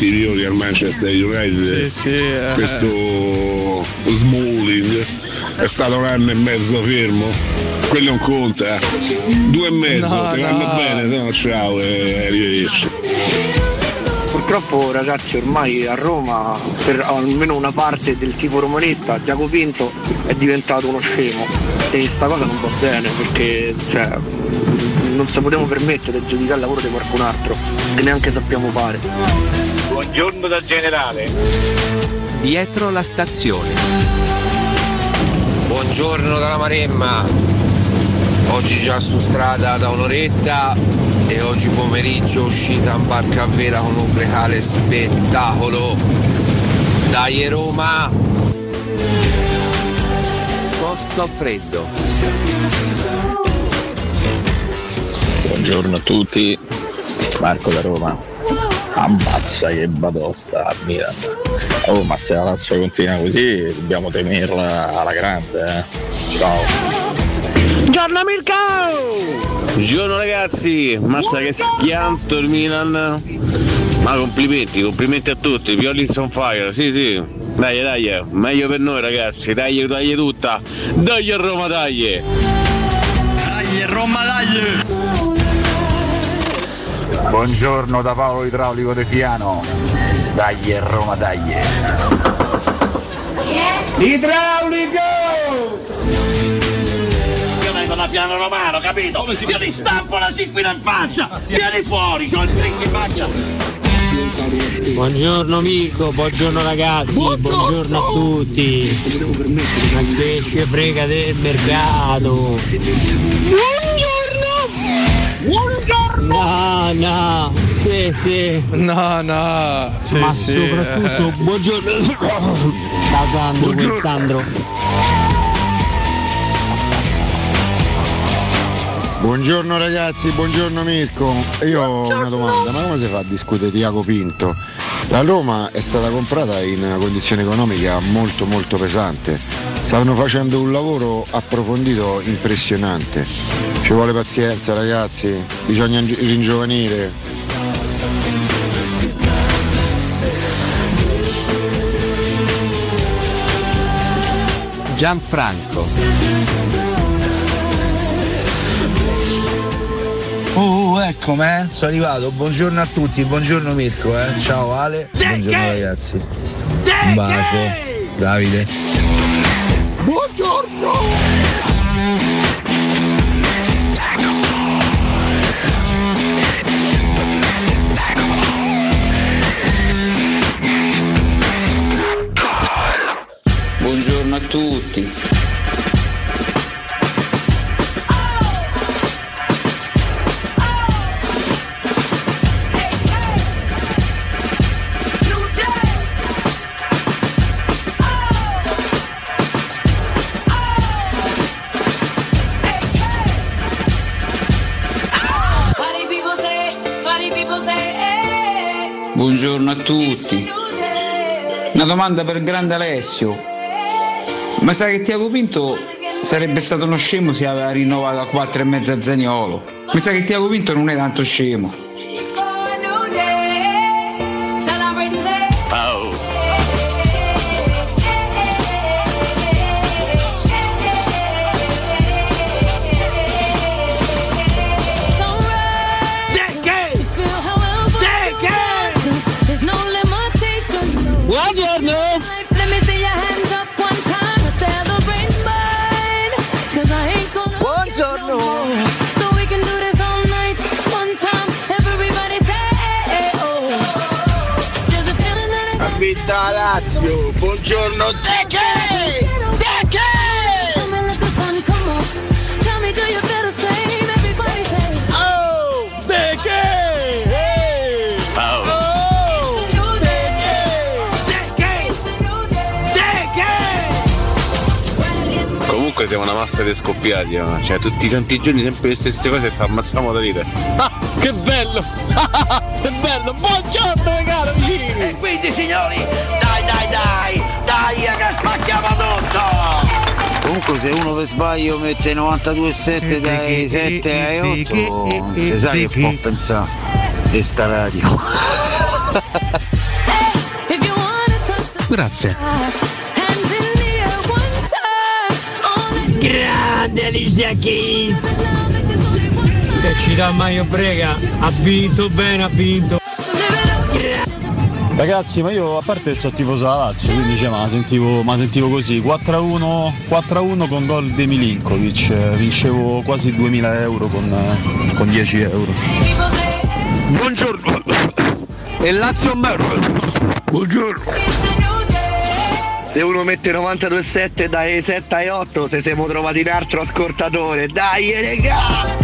dato 20 milioni al Manchester United. Sì, sì, eh. Questo Smalling è stato un anno e mezzo fermo. Quello non conta. Due e mezzo, No, ti vanno no. bene, no, ciao e arrivederci. Purtroppo ragazzi ormai a Roma per almeno una parte del tifo romanista Tiago Pinto è diventato uno scemo e sta cosa non va bene perché cioè, non ci possiamo permettere di giudicare il lavoro di qualcun altro che neanche sappiamo fare. Buongiorno da generale. Dietro la stazione. Buongiorno dalla Maremma. Oggi già su strada da un'oretta e oggi pomeriggio uscita in barca a vela con un precale spettacolo. Dai Roma! Posto freddo. Buongiorno a tutti, Marco da Roma. Ammazza che batosta a Milan. Oh, ma se la Lazio continua così dobbiamo temerla alla grande, eh. Ciao. Buongiorno Mirko! Buongiorno ragazzi, mazza che schianto il Milan. Ma complimenti, complimenti a tutti, Violins on fire, sì sì. Dai, dai, meglio per noi ragazzi, dai, dai tutta. Dai a Roma, dai. Dai, Roma, dai! Buongiorno da Paolo Idraulico De Fiano. Dai Roma, dai. Idraulico! Io vengo da piano romano, capito? Come si Io ti stampo la siquina in faccia! Vieni fuori, c'ho il drink in macchina! Buongiorno Mirko, buongiorno ragazzi, buongiorno, a tutti. Ma che frega del mercato. Buongiorno! No, no, sì, sì. No, no, sì, Ma sì, soprattutto eh. buongiorno da Sandro, quel Sandro. Buongiorno ragazzi, buongiorno Mirko. Io ho una domanda, ma come si fa a discutere Tiago Pinto? La Roma è stata comprata in una condizione economica molto molto pesante. Stanno facendo un lavoro approfondito impressionante. Ci vuole pazienza ragazzi, bisogna ringiovanire. Gianfranco. Oh, eccomi, eh. Sono arrivato. Buongiorno a tutti, buongiorno Mirko, eh. Ciao Ale. Buongiorno ragazzi. Un bacio. Davide. Buongiorno! Buongiorno a tutti. Buongiorno a tutti. Una domanda per grande Alessio. Ma sa che Tiago Pinto sarebbe stato uno scemo se aveva rinnovato a 4 e mezzo a Zaniolo? Mi sa che Tiago Pinto non è tanto scemo. Feel the same? Everybody say, Oh! Oh! Comunque siamo una massa di scoppiati, eh. cioè tutti i santi giorni sempre le stesse cose e sta ammazziamo da ridere. Ah, che bello! che bello! Buongiorno! E quindi signori, Comunque se uno per sbaglio mette 92,7 dai 7 ai 8, si sa che può pensare. di sta radio. Grazie. Grande Alicia Keys! E ci dà Mario Brega, ha vinto bene, ha vinto. Ragazzi, ma io a parte sono tifoso della Lazio, quindi cioè, ma la sentivo, ma la sentivo così, 4-1, 4-1 con gol di Milinkovic, vincevo quasi 2000 euro con, con 10 euro. Buongiorno. E Lazio merda. Buongiorno. Se uno mette 92,7 dai 7 ai 8, se siamo trovati un altro ascoltatore, dai regà!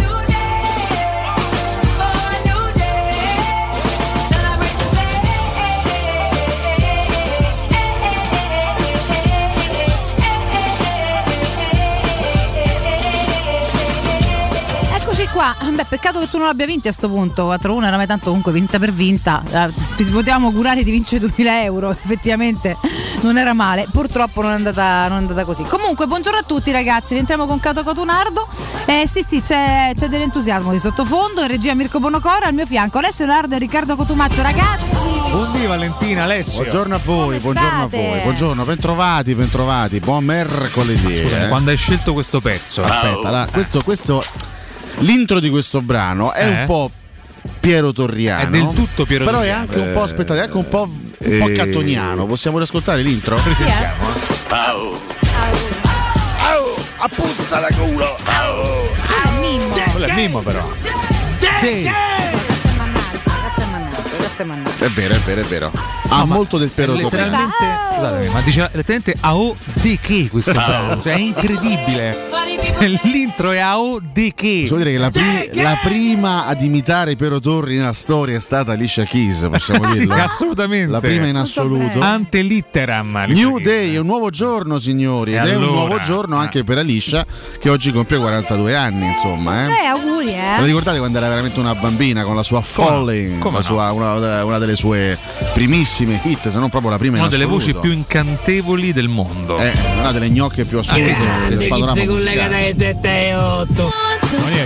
Beh, peccato che tu non abbia vinti a sto punto. 4-1 era mai tanto comunque vinta per vinta. Eh, Ti potevamo augurare di vincere 2000 euro. Effettivamente non era male. Purtroppo non è andata, non è andata così. Comunque, buongiorno a tutti ragazzi. Rientriamo con Cato Cotunardo. Eh sì, sì, c'è, c'è dell'entusiasmo di sottofondo. In regia Mirko Bonocora al mio fianco. Alessio Leonardo e Riccardo Cotumaccio. Ragazzi! Buondì Valentina, Alessio. Buongiorno a voi, buongiorno a voi, buongiorno, bentrovati, bentrovati, buon mercoledì. Scusami, eh. quando hai scelto questo pezzo? Aspetta, allora, questo, questo, l'intro di questo brano è Eh? un po' Piero Torriano. È del tutto Piero Però Torriano. è anche un po', Eh. aspettate, è anche un po', un po' Eh. cattoniano. Possiamo riascoltare l'intro? Presentiamo. Au. A puzza la culo. Quello è Mimmo però. Sì. Grazie grazie mannaggia. È vero, è vero, è vero. Ha molto del Piero Torriano. letteralmente, scusatemi, ma dice letteralmente AO de che questo brano, cioè è incredibile. Cioè, l'intro è AO de che. Posso dire che la, pri- la prima ad imitare Piero Torri nella storia è stata Alicia Keys, possiamo Sì, dirlo? assolutamente. La prima in assoluto. Ante litteram. Alicia New Keys. Day è un nuovo giorno, signori, E ed è un allora? nuovo giorno anche per Alicia che oggi compie 42 anni, insomma. Eh? Eh, auguri, eh. ricordate quando era veramente una bambina con la sua Come no? Falling, Come la no? sua- una, una delle sue primissime hit, se non proprio la prima Una delle voci più incantevoli del mondo. Eh, una delle gnocche più assolute del panorama musicale. dai 7 e 8. Non è-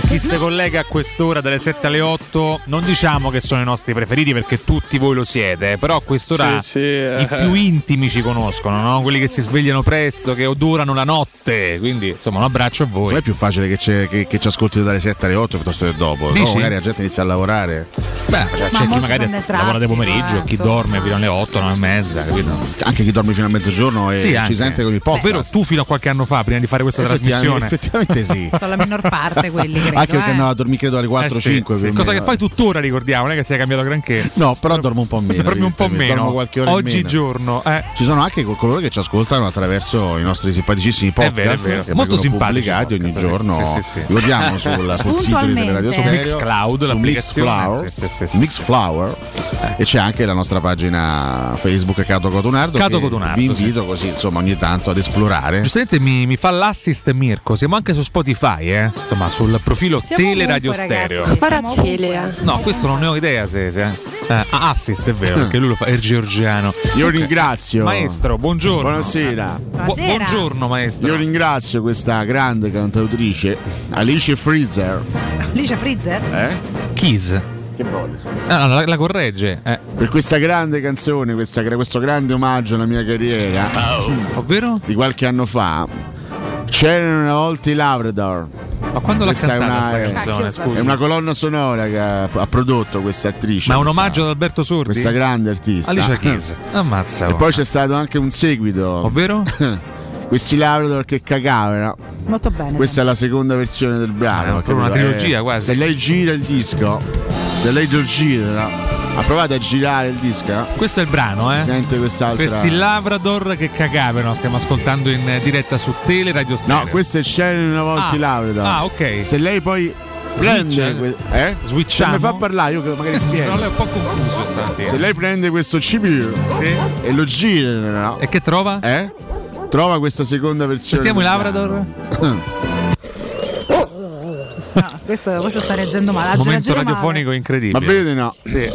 chi si collega a quest'ora dalle 7 alle 8 non diciamo che sono i nostri preferiti perché tutti voi lo siete però a quest'ora Sì, sì, eh. i più intimi ci conoscono no? quelli che si svegliano presto che odorano la notte quindi insomma un abbraccio a voi me è più facile che, c'è- che- che ci ascolti dalle 7 alle 8 piuttosto che dopo. Dici? No, magari la gente inizia a lavorare. Beh, cioè, Ma c'è chi magari lavora di pomeriggio eh, chi dorme fino alle 8 9 e mezza capito? Anche chi dorme fino a mezzogiorno e Sì, ci sente con il podcast. Ovvero tu fino a qualche anno fa prima di fare questa Effettivamente- trasmissione effettivamente sì. Sono la minor parte quelli, credo. Anche perché eh. andavo a dormire credo alle 4 Eh sì, 5 sì. cosa che fai tuttora ricordiamo non è che sei cambiato granché No, però dormo un po' meno. dormi un po' meno dormo qualche ora in oggi meno. giorno eh. Ci sono anche coloro che ci ascoltano attraverso i nostri simpaticissimi È vero, podcast è vero. che Molto simpatici pubblicati ogni podcast, sì. giorno. Sì, sì, sì. Ricordiamo sul, sul sito di. Stereo, Su Mixcloud, su. Mixflower. Mixflower. e c'è anche la nostra pagina Facebook Cato Cotonardo Cato che Cotonardo, vi invito così insomma ogni tanto ad esplorare. Giustamente mi, mi fa l'assist Mirko, siamo anche su Spotify, eh? insomma sul profilo Siamo Teleradio ovunque, Stereo. ragazzi, ovunque. No, questo non ne ho idea se. se eh, ah, assist è vero, perché lui lo fa, è il georgiano. Io ringrazio. Maestro, buongiorno. Buonasera. Bu- Buonasera. buongiorno, maestro. Io ringrazio questa grande cantautrice Alice Freezer. Alicia Freezer? Eh? Keys. Che voglio? Ah, no, la, la corregge. Eh. Per questa grande canzone, questa- questo grande omaggio alla mia carriera, ovvero di qualche anno fa, c'erano una volta i Labrador. Ma quando l'ha Questa è cantata una, sta canzone, è, scusi? è una colonna sonora che ha, ha prodotto questa attrice. Ma è un questa- omaggio ad Alberto Sordi? Questa grande artista. Alicia Keys. Ammazza. E poi c'è stato anche un seguito. Ovvero? Questi Labrador che cagavano. Molto bene. Questa è la seconda versione del brano. Ah, proprio una trilogia quasi. Se lei gira il disco, se lei lo gira, ha provato a girare il disco? Questo è il brano, eh? Sente quest'altra. Questi Labrador che cagavano, stiamo ascoltando in eh, diretta su Tele Radio Stereo. No, questo è C'erano una volta Ah. Labrador. Ah, ok. Se lei poi Switch, prende. eh? que- eh? Switchiamo? Se mi fa parlare, io magari spiego. No, lei è un po' confuso stamattina. Se lei prende questo CPU Sì. e lo gira, E che trova? eh? Trova questa seconda versione. Sentiamo i del Labrador? No, questo, questo sta reggendo male. Oggi Momento reggere male. radiofonico incredibile. Ma vede no? Sì.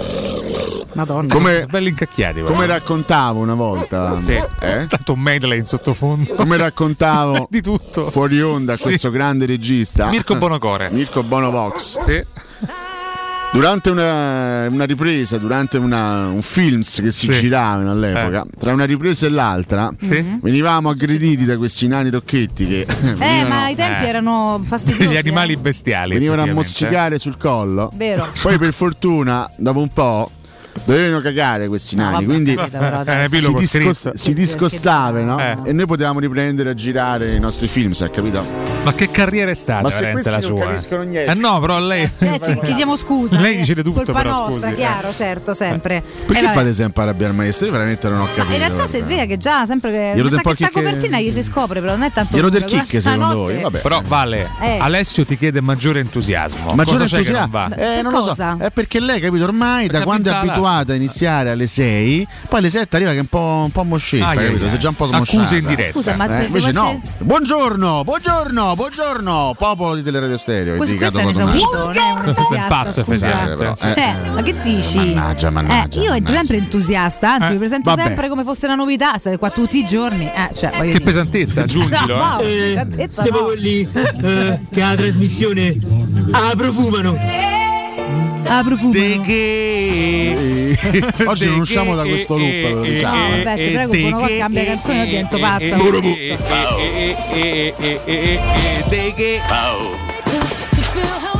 Madonna. Come, Belli incacchiati. come raccontavo una volta, Sì. eh? Tanto un medley in sottofondo. come raccontavo di tutto. fuori onda Sì. questo grande regista Mirko Bonocore. Mirko Bonovox Sì. Durante una, una ripresa, durante una- un films che si giravano all'epoca, tra una ripresa e l'altra, venivamo aggrediti da questi nani rocchetti che Eh, venivano, ma ai tempi erano fastidiosi. Gli eh. animali bestiali. venivano a mozzicare sul collo. Vero. Poi per fortuna, dopo un po', dovevano cagare questi nani, vabbè, quindi capito. Eh, si, discos- si discostavano Eh. e noi potevamo riprendere a girare i nostri film, sai, capito? Ma che carriera è stata Ma se veramente la questi non sua? capiscono niente. Eh no, però lei. Eh, ci chiediamo scusa. Lei eh. dice di tutto, Colpa però, nostra, scusi. chiaro, certo, sempre. Perché Eh, fate sempre arrabbiare il maestro? Io veramente non ho capito. Ma in realtà si sveglia che già sempre che Glielo sa del che sta copertina gli si scopre, però non è tanto Glielo del guarda, secondo voi? Vabbè. Però vale, Eh. Alessio ti chiede maggiore entusiasmo. Maggiore Cosa non entusiasmo. Eh, non lo so. cosa? È perché lei, capito, ormai da quando è abituata a iniziare alle 6, poi alle 7 arriva che è un po', un po' moscetta, ai, capito? è già un po' Accuse smosciata. in diretta. Scusa, ma Eh, invece no. Buongiorno, buongiorno, buongiorno, popolo di Teleradio Stereo. Questo, questo è un esaurito, non è un pazzo, scusa. effettivamente. però, eh, Eh, ma che dici? Mannaggia, mannaggia, Eh, io entro sempre entusiasta, anzi Eh, mi presento vabbè. sempre come fosse una novità, state qua tutti i giorni. Eh, cioè, Che dire. pesantezza, aggiungilo. No, wow, eh. pesantezza Siamo no. quelli eh, che la trasmissione la profumano. Ah, profumo. che Oggi non usciamo da questo loop, ve lo diciamo. No, vabbè, ti prego, buono qua cambia canzone, divento pazza.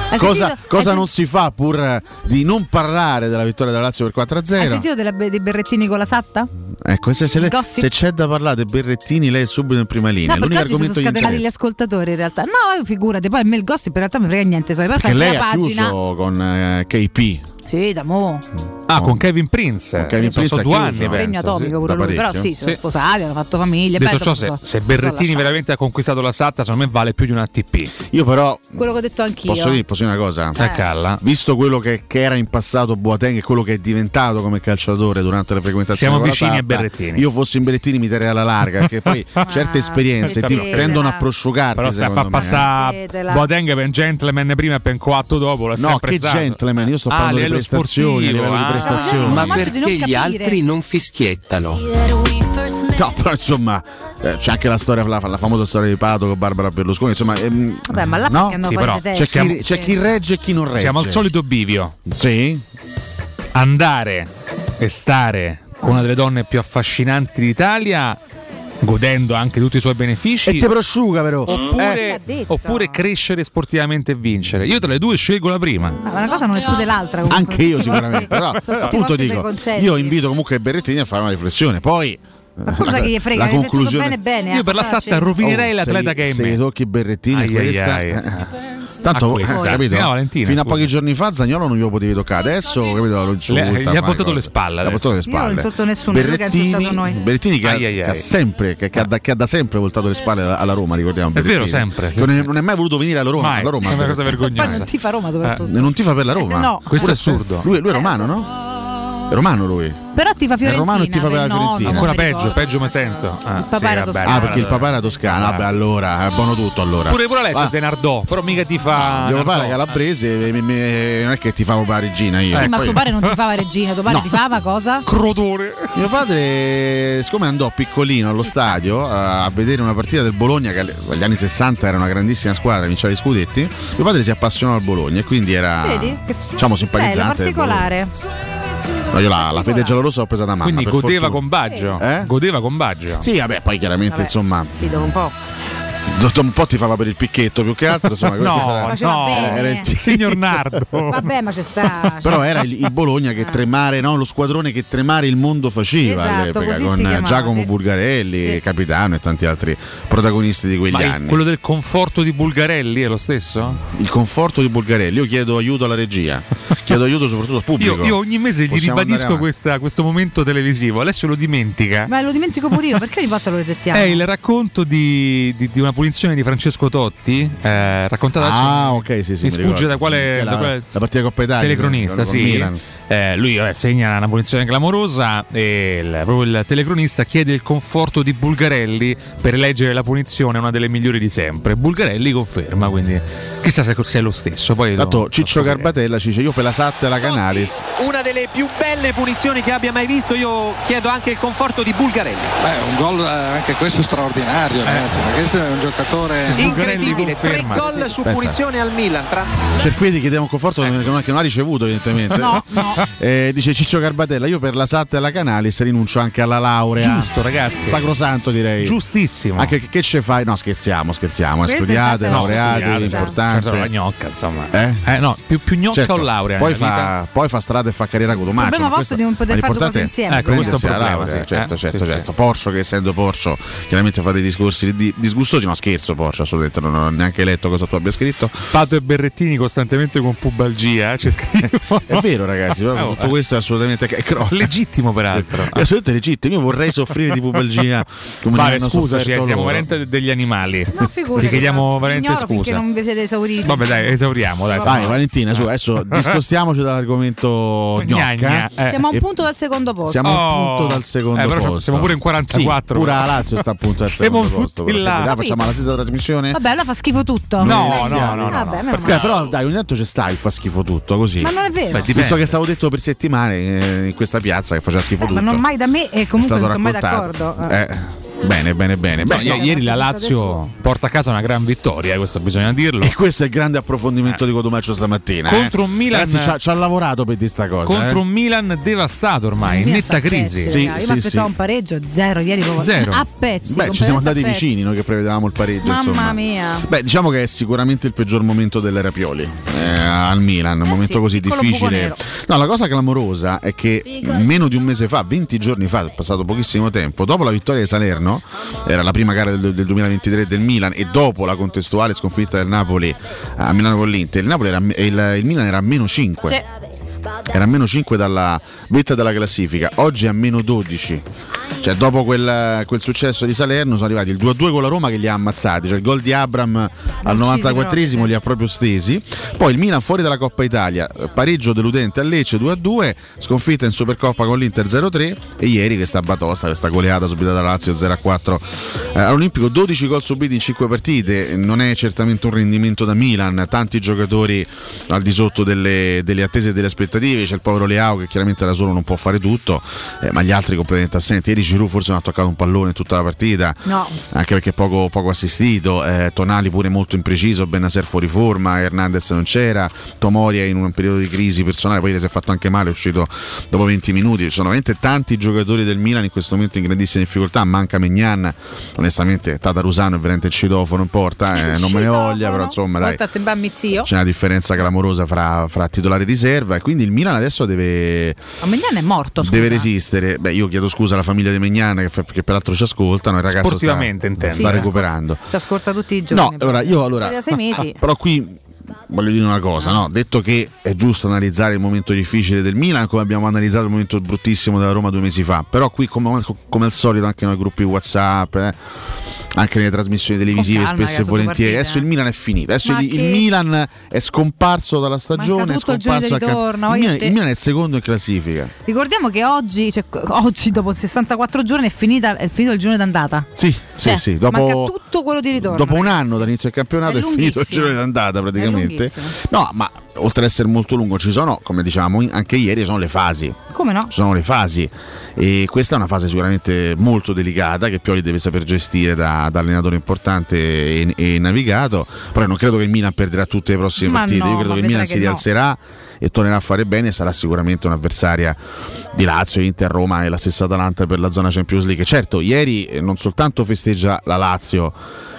Hai Cosa, sentito- cosa hai non si fa pur eh, di non parlare della vittoria della Lazio per Hai 4-0? sentito della- dei berrettini con la satta? Ecco, se, se, le- se c'è da parlare dei berrettini, lei è subito in prima linea. No, L'unico sono argomento che scatenati gli ascoltatori in realtà. No, figurati, poi a me il gossip in realtà mi frega niente, so, lei prima ha pagina. chiuso con eh, KP. Sì, da mo. Ah, con Kevin Prince. Con Kevin sono, Prince sono due anni, penso. atomico sì. pure lui, però sì, sono Sì. sposati, hanno fatto famiglia. Detto ciò, se, se Berrettini veramente ha conquistato la Satta, secondo me vale più di un ATP. Io però Quello che ho detto anch'io. posso dire, posso dire una cosa? Eh. Calla. Visto quello che, che era in passato Boateng e quello che è diventato come calciatore durante le frequentazioni Siamo vicini a Satta, Berrettini. Io fossi in Berrettini mi terrei alla larga perché poi certe esperienze ti tendono a prosciugarti Però a far me. passare. Boateng per un gentleman prima e per un coatto dopo. L'ha No, che gentleman, io sto Ah, parlando di prestazioni, a sportivo, livello di ah. prestazioni. Ma perché gli altri non fischiettano? No, però insomma, eh, c'è anche la storia, la, la famosa storia di Pato con Barbara Berlusconi. Insomma, ehm, Vabbè, ma là no? Sì, però c'è, chi, c'è chi regge e chi non regge. Siamo al solito bivio. Sì. Andare e stare con una delle donne più affascinanti d'Italia, godendo anche tutti i suoi benefici. E te prosciuga, però. Oppure, Eh. oppure crescere sportivamente e vincere. Io tra le due scelgo la prima. Ma una cosa non esclude l'altra. comunque. Anche io sicuramente, però i appunto dico, io invito comunque Berrettini a fare una riflessione, poi Ma cosa che gli frega, la conclusione bene bene. Io eh, per la. Satta rovinerei Oh, l'atleta se che è in se me. gli tocchi Berrettini Ai, questa ai, ai. eh, Tanto A questa. eh, capito? No, Valentina, fino a scusa. pochi giorni fa Zagnolo non glielo potevi toccare, adesso capito, lo insulta. Le- gli ha portato le spalle Gli ha portato le Io non spalle. nessuno, insultato noi. Berrettini che, ha- Ai, ai, che ha sempre che, che ha da, che ha da sempre voltato le spalle alla, Roma, ricordiamo. È vero, Berrettini. sempre, sì, non, è, non mai voluto venire alla Roma. Mai, alla Roma è una cosa Berrettini. Poi vergognosa. non ti fa Roma soprattutto. E non ti fa per la Roma? Eh, no. Questo è assurdo. Lui, lui è romano, no? È romano lui. Però ti fa Fiorentina. romano e ti fa per la Fiorentina. Ancora peggio, peggio mi sento. Ah, Il papà sì, era toscano. Ah, perché il papà era toscano. Vabbè, allora è buono tutto allora. Pure pure lei Ah, è Denardò, però mica ti fa. Mio papà era Nardò. calabrese, mi- mi- mi- non è che ti favo per la regina io. Sì, Eh, ma poi- tuo padre non ti fava regina, tuo padre No. ti fava cosa? Crotone. Mio padre, siccome andò piccolino allo stadio eh, a vedere una partita del Bologna, che negli anni 60 era una grandissima squadra, vinceva gli scudetti, mio padre si appassionò al Bologna e quindi era Vedi? Che- diciamo Bello, simpatizzante. Bologna. particolare. No, io la, la fede giallorossa l'ho presa da mamma. Quindi per godeva fortuna. con Baggio. Eh? Godeva con Baggio. Sì, vabbè, poi chiaramente Vabbè. insomma, Sì, dopo un po'. Un po' ti fava per il picchetto più che altro, insomma, No, sarà- no, era il signor Nardo. Vabbè, ma c'è sta. Però era il, il Bologna che tremare, no? lo squadrone che tremare il mondo faceva Esatto, all'epoca, così con si chiamava, Giacomo sì. Bulgarelli, Sì. capitano e tanti altri protagonisti di quegli Ma il- anni. quello del conforto di Bulgarelli è lo stesso? Il conforto di Bulgarelli, io chiedo aiuto alla regia, chiedo aiuto soprattutto al pubblico. Io, io ogni mese gli Possiamo andare ribadisco questa- questo momento televisivo. Alessio lo dimentica. Ma lo dimentico pure io, perché ogni volta lo resettiamo? È il racconto di, di- di una punizione di Francesco Totti, eh, raccontata adesso. Ah, ok, sì, sì. Mi mi sfugge da quale- Che da la, quale- la partita Coppa Italia. telecronista, sì. Eh, lui vabbè, segna una punizione clamorosa e il, proprio il telecronista chiede il conforto di Bulgarelli per eleggere la punizione una delle migliori di sempre. Bulgarelli conferma, quindi chissà se se è lo stesso. Poi lo- Tanto lo Ciccio scopriremo. Garbatella ci dice io per la Sat e la Canalis. Una delle più belle punizioni che abbia mai visto, io chiedo anche il conforto di Bulgarelli. Beh, un gol eh, anche questo straordinario, ragazzi, ma questo è un giocatore Incredibile, tre gol su Pensa. punizione al Milan. Tra... Cerqueti chiedeva un conforto che non- che non ha ricevuto evidentemente. No, no. Eh, dice Ciccio Garbatella, io per la Sat e la Canalis rinuncio anche alla laurea. Giusto, ragazzi. Sacrosanto direi. Giustissimo. Anche che, che ce fai? No, scherziamo, scherziamo. Questa Studiate, laureate, studiate, importante. certo, la gnocca, insomma. Eh? Eh, no, più, più gnocca Certo, o laurea? Poi fa, poi fa strada e fa carriera con Tommaso. Il problema ma vostro di non poter ma fare due cose insieme. Ecco, questo è un problema. la laurea, Certo, eh? certo, Sì, certo. Porsche che essendo Porsche chiaramente fa dei discorsi di- disgustosi. No, scherzo Porsche, assolutamente non ho neanche letto cosa tu abbia scritto. Pato e Berrettini costantemente con pubalgia, eh, ci scrivono. È vero ragazzi, Oh, tutto eh. questo è assolutamente è cro- legittimo peraltro. È assolutamente legittimo. Io vorrei soffrire di pubalgia come Vale, scusaci, eh, siamo loro. veramente degli animali. No, figurati. Ti chiediamo veramente scusa. non vi siete esauriti. Vabbè, dai, esauriamo. Dai, Vai Valentina, su, adesso discostiamoci dall'argomento gnocca. eh. Siamo a un punto dal secondo posto. Siamo a un Oh. punto dal secondo Eh, posto. siamo pure in 44, Sì, pure la Lazio sta a punto dal Siamo secondo posto. Dai, facciamo la stessa trasmissione? Vabbè, allora fa schifo tutto. No, no, no, no, però dai, ogni tanto ci sta il fa schifo tutto così. Ma non è vero. Visto che stavo detto per settimane eh, in questa piazza che faceva schifo Eh, tutto. ma non mai da me e comunque non sono mai d'accordo. Eh. Eh, bene, bene, bene. No, Beh, no, ieri la Lazio porta a casa una gran vittoria, eh, questo bisogna dirlo. E questo è il grande approfondimento di Cotomaccio stamattina. Contro eh. un Milan- Ragazzi, ci ha, ci ha lavorato per di sta cosa. Contro eh. un Milan devastato ormai, in netta crisi. pezzi, raga. Io mi aspettavo un pareggio zero ieri proprio Zero. a pezzi. Beh, ci siamo andati vicini noi che prevedevamo il pareggio. Mamma insomma. mia. Beh, diciamo che è sicuramente il peggior momento dell'era Pioli eh, al Milan, un momento sì, così difficile. No, la cosa clamorosa è che meno di un mese fa, 20 giorni fa, è passato pochissimo tempo, dopo la vittoria di Salerno, era la prima gara del, del 2023 del Milan e dopo la contestuale sconfitta del Napoli a Milano con l'Inter, il, era, il, il Milan era a meno 5. Era a meno 5 dalla vetta della classifica, oggi è a meno 12. Cioè, dopo quel, quel successo di Salerno sono arrivati il 2-2 con la Roma che li ha ammazzati. Cioè, il gol di Abram al Uccisi 94esimo li ha proprio stesi. Poi il Milan fuori dalla Coppa Italia, pareggio deludente a Lecce 2-2, sconfitta in Supercoppa con l'Inter 0-3 e ieri questa batosta, questa goleata subita dalla Lazio 0-4 eh, all'Olimpico. 12 gol subiti in 5 partite, non è certamente un rendimento da Milan, tanti giocatori al di sotto delle, delle attese e delle aspettative. C'è il povero Leao che chiaramente da solo non può fare tutto, eh, ma gli altri completamente assenti. Ieri Giroud forse non ha toccato un pallone in tutta la partita, No. anche perché poco, poco assistito. eh, Tonali pure molto impreciso, Benasser fuori forma, Hernandez non c'era, Tomori è in un periodo di crisi personale, poi si è fatto anche male, è uscito dopo 20 minuti. Ci sono veramente tanti giocatori del Milan in questo momento in grandissima difficoltà. Manca Megnan, onestamente Tatarusano è veramente il citofono in porta, eh, non me ne voglia, però insomma dai. C'è una differenza clamorosa fra, fra titolare e riserva e quindi il Milan adesso deve, Ma Megnan è morto, scusa. deve resistere. Beh, io chiedo scusa alla famiglia di Megnan che, che peraltro ci ascoltano. Il ragazzo sta, Sportivamente, intendo. sta Sì, recuperando. Ci ascolta tutti i No, giorni. allora io allora. Da sei mesi. Però qui voglio dire una cosa, no? detto che è giusto analizzare il momento difficile del Milan come abbiamo analizzato il momento bruttissimo della Roma due mesi fa, però qui come, come al solito anche nei gruppi Whatsapp, eh, anche nelle trasmissioni televisive calma, spesso e volentieri, partita, adesso eh. il Milan è finito, adesso il, il che- Milan è scomparso dalla stagione, è il scomparso a ritorno, il, Milan, voglio il Milan è secondo in classifica. Ricordiamo che oggi, cioè, oggi, dopo 64 giorni, è, finita, è finito il giorno d'andata. Sì, sì, Cioè, sì, Manca dopo tutto quello di ritorno. Dopo un ragazzi. anno dall'inizio del campionato È è, finito il lunghissimo. giro d'andata praticamente. No, ma oltre ad essere molto lungo ci sono, come dicevamo in- anche ieri, sono le fasi. Come no? Ci sono le fasi e questa è una fase sicuramente molto delicata che Pioli deve saper gestire da, da allenatore importante e, e navigato, però non credo che il Milan perderà tutte le prossime Ma partite, no, io credo che il Milan si che no. rialzerà e tornerà a fare bene sarà sicuramente un'avversaria di Lazio, Inter, Roma e la stessa Atalanta per la zona Champions League. Certo, ieri non soltanto festeggia la Lazio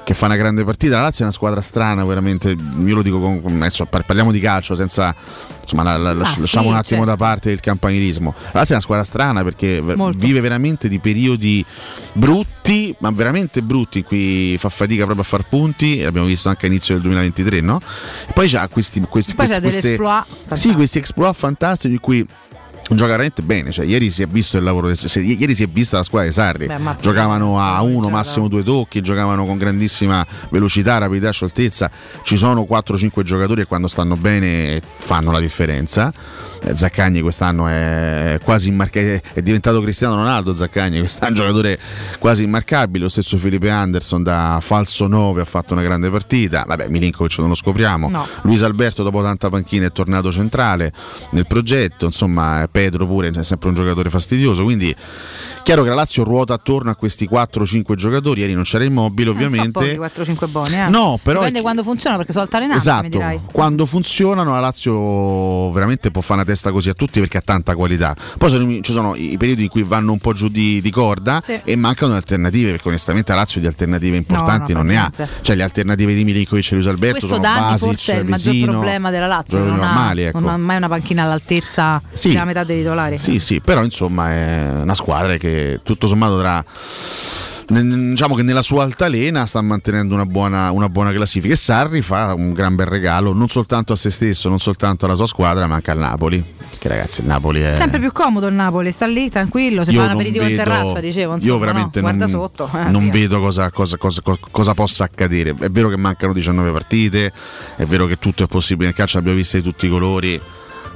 che fa una grande partita, la Lazio è una squadra strana veramente, io lo dico con, adesso par- parliamo di calcio senza insomma la- la- Ah, lasciamo sì, un attimo certo. da parte il campanilismo. La Lazio è una squadra strana perché Molto. vive veramente di periodi brutti, ma veramente brutti cui fa fatica proprio a far punti, l'abbiamo visto anche all'inizio del 2023, no? E poi c'ha questi, questi, Poi questi queste- exploit sì, fantastici. questi exploit fantastici in cui gioca veramente bene, cioè, ieri si è visto il lavoro, del- se- ieri si è vista la squadra di Sarri, Beh, giocavano a uno, massimo due tocchi, giocavano con grandissima velocità, rapidità, scioltezza, ci sono 4-5 giocatori che quando stanno bene fanno la differenza. Eh, Zaccagni quest'anno è quasi immarcabile, è diventato Cristiano Ronaldo Zaccagni, quest'anno è un giocatore quasi immarcabile, lo stesso Felipe Anderson da falso 9 ha fatto una grande partita, vabbè Milinkovic non lo scopriamo, No. Luis Alberto dopo tanta panchina è tornato centrale nel progetto, insomma Pedro pure è sempre un giocatore fastidioso, quindi chiaro che la Lazio ruota attorno a questi 4-5 giocatori, ieri non c'era immobile ovviamente. Non so pochi 4-5 buoni, eh. No, però- Dipende quando funziona perché sono altalenanti, mi Esatto, quando funzionano la Lazio veramente può fare una testa così a tutti perché ha tanta qualità. Poi sono- ci sono i periodi in cui vanno un po' giù di, di corda Sì. e mancano le alternative perché onestamente la Lazio di alternative importanti no, non ne ha. Cioè le alternative di Milinkovic e Luis Alberto Questo sono Basic, forse è il maggior Vesino, problema della Lazio, non, normali, ha, ecco. non ha mai una panchina all'altezza Sì. della metà dei titolari. Sì, sì, però insomma è una squadra che tutto sommato tra diciamo che nella sua altalena sta mantenendo una buona, una buona classifica e Sarri fa un gran bel regalo non soltanto a se stesso, non soltanto alla sua squadra, ma anche al Napoli. Che ragazzi, il Napoli è Sempre più comodo il Napoli, sta lì tranquillo, si Io fa un aperitivo in vedo- terrazza, dicevo, insomma, io veramente no? non, sotto. eh, non vedo cosa, cosa- cosa- cosa- cosa possa accadere. È vero che mancano 19 partite, è vero che tutto è possibile nel calcio, abbiamo visto di tutti i colori,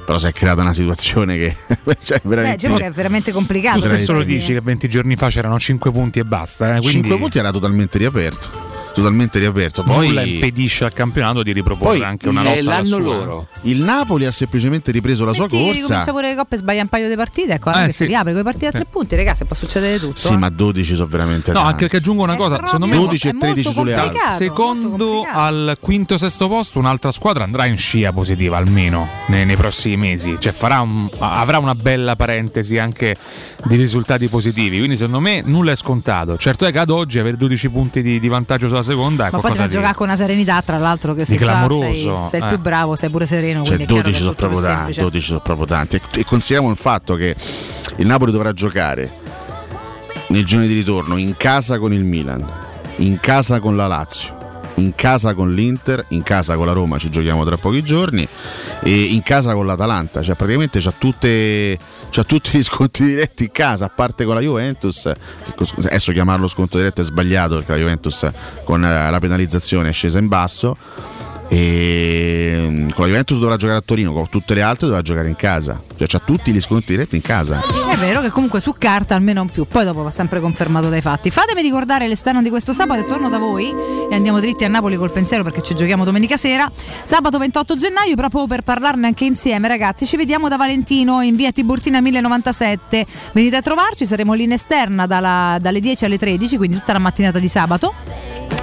però si è creata una situazione che cioè, Beh, veramente... diciamo che è veramente complicato. Tu stesso lo dici che 20 giorni fa c'erano 5 punti e basta. Eh? Quindi 5 punti era totalmente riaperto. Totalmente riaperto. Poi nulla impedisce al campionato di riproporre Poi anche una lotta alla sua. Il Napoli ha semplicemente ripreso la sua che corsa. ricomincia pure le coppe sbaglia un paio di partite, ecco, Eh, anche sì. si riapre con i partiti a tre punti, ragazzi, può succedere tutto. Sì, eh. ma 12 sono veramente No, tanti. anche perché aggiungo una cosa, secondo me 12 e 13 sulle altre. Secondo al quinto sesto posto un'altra squadra andrà in scia positiva almeno nei, nei prossimi mesi, cioè farà un- avrà una bella parentesi anche di risultati positivi, quindi secondo me nulla è scontato. Certo è che ad oggi avere 12 punti di, di vantaggio sulla seconda è Ma poi da di giocare con una serenità, tra l'altro, che se già sei, clamoroso, sei il eh. più bravo, sei pure sereno. Cioè quindi è chiaro 12 che è sono proprio tanti, semplice. 12 sono proprio tanti. E, e consideriamo il fatto che il Napoli dovrà giocare nel giorno di ritorno in casa con il Milan, in casa con la Lazio, in casa con l'Inter, in casa con la Roma, ci giochiamo tra pochi giorni, e in casa con l'Atalanta. Cioè praticamente c'ha, tutte, c'ha tutti gli sconti diretti in casa, a parte con la Juventus. adesso chiamarlo sconto diretto è sbagliato perché la Juventus con eh, la penalizzazione è scesa in basso. E mm, con la Juventus dovrà giocare a Torino, con tutte le altre dovrà giocare in casa. Cioè c'ha tutti gli sconti diretti in casa. È vero che comunque su carta almeno un più, poi dopo va sempre confermato dai fatti. Fatemi ricordare l'esterno di questo sabato e torno da voi e andiamo dritti a Napoli col pensiero perché ci giochiamo domenica sera. Sabato 28 gennaio, proprio per parlarne anche insieme, ragazzi, ci vediamo da Valentino in via Tiburtina 1097. Venite a trovarci, saremo lì in esterna dalla- dalle 10 alle 13, quindi tutta la mattinata di sabato.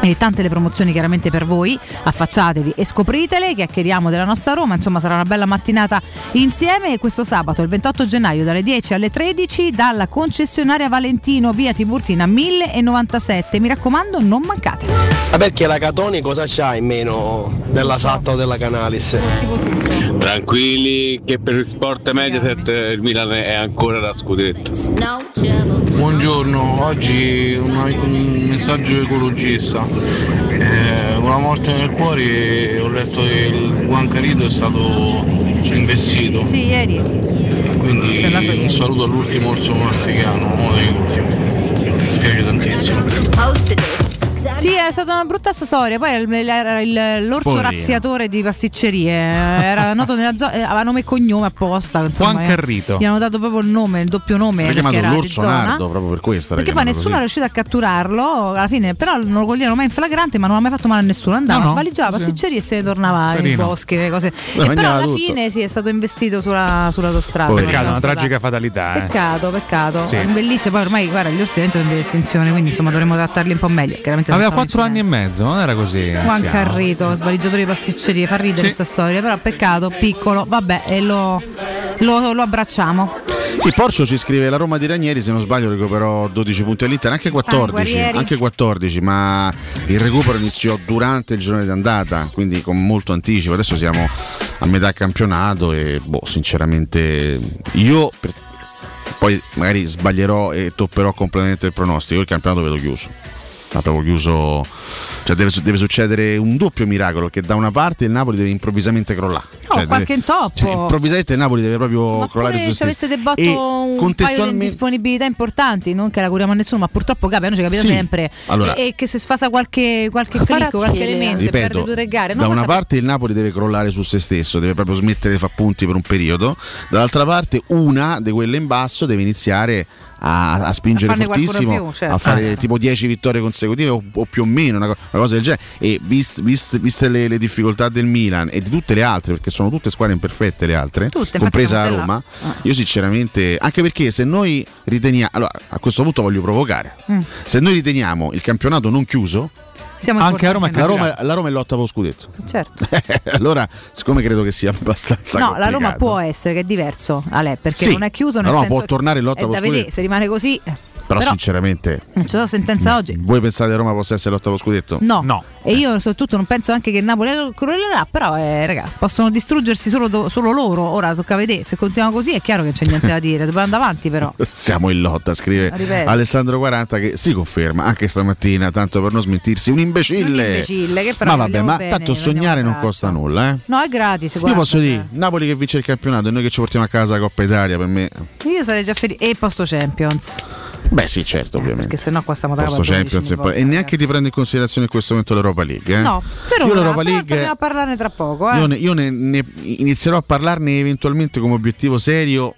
E tante le promozioni chiaramente per voi, affacciatevi e scopritele, chiacchieriamo della nostra Roma, insomma sarà una bella mattinata insieme e questo sabato il 28 gennaio dalle 10 alle 13 dalla concessionaria Valentino via Tiburtina 1097, mi raccomando non mancate. Ma perché la Catoni cosa c'ha in meno della Satta o della Canalis? Tranquilli che per il sport Mediaset il Milan è ancora da scudetto. Buongiorno, oggi un messaggio ecologista. Eh, con la morte nel cuore ho letto che il Juan Carito è stato investito. Sì, ieri. Quindi un saluto all'ultimo orso marsicano, uno degli ultimi. Mi piace tantissimo. Sì, è stata una brutta storia. Poi era il- l'orso Poverino. razziatore di pasticcerie. Era noto nella zona, eh, aveva nome e cognome apposta. Insomma, Juan eh. Carrito. Gli hanno dato proprio il nome, il doppio nome. L'ha chiamato l'orso nardo proprio per questo. Perché poi nessuno è così. riuscito a catturarlo alla fine, però non lo coglievano mai in flagrante, ma non ha mai fatto male a nessuno. Andava, No, no, svaligiava sì. pasticcerie e se ne tornava nei boschi, nelle cose. Beh, e però alla tutto. fine sì, è stato investito sulla, sull'autostrada. Peccato, una è stata- tragica fatalità. Eh. Peccato, peccato. Sì. È bellissimo. Poi ormai guarda, gli orsi diventano delle estinzioni, quindi insomma dovremmo trattarli un po' meglio. Chiaramente non Aveva 4 anni e mezzo, non era così. Juan. Carrito, svaligiatore di pasticcerie, fa ridere Sì. questa storia, però peccato, piccolo, vabbè, e lo, lo- lo abbracciamo. Sì, Porcio ci scrive la Roma di Ranieri, se non sbaglio recuperò 12 punti all'Inter, anche 14, Guerrieri. anche 14, ma il recupero iniziò durante il giorno di andata, quindi con molto anticipo. Adesso siamo a metà campionato e boh, sinceramente io per- poi magari sbaglierò e topperò completamente il pronostico, il campionato lo vedo chiuso. Ha proprio chiuso. Cioè deve, deve succedere un doppio miracolo che da una parte il Napoli deve improvvisamente crollare. No, Cioè, qualche deve- intoppo. cioè, improvvisamente il Napoli deve proprio Ma crollare su se se avesse stesso. debotto E un paio di contestualmente disponibilità importanti, non che la curiamo a nessuno, ma purtroppo capita, noi ci capita Sì, sempre. allora- e, e che se sfasa qualche, qualche click, qualche elemento e perde ripeto, due tre gare. da una parte il Napoli deve crollare su se stesso, deve proprio smettere di fare punti per un periodo, dall'altra parte una di quelle in basso deve iniziare a, a spingere A fortissimo, più, certo. a fare Ah. tipo 10 vittorie consecutive o, o più o meno, una, co- una cosa del genere. E vist- vist- viste le, le difficoltà del Milan e di tutte le altre, perché sono tutte squadre imperfette le altre, Tutte, compresa Roma, là. io sinceramente, anche perché se noi riteniamo, allora a questo punto voglio provocare, Mm. se noi riteniamo il campionato non chiuso, Siamo anche a Roma, la. Roma, la Roma è lotta per lo scudetto. Certo. allora, siccome credo che sia abbastanza No, la Roma complicato. può essere, che è diverso, Ale, perché Sì, non è chiuso la nel Roma senso può tornare in lotta è allo da vedere, scudetto. se rimane così. Però, Però sinceramente, non c'è la sentenza oggi. voi pensate che Roma possa essere lotta allo scudetto? No. E io soprattutto non penso anche che il Napoli crollerà, però eh, raga, possono distruggersi solo, solo loro. Ora tocca vedere, se continuiamo così è chiaro che non c'è niente da dire, dobbiamo andare avanti però. Siamo in lotta, scrive Ripeto. Alessandro 40 che si conferma anche stamattina, tanto per non smentirsi, un imbecille. Un imbecille, che però ma vabbè, ma bene, tanto sognare non costa nulla, eh. No, è gratis, Io guarda. posso dire, Napoli che vince il campionato e noi che ci portiamo a casa la Coppa Italia, per me... Io sarei già felice. E posto Champions. Beh sì, certo, ovviamente. Perché sennò qua stiamo da Posto capo a 12 Champions e, poi- e neanche ti prendo in considerazione in questo momento l'Europa League. Eh? No, per io l'Europa però League a parlarne tra poco. Eh. io, ne, io ne- ne inizierò a parlarne eventualmente come obiettivo serio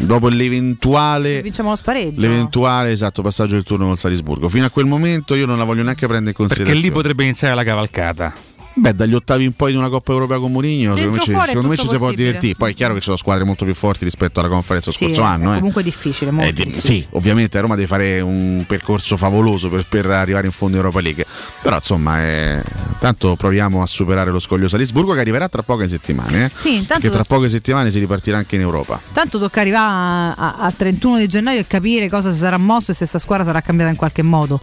dopo l'eventuale Se vinciamo lo spareggio. l'eventuale esatto passaggio del turno con Salisburgo. Fino a quel momento io non la voglio neanche prendere in Perché considerazione. lì potrebbe iniziare la cavalcata. Beh, dagli ottavi in poi di una Coppa Europea con Mourinho, secondo me, ci, è secondo me ci si può divertire. Poi è chiaro che ci sono squadre molto più forti rispetto alla conferenza Sì, scorso è anno. eh. comunque difficile, molto Eh, di- difficile. sì, ovviamente a Roma deve fare un percorso favoloso per, per arrivare in fondo in Europa League. Però insomma, eh, tanto proviamo a superare lo scoglio Salisburgo che arriverà tra poche settimane. Eh? Sì, intanto- Perché tra poche settimane si ripartirà anche in Europa. Tanto tocca arrivare a, a- a 31 di gennaio e capire cosa si sarà mosso e se sta squadra sarà cambiata in qualche modo.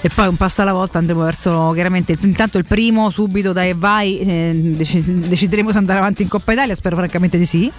E poi un passo alla volta andremo verso chiaramente intanto il primo subito dai vai eh, deci- decideremo se andare avanti in Coppa Italia, spero francamente di sì.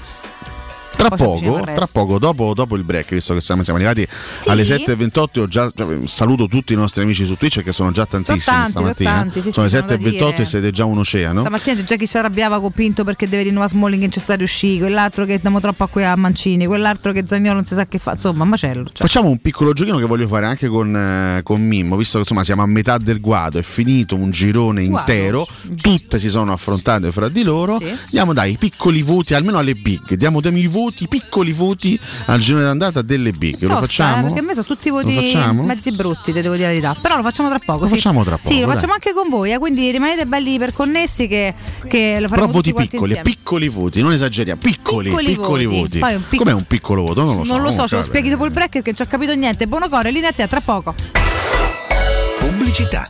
Tra poco, tra poco dopo, dopo il break, visto che siamo, siamo arrivati alle 7.28, ho già, cioè, saluto tutti i nostri amici su Twitch che sono già tantissimi tanti, stamattina. sono tanti, sì, sono sì, le sono da 7.28 dire. e siete già un oceano. Stamattina c'è già chi si arrabbiava con Pinto perché deve rinnovare Smalling che non ci sta riuscito, quell'altro che diamo troppo a, que- a Mancini, quell'altro che Zagnolo non si sa che fa, insomma, macello. cioè. Facciamo un piccolo giochino che voglio fare anche con, eh, con Mimmo, visto che insomma siamo a metà del guado, è finito un girone Guado. intero, tutte si sono affrontate fra di loro. Sì. Diamo dai piccoli voti, almeno alle big, diamo, diamo i voti, i piccoli voti al girone d'andata delle big. Lo Tosta, eh, facciamo? perché a me sono tutti voti Lo mezzi brutti, te devo dire la verità. Però lo facciamo tra poco. Lo sì. facciamo tra Sì, poco, lo dai. facciamo anche con voi, eh, quindi rimanete belli iperconnessi che, che lo Però faremo voti tutti quanti piccoli, insieme. piccoli voti, non esageriamo, piccoli, piccoli, Piccoli voti. voti. Pic- Com'è un piccolo voto? Non lo so. non lo so, ce lo spieghi dopo il break perché non ci ho capito niente. Buono core, linea a te, a tra poco. Pubblicità.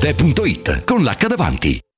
Arte.it con l'H davanti.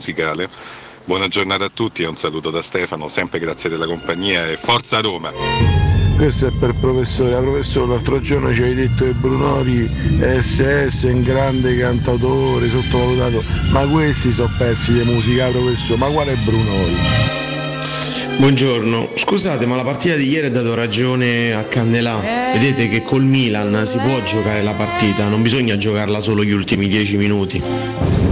Musicale. Buona giornata a tutti e un saluto da Stefano, sempre grazie della compagnia e forza Roma! Questo è per professore, la professore l'altro giorno ci hai detto che Brunori SS è un grande cantautore, sottovalutato, ma questi sono pezzi di musica, professore, ma quale è Brunori? Buongiorno, scusate ma la partita di ieri ha dato ragione a Cannelà. Vedete che col Milan si può giocare la partita, non bisogna giocarla solo gli ultimi 10 minuti.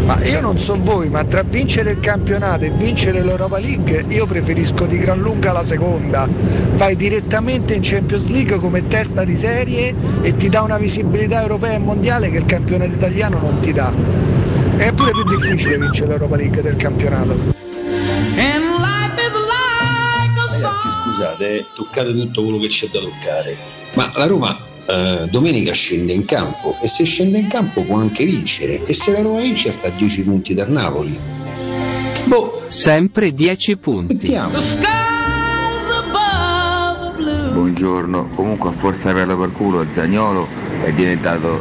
Ma io non so voi, ma tra vincere il campionato e vincere l'Europa League io preferisco di gran lunga la seconda. Vai direttamente in Champions League come testa di serie e ti dà una visibilità europea e mondiale che il campionato italiano non ti dà. È pure più difficile vincere l'Europa League del campionato. Ragazzi, scusate, eh, toccate tutto quello che c'è da toccare. Ma la Roma eh, domenica scende in campo e se scende in campo può anche vincere. E se la Roma vince sta a 10 punti dal Napoli. Boh, Sempre 10 punti. aspettiamo. Buongiorno, comunque a forza averlo per culo Zagnolo è diventato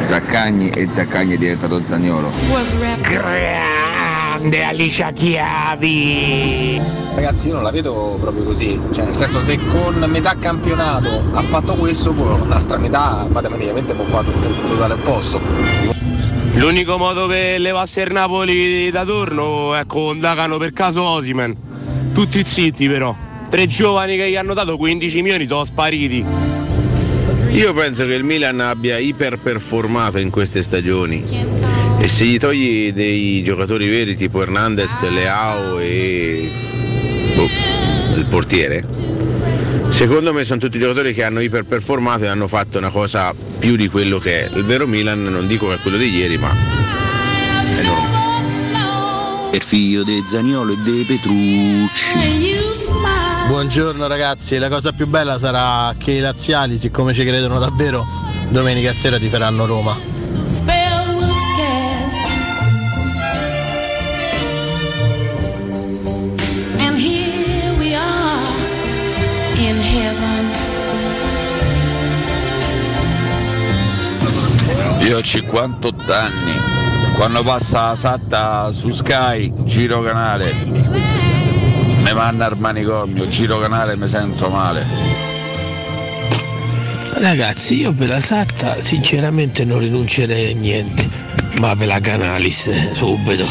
Zaccagni e Zaccagni è diventato Zagnolo. Grande Alicia Chiavi. Ragazzi io non la vedo proprio così, cioè nel senso se con metà campionato ha fatto questo, con l'altra metà matematicamente può fare il totale opposto. L'unico modo per levarsi il Napoli da torno è con Dagano per caso Osimen. Tutti zitti però. Tre giovani che gli hanno dato 15 milioni sono spariti. Io penso che il Milan abbia iperperformato in queste stagioni e se gli togli dei giocatori veri tipo Hernandez, Leao e portiere, secondo me sono tutti giocatori che hanno iperperformato e hanno fatto una cosa più di quello che è. Il vero Milan non dico che è quello di ieri, ma è normale. Il figlio di Zaniolo e dei Petrucci. Buongiorno ragazzi, la cosa più bella sarà che i laziali, siccome ci credono davvero, domenica sera ti faranno Roma. Io ho 58 anni, quando passa la satta su Sky, giro canale, mi manda al manicomio, giro canale e mi sento male. Ragazzi, io per la Satta sinceramente non rinuncerei a niente, ma per la Canalis subito.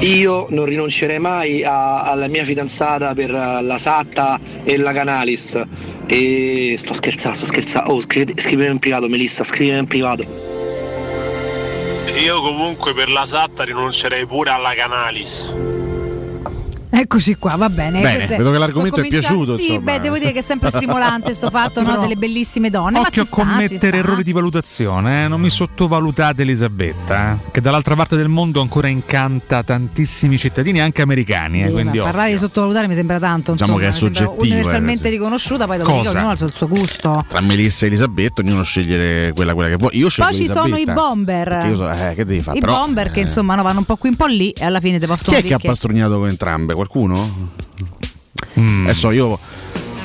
Io non rinuncerei mai a- alla mia fidanzata per eh, la Satta e la Canalis. E sto scherzando, sto scherzando. Oh, scrivete- scrivimi in privato, Melissa, scrivimi in privato. Io comunque per la Satta rinuncerei pure alla Canalis. Eccoci qua, va bene. Bene, vedo che l'argomento è piaciuto, Sì, insomma. beh, devo dire che è sempre stimolante sto fatto no, delle bellissime donne. ma Occhio ci a sta, commettere errori di valutazione, eh? non mi sottovalutate Elisabetta, eh? che dall'altra parte del mondo ancora incanta tantissimi cittadini, anche americani. eh, quindi parlare di occhio. sottovalutare mi sembra tanto. Diciamo insomma, che è soggettivo, Universalmente eh, riconosciuta, poi dopo ognuno ha il suo gusto. Tra Melissa e Elisabetta, ognuno sceglie quella, quella che vuole. Io scelgo Poi ci sono i bomber. so- eh, che devi fare? I Però, bomber che eh, insomma no, vanno un po' qui un po' lì e alla fine Chi possono è che ha pastrugnato con entrambe? Qualcuno? Adesso io.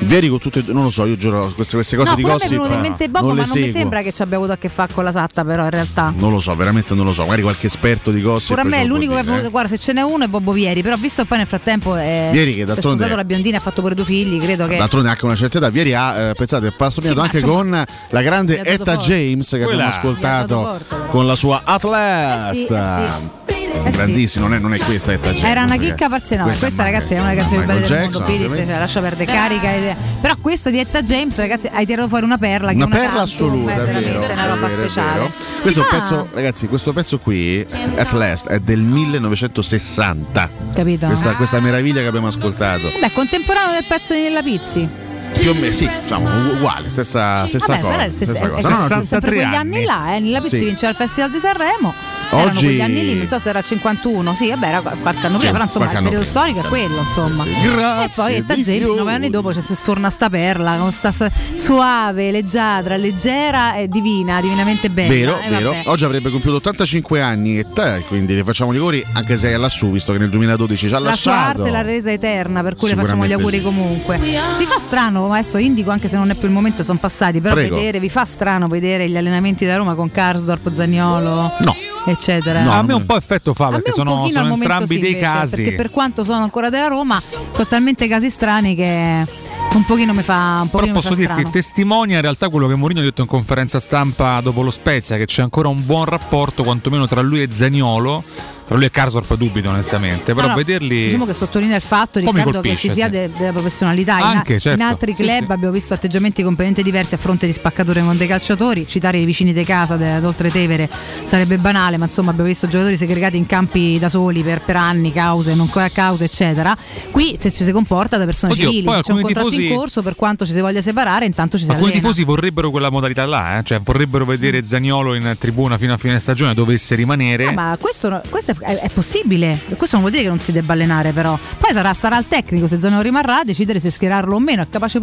Vieri con tutte. Non lo so, io giuro, queste, queste cose No, di pure a me è gossip. venuto in mente Bobo, non ma non mi sembra che ci abbia avuto a che fare con la Satta, però in realtà. Non lo so, veramente non lo so. Magari qualche esperto di gossip. Pure a me l'unico che è dire, venuto, eh. guarda, se ce n'è uno è Bobo Vieri, però visto che poi nel frattempo è, Vieri che si è d'altronde- sposato la biondina e ha fatto pure due figli, credo che D'altronde anche una certa età. Vieri ha, eh, pensate, è pastrugnato Sì, anche insomma, con la grande ha Etta forte. James che Quella. abbiamo ha ascoltato forte, con la sua Atlas. Eh sì, eh Eh sì. Grandissimo, non è, non è questa Etta James. Era una chicca pazzesca, no, questa, ragazzi è una delle canzoni più belle Michael del mondo, cioè, lascia perdere carica. E- Però questa di Etta James, ragazzi, hai tirato fuori una perla che Una una perla tantum, assoluta, è è vero, una roba vero, speciale. Questo Ah, pezzo, ragazzi, questo pezzo qui, At Last, è del 1960. Capito? Questa, questa meraviglia che abbiamo ascoltato. Beh, contemporaneo del pezzo di Nella Pizzi. Più o meno, sì, diciamo, uguale, stessa, stessa Vabbè, cosa. però è, stessa stessa- cosa. è No, no, sempre sempre quegli anni, là, eh. Nella Pizzi Sì. vinceva il Festival di Sanremo. Erano Oggi- quegli anni lì, non so se era 51, sì, vabbè, era qualche anno Sì, prima, però insomma il periodo prima. storico è quello, insomma. Sì, sì. Grazie e poi Etta James, Dio. nove anni dopo, cioè, si sforna sta perla, con sta su- suave, leggiadra, leggera e divina, divinamente bella. Vero, Eh, vero. Oggi avrebbe compiuto 85 anni e te, quindi le facciamo gli auguri anche se è lassù, visto che nel 2012 ci ha La sua lasciato. arte l'ha resa eterna, per cui le facciamo gli auguri sì. comunque. Ti fa strano adesso indico anche se non è più il momento, sono passati, però Prego. vedere, vi fa strano vedere gli allenamenti da Roma con Karsdorp, Zagnolo, No. eccetera. a me un po' effetto fa perché sono, sono entrambi sì, dei invece, casi. Perché per quanto sono ancora della Roma, sono talmente casi strani che un pochino mi fa un Però pochino mi posso dirti, strano. testimonia in realtà quello che Mourinho ha detto in conferenza stampa dopo lo Spezia, che c'è ancora un buon rapporto quantomeno tra lui e Zaniolo. Tra lui e Karsdorp dubito onestamente, però No, no, vederli... Diciamo che sottolinea il fatto, Riccardo, che colpisce, ci sia sì. de- della professionalità. In- Anche, in, certo. altri Sì, club sì. abbiamo visto atteggiamenti completamente diversi a fronte di spaccature con dei calciatori. Citare i vicini di casa d'Oltre Tevere sarebbe banale, ma insomma abbiamo visto giocatori segregati in campi da soli per, per anni, cause, non cause, eccetera. Qui se ci si comporta da persone Oddio, civili, c'è un contratto in tifosi- corso, per quanto ci si voglia separare, intanto ci si Alcuni allena. tifosi vorrebbero quella modalità là, eh? cioè vorrebbero vedere Zaniolo in tribuna fino a fine stagione, dovesse rimanere. Ah, ma questo, no- questo è, è possibile, questo non vuol dire che non si debba allenare però. Poi sarà, starà al tecnico se Zanello rimarrà a decidere se schierarlo o meno, è capace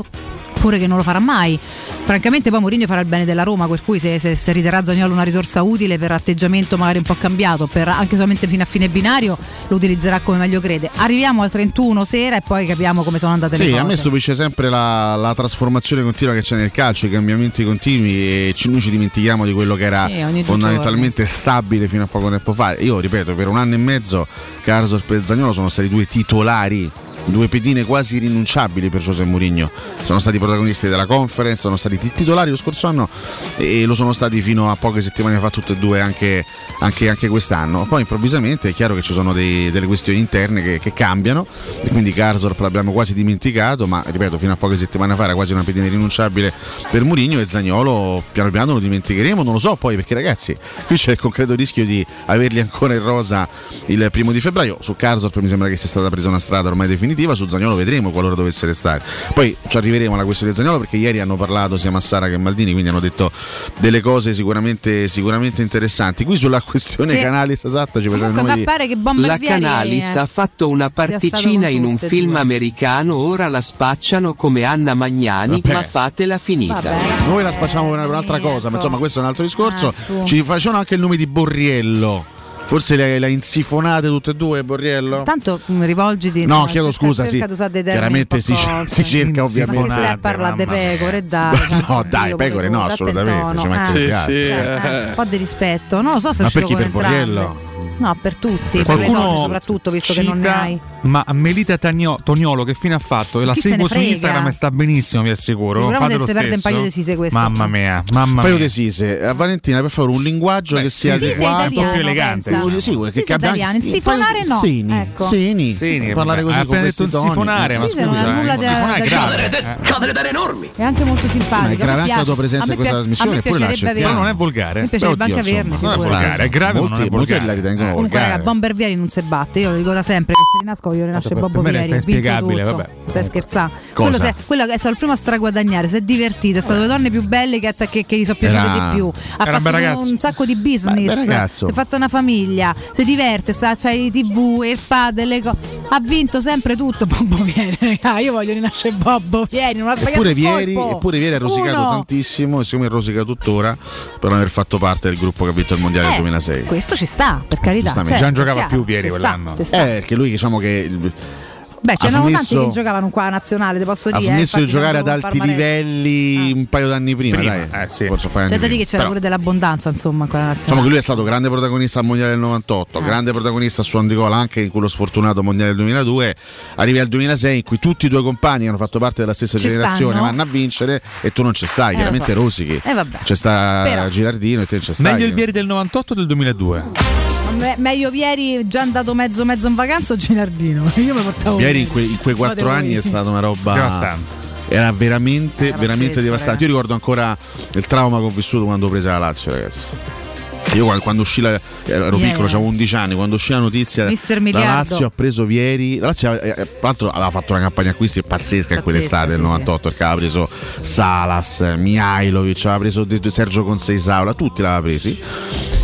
pure che non lo farà mai. Francamente poi Mourinho farà il bene della Roma, per cui se, se, se riterrà Zaniolo una risorsa utile per atteggiamento magari un po' cambiato, per anche solamente fino a fine binario, lo utilizzerà come meglio crede. Arriviamo al 31 sera e poi capiamo come sono andate le Sì, cose. a me stupisce sempre la, la trasformazione continua che c'è nel calcio, i cambiamenti continui e ci- noi ci dimentichiamo di quello che era Sì, fondamentalmente stabile fino a poco tempo fa. Io ripeto, per un anno e mezzo Carzor e Zagnolo sono stati due titolari. Due pedine quasi irrinunciabili per José Mourinho. Sono stati protagonisti della conference, sono stati tit- titolari lo scorso anno e lo sono stati fino a poche settimane fa tutti e due anche, anche- anche quest'anno. Poi improvvisamente è chiaro che ci sono dei- delle questioni interne che, che cambiano e quindi Karsdorp l'abbiamo quasi dimenticato, ma ripeto fino a poche settimane fa era quasi una pedina irrinunciabile per Mourinho e Zagnolo piano piano lo dimenticheremo, non lo so poi perché ragazzi qui c'è il concreto rischio di averli ancora in rosa il primo di febbraio. Su Karsdorp mi sembra che sia stata presa una strada ormai definitiva, su Zagnolo vedremo qualora dovesse restare. Poi ci arriveremo alla questione di Zagnolo perché ieri hanno parlato sia Massara che Maldini, quindi hanno detto delle cose sicuramente, sicuramente interessanti. Qui sulla questione Sì. Canalis esatta ci faceva il Comunque nome mi di pare che La Canalis eh, ha fatto una particina in un film due. americano, ora la spacciano come Anna Magnani, Vabbè. ma fatela finita. Noi la spacciamo per un'altra cosa, ma insomma questo è un altro discorso. Ah. Ci facevano anche il nome di Borriello. Forse le, le insifonate tutte e due, Borriello? Tanto mh, rivolgiti. No, insomma, chiedo cerca- scusa, sì. Chiaramente un po' si, cose. si cerca Ma ovviamente. stai a parlare di pecore, dai. No, dai, pecore no, assolutamente. date in Ci tono, mancherebbe eh. Cioè, eh, un po' di rispetto. Non lo so se Ma per con Per entrambe. Borriello? No, per tutti, per le donne soprattutto, visto che non ne hai. Ma Melita Tagno- Toniolo che fine ha fatto? E la Chi se seguo su? Instagram e sta benissimo, vi assicuro. Sicuramente Fate lo si perde un stesso. paio di sise questo. Mamma mia, mamma Un paio mia. di sise. A Valentina, per favore, un linguaggio che sia adeguato. italiano, un po' più elegante, diciamo. Sì, sì, che Sise abbia sifonare no. Seni, Ecco. seni. Seni, parlare così con appena questi detto un toni. sifonare, ma Sì, se scusa, nulla eh, da- sifonare è da- grave. eh. C'ha delle dare enormi. È anche molto simpatico. È grave anche la tua presenza in questa trasmissione. Però non è volgare. Mi piacerebbe anche averne. Non è volgare, è grave, non Molti, è molti volgare. la ritengono Comunque, volgare. Bomber Vieri non si batte. Io lo dico da sempre che se rinasco voglio rinascere Per- Bobbo è Vieri. vinto inspiegabile, vabbè. Stai scherzando? Quello, se, quello è stato il primo a straguadagnare, si è divertito, è stato le donne più belle che, che, che gli sono piaciute di più. Ha un fatto ragazzo. un sacco di business. Si è fatta una famiglia, si diverte, sa, c'ha i tv, il padel, le cose. Ha vinto sempre tutto Bobbo Vieri. raga. Io voglio rinascere Bobbo Vieri, non ha sbagliato Eppure un Vieri, eppure Vieri ha rosicato Uno. tantissimo e siccome rosica tuttora per non aver fatto parte del gruppo che ha vinto il mondiale Eh, 2006. Questo ci sta, per carità. Già non giocava più Vieri quell'anno. Eh, perché lui diciamo che Beh, ha c'erano tanti smesso- che giocavano qua a nazionale, ti posso ha dire. eh, smesso di infatti giocare ad alti livelli un paio d'anni prima, Prima, dai. eh, sì. Forse un paio C'è da dire che c'era Però- pure dell'abbondanza, insomma, con la Diciamo nazionale. che lui è stato grande protagonista al mondiale del 98, grande protagonista a suon di gol anche in quello sfortunato mondiale del 2002. Arrivi al 2006 in cui tutti i tuoi compagni hanno fatto parte della stessa Ci generazione, stanno. vanno a vincere e tu non ci stai. Eh, Chiaramente so. rosichi. Eh, vabbè. C'è sta Però- Girardino e te ci stai. Meglio il Vieri del 98 o del 2002? Me- meglio Vieri già andato mezzo mezzo in vacanza o Ginardino? Io mi portavo Vieri in, que- in quei quattro anni è stata una roba Devastante. Era veramente, Era veramente devastante. Io ricordo ancora il trauma che ho vissuto quando ho preso la Lazio, ragazzi. Io quando, uscì la, ero Yeah. piccolo, avevo 11 anni, quando uscì la notizia Mister la. Lazio ha preso Vieri, la Lazio eh, eh, tra l'altro aveva fatto una campagna acquisti pazzesca in quell'estate del sì, 98 perché aveva preso Salas, Mihailovic, aveva preso Sergio Conseisaula, tutti l'aveva presi.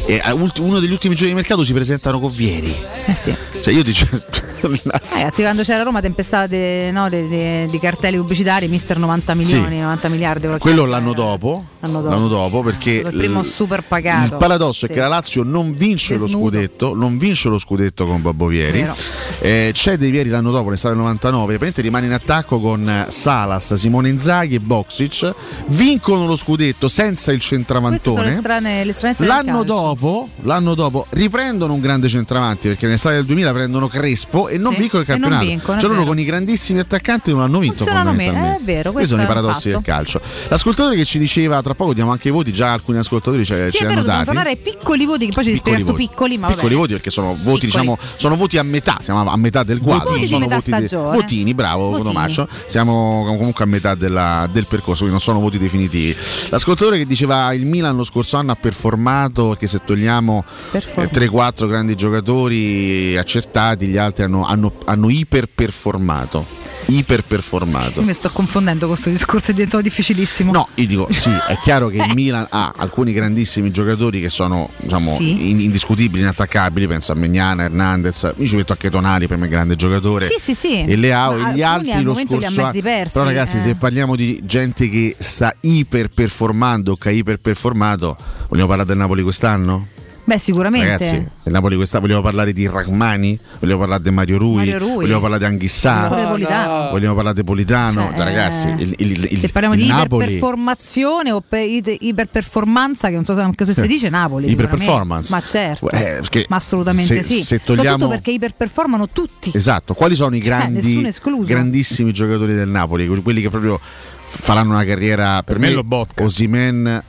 E uno degli ultimi giorni di mercato si presentano con Vieri. Eh sì. Cioè io dicevo Ragazzi, quando c'era Roma tempestate no, di, cartelli pubblicitari, mister 90 milioni, Sì. 90 miliardi. quello l'anno dopo, L'anno dopo. l'anno dopo perché il primo l- super pagato. Il paradosso è che la Lazio non vince lo scudetto, non vince lo scudetto con Babbo Vieri. Vero. Eh, c'è De Vieri l'anno dopo, l'estate del 99, praticamente rimane in attacco con eh, Salas, Simone Inzaghi e Boxic. Vincono lo scudetto senza il le centravantone. strane, le L'anno dopo, l'anno dopo riprendono un grande centravanti perché nell'estate del 2000 prendono Crespo e non Sì, vincono il campionato. vincono, cioè loro con i grandissimi attaccanti non hanno vinto Funzionano meno, fondamentalmente. è vero, Questi sono i paradossi del calcio. L'ascoltatore che ci diceva, tra poco diamo anche i voti, già alcuni ascoltatori ce, Sì, ce li hanno dobbiamo dati. tornare ai piccoli voti che poi ci Piccoli spiega sto voti. piccoli, ma piccoli voti perché sono voti, Piccoli. diciamo, sono voti a metà, siamo a metà del quadro. Voti sono metà voti stagione. votini, bravo, Votini. Cotomaccio. Siamo comunque a metà della- del percorso, quindi non sono voti definitivi. L'ascoltatore che diceva il Milan lo scorso anno ha performato, che se togliamo eh, 3-4 grandi giocatori accertati, gli altri hanno, hanno, hanno iperperformato. Iperperformato. Io mi sto confondendo con questo discorso, è diventato difficilissimo. No, io dico sì, è chiaro che il Milan ha alcuni grandissimi giocatori che sono diciamo, Sì. in- indiscutibili, inattaccabili, penso a Megnana, Hernandez, io ci metto anche Tonali per me grande giocatore. Sì, sì, sì. E Leao Ma e gli altri al lo scorso anno- Però ragazzi, eh. se parliamo di gente che sta iperperformando che ha iperperformato, vogliamo parlare del Napoli quest'anno? Beh, sicuramente. Ragazzi, il Napoli quest'anno vogliamo parlare di Rachmani, vogliamo parlare di Mario Rui, Mario Rui. vogliamo parlare di Anghissà, Pure Politano. vogliamo parlare di Politano. Cioè, ragazzi, eh, il, il- il- se parliamo il di Napoli iperperformazione o iperperformanza, che non so se si dice Napoli. Iperperformance. Ma certo. Eh, perché ma assolutamente se- sì. se togliamo- Soprattutto perché iperperformano tutti. Esatto, quali sono i Cioè, grandi, escluso. grandissimi giocatori del Napoli? Quelli che proprio faranno una carriera per, me me, Lobotka. Osimen,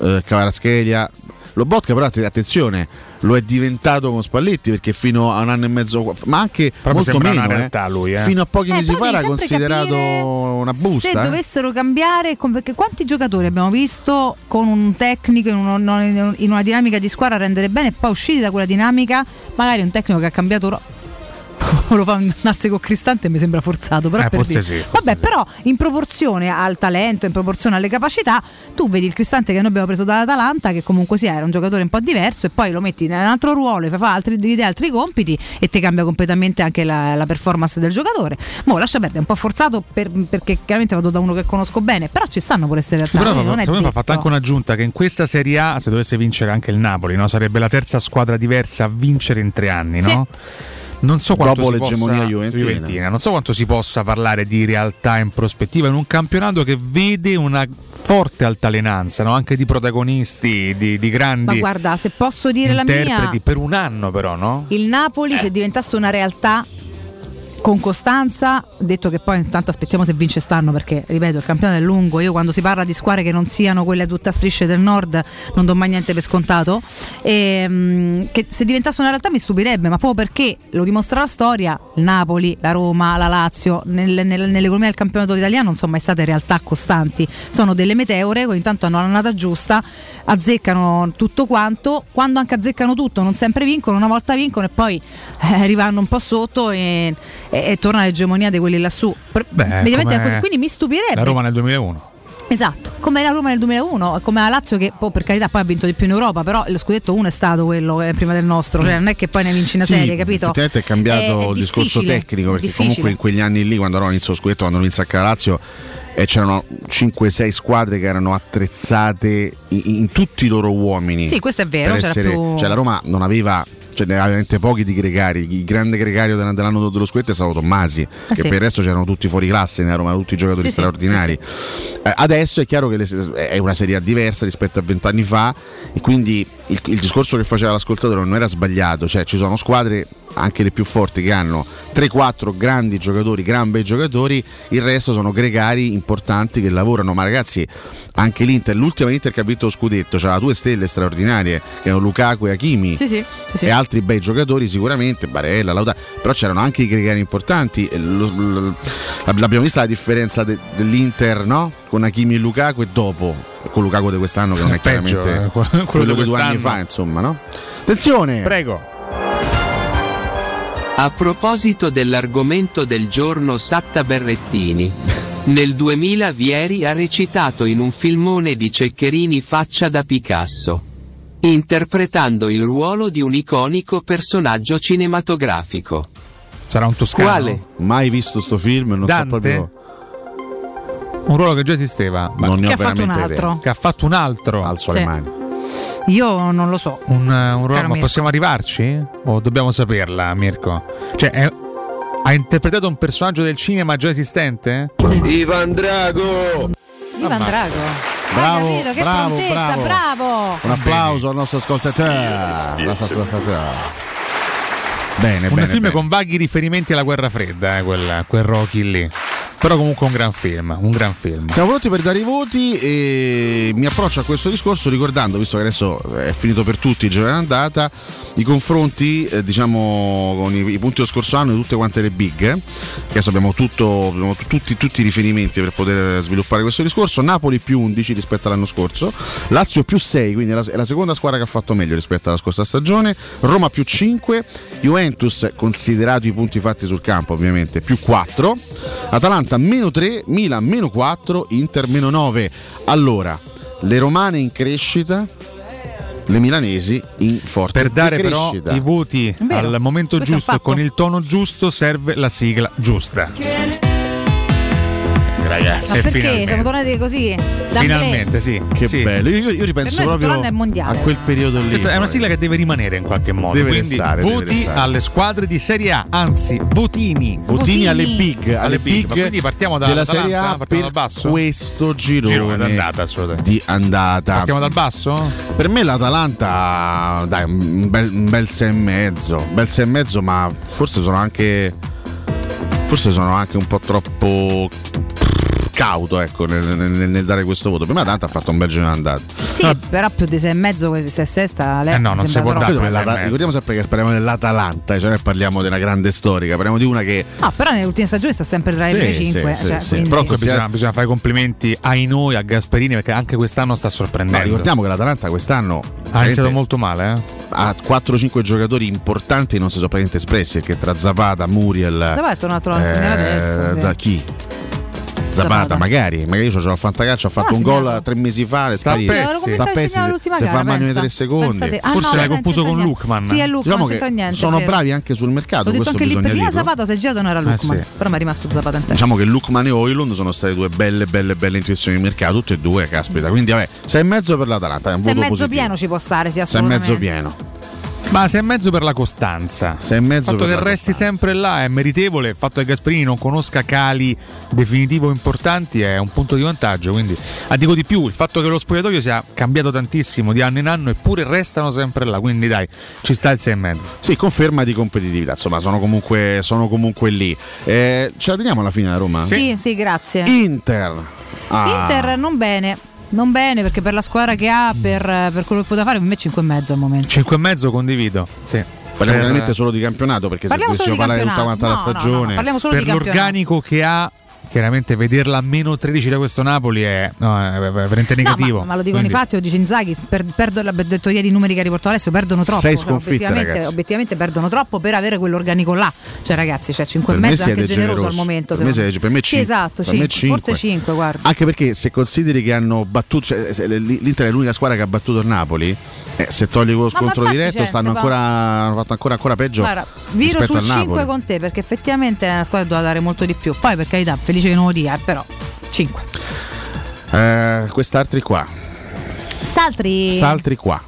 eh, Cavaraschelia. Lobotka però att- attenzione, lo è diventato con Spalletti perché fino a un anno e mezzo, ma anche molto sembra meno, una eh. realtà lui, eh. fino a pochi Eh, mesi fa era considerato una Se busta. eh. dovessero cambiare, perché quanti giocatori abbiamo visto con un tecnico in, uno- in una dinamica di squadra rendere bene e poi usciti da quella dinamica, magari un tecnico che ha cambiato lo fa un nasse con Cristante mi sembra forzato però Eh, per forse dire. sì, forse vabbè però in proporzione al talento in proporzione alle capacità tu vedi il Cristante che noi abbiamo preso dall'Atalanta che comunque sia era un giocatore un po' diverso e poi lo metti in un altro ruolo fa, fa altri, altri compiti e ti cambia completamente anche la, la performance del giocatore Mo lascia perdere è un po' forzato per- perché chiaramente vado da uno che conosco bene però ci stanno pure queste realtà Però quindi non secondo me detto. fatta anche un'aggiunta che in questa Serie A, se dovesse vincere anche il Napoli, no? sarebbe la terza squadra diversa a vincere in tre anni, no? Non so quanto Dopo si l'egemonia possa, juventina. non so quanto si possa parlare di realtà in prospettiva in un campionato che vede una forte altalenanza, no? anche di protagonisti, di, di ma grandi guarda se posso dire la mia interpreti per un anno però, no? Il Napoli, Eh. se diventasse una realtà con costanza, detto che poi intanto aspettiamo se vince stanno perché ripeto il campionato è lungo, io quando si parla di squadre che non siano quelle a tutta strisce del nord non do mai niente per scontato, Ehm, che se diventasse una realtà mi stupirebbe, ma proprio perché lo dimostra la storia, il Napoli, la Roma, la Lazio, nel- nel- nell'economia del campionato italiano non sono mai state realtà costanti, sono delle meteore, ogni tanto hanno l'annata giusta, azzeccano tutto quanto, quando anche azzeccano tutto non sempre vincono, una volta vincono e poi eh, arrivano un po' sotto e, e- e torna l'egemonia di quelli lassù. Beh, quindi mi stupirebbe. La Roma nel 2001. Esatto, come la Roma nel 2001, come la Lazio che poi per carità poi ha vinto di più in Europa, però lo scudetto 1 è stato quello eh, prima del nostro, cioè non è che poi ne vinci una Sì, serie, capito? È cambiato È- è il discorso tecnico perché difficile. comunque in quegli anni lì, quando Roma iniziò lo scudetto, quando inizia a Lazio, eh, c'erano 5-6 squadre che erano attrezzate in, in tutti i loro uomini. Sì, questo è vero, essere- più- cioè la Roma non aveva cioè ne aveva veramente pochi di gregari. Il grande gregario della- dell'anno dello scudetto è stato Tommasi, che sì. per il resto c'erano tutti fuori classe nella Roma, tutti giocatori Sì, sì, straordinari. Eh, adesso è chiaro che le- è una serie A diversa rispetto a vent'anni fa e quindi il, il discorso che faceva l'ascoltatore non era sbagliato, cioè ci sono squadre anche le più forti che hanno 3-4 grandi giocatori, gran bei giocatori, il resto sono gregari importanti che lavorano, ma ragazzi anche l'Inter, l'ultima Inter che ha vinto lo scudetto, c'ha due stelle straordinarie che erano Lukaku e Hakimi Sì, sì, sì, sì. e altri bei giocatori sicuramente, Barella, Lauda, però c'erano anche i gregari importanti, e lo- l'abbiamo vista la differenza de- dell'Inter no? con Hakimi e Lukaku e dopo con Lukaku di quest'anno che non è Peggio, chiaramente eh, quello quello di due anni fa insomma no? attenzione Prego A proposito dell'argomento del giorno Satta Berrettini. Nel 2000 Vieri ha recitato in un filmone di Ceccherini Faccia da Picasso, interpretando il ruolo di un iconico personaggio cinematografico. Sarà un toscano? Quale? mai visto sto film non Dante? so proprio Un ruolo che già esisteva. non ne Che ho ha fatto un veramente altro. idea Che ha fatto un altro. alzo Sì. le mani Io non lo so. Un, un ruolo, ma Mirko. possiamo arrivarci? O dobbiamo saperla, Mirko? Cioè, è- ha interpretato un personaggio del cinema già esistente? Ivan Drago! Ivan Drago. Bravo, Hai capito? Che bravo, prontezza, bravo. bravo. Un applauso al nostro ascoltatore. Al nostro ascoltatore. Bene, un bene. film bene. con vaghi riferimenti alla guerra fredda, eh, quel, quel Rocky lì. Però comunque un gran film, un gran film. Siamo pronti per dare i voti e mi approccio a questo discorso ricordando, visto che adesso è finito per tutti il giorno d'andata, i confronti eh, diciamo con i, i punti dello scorso anno di tutte quante le big. eh. Adesso abbiamo, tutto, abbiamo tu- tutti, tutti i riferimenti per poter sviluppare questo discorso. Napoli più 11 rispetto all'anno scorso, Lazio più 6, quindi è la, è la seconda squadra che ha fatto meglio rispetto alla scorsa stagione, Roma più 5, Juventus considerato i punti fatti sul campo ovviamente più 4, Atalanta meno 3, Milan meno 4, Inter meno 9. Allora, le romane in crescita, le milanesi in forte Per dare però i voti Vero, al momento giusto, con il tono giusto, serve la sigla giusta. Ragazzi, Ma perché finalmente. siamo tornati così? d'amblè? Finalmente, sì. Che sì. bello, io, io ripenso proprio a quel periodo lì. Questa è una sigla che deve rimanere in qualche modo. Deve Quindi restare, deve voti restare. alle squadre di Serie A, anzi, votini. Votini alle big, alle big, Ma quindi partiamo da della dall'Atalanta? Serie A partiamo per dal basso? questo girone, Girone d'andata, assolutamente. di andata. Partiamo dal basso? Per me l'Atalanta, dai, un bel, un bel 6 e mezzo, un bel 6 e mezzo, ma forse sono anche forse sono anche un po' troppo cauto ecco, nel, nel- nel dare questo voto. Per me l'Atalanta ha fatto un bel girone d'andata. Sì, però più di sei e mezzo, se è sesta, lei Eh no, non si può dare. Ricordiamo sempre che parliamo dell'Atalanta, cioè noi parliamo della grande storica, parliamo di una che Ah, però nelle ultime stagioni sta sempre tra i Sì, primi cinque. sì, cioè, sì, quindi- Però Considera- bisogna, bisogna fare i complimenti ai noi, a Gasperini, perché anche quest'anno sta No, sorprendendo. ricordiamo che l'Atalanta quest'anno ha iniziato molto male, eh? ha 4-5 giocatori importanti non si sono praticamente espressi perché tra Zapata, Muriel Zapata è tornato a segnare adesso, eh, sì. Za- chi? Zapata, Zapata. magari, magari io c'ho a Fantacalcio, ha fatto Ah, un gol tre mesi fa, è Sta pezzi. Sta pezzi, se fa mano di. 3 secondi. Ah, Forse no, l'hai confuso con. Lukman. Sì, è Lukman, Diciamo niente. sono bravi anche sul mercato, L'ho detto questo anche lì bisogna. Zapata si è girato non era Lukman. sì. Però mi è rimasto Zapata in testa. Diciamo che Lukman e Oilund sono state due belle, belle, belle intuizioni di mercato, tutte e due, caspita. Quindi vabbè, 6 e mezzo per l'Atalanta, è un Se è voto mezzo pieno ci può stare, sì, 6 e assolutamente. mezzo pieno. Ma sei e mezzo per la costanza. 6 e mezzo Il fatto per che la resti costanza. sempre là è meritevole. Il fatto che Gasperini non conosca cali definitivo importanti è un punto di vantaggio. Quindi, ah, dico di più, il fatto che lo spogliatoio sia cambiato tantissimo di anno in anno eppure restano sempre là. Quindi dai, ci sta il 6 e mezzo. Sì, conferma di competitività, insomma, sono comunque, sono comunque lì. Eh, ce la teniamo alla fine la Roma? Sì, sì, grazie. Inter. Ah. Inter non bene. Non bene perché per la squadra che ha, per, per quello che poteva fare, per me 5 e mezzo al momento. 5 e mezzo condivido. Sì. Parliamo veramente solo di campionato perché Parliamo se solo dovessimo di parlare tutta campionato. quanta la No, no, no, stagione. parliamo solo per di l'organico che ha, chiaramente vederla a meno 13 da questo Napoli è, no, è veramente No, negativo. ma, ma lo dicono Quindi- i fatti, oggi Inzaghi, per, perdo, l'ho detto ieri i numeri che ha riportato adesso, perdono troppo. Sei Cioè, sconfitte, obiettivamente, ragazzi. obiettivamente perdono troppo per avere quell'organico là. Cioè ragazzi, cioè 5 e Per me mezzo è anche generoso generosi. al momento. Per me siete- per me Sì, cinque. esatto, Per me cinque, forse cinque. 5, guarda. Anche perché se consideri che hanno battuto, cioè, l'Inter è l'unica squadra che ha battuto il Napoli, eh, se togli quello scontro diretto cioè, stanno ancora, hanno fatto ancora, ancora peggio Guarda, viro rispetto sul al 5 Napoli. con te perché effettivamente è una squadra che doveva dare molto di più. Poi per carità, felice che non lo dia, eh, però 5. Eh, quest'altri qua, St'altri st'altri qua.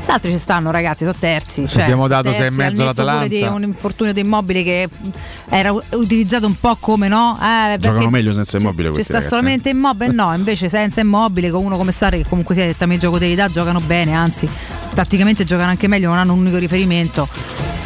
St'altri ci stanno ragazzi, sono terzi. Cioè, abbiamo dato sei e terzi, mezzo all'Atalanta. di un infortunio di immobili che era utilizzato un po' come no? Eh, Giocano meglio senza immobile Ci questi sta ragazzi. eh. solamente immobile? No, invece senza immobile con uno come Sarri che comunque sia dettami di gioco di età giocano bene, anzi tatticamente giocano anche meglio, non hanno un unico riferimento.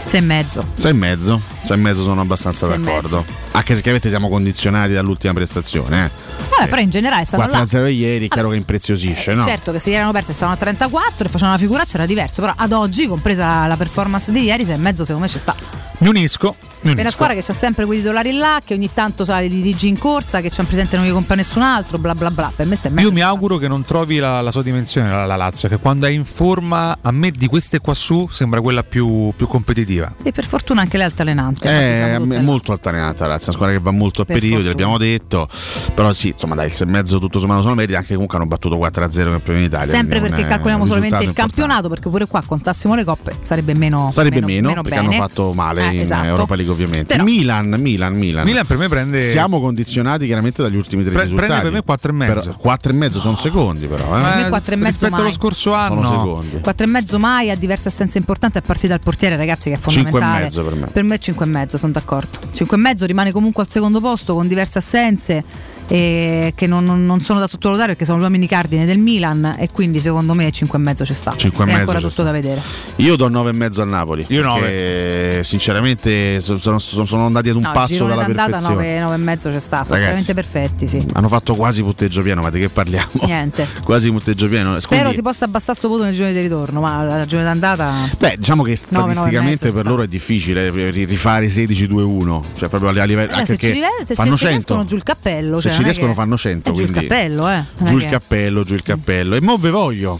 Sei e mezzo. 6 e mezzo, 6 e mezzo sono abbastanza Sei d'accordo. Anche se chiaramente siamo condizionati dall'ultima prestazione. Eh. Vabbè, però in generale stanno là. 4-0 ieri, chiaro che impreziosisce, no? Certo che se ieri erano persi e stavano a 34 e facevano una figuraccia era diverso, però ad oggi, compresa la performance di ieri, sei e mezzo secondo me ci sta. Mi unisco. È una squadra che c'ha sempre quei titolari là, che ogni tanto sa di DG in corsa, che c'hanno presente non gli compra nessun altro, bla bla bla. Per me mezzo. Io mi auguro che non trovi la, la sua dimensione la, la Lazio, che quando è in forma, a me di queste qua su sembra quella più, più competitiva. E per fortuna anche le altalenanti. È Eh, molto altalenata, ragazzi. Una squadra che va molto a Per periodi, fortuna. l'abbiamo detto. Però sì, insomma, dai, il 6 e mezzo tutto sommato sono meriti. Anche comunque hanno battuto 4-0 campione d'Italia. Sempre perché un- calcoliamo un solamente il importante. campionato, perché pure qua contassimo le coppe sarebbe meno. Sarebbe meno, meno, meno perché bene. hanno fatto male Eh, in esatto. Europa League ovviamente. Però- Milan, Milan, Milan. Milan per me prende- Siamo condizionati chiaramente dagli ultimi tre Pre- risultati. prende per me quattro e mezzo. Però quattro e mezzo sono secondi però, eh. Per me quattro e mezzo rispetto mai. allo scorso anno Sono secondi. 4 e mezzo mai ha diverse assenze importanti a partire dal portiere ragazzi che è Cinque e fondamentale mezzo per me. per me 5 e mezzo sono d'accordo 5 e mezzo rimane comunque al secondo posto con diverse assenze e che non, non- sono da sottovalutare perché sono gli uomini cardine del Milan e quindi secondo me 5 e mezzo ci sta Cinque e è mezzo ancora ci tutto sta. da vedere Io do 9 e mezzo al Napoli. Io nove. perché, Sinceramente so- sono, sono- sono andati ad un no, passo dalla perfezione. 9, 9 e mezzo ci sta veramente perfetti sì Hanno fatto quasi punteggio pieno, ma di che parliamo? niente quasi punteggio pieno. spero Quindi- si possa abbassare sto voto nel giorno di ritorno ma la ragione d'andata Beh, diciamo che statisticamente mezzo per loro è difficile ri- rifare 16-2-1, cioè proprio a livello Eh, anche se ci, se fanno ci 100. riescono giù il cappello Se cioè, ci è riescono che- fanno 100, è giù il cappello eh non è giù il che- cappello, giù il cappello. E mo ve voglio.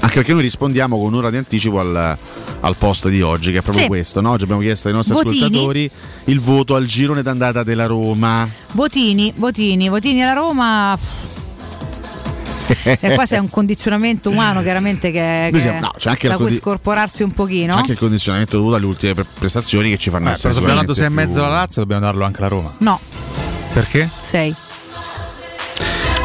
Anche perché noi rispondiamo con un'ora di anticipo al, al post di oggi, che è proprio Sì. questo. No? Oggi abbiamo chiesto ai nostri Votini. ascoltatori il voto al girone d'andata della Roma. Votini, votini, votini alla Roma. E qua c'è un condizionamento umano chiaramente che, che sì, no, c'è anche da cui condi- scorporarsi un pochino. C'è anche il condizionamento dovuto alle ultime pre- prestazioni che ci fanno Eh, essere però se 6 e mezzo più- alla Lazio, dobbiamo darlo anche alla Roma. No, Perché? 6.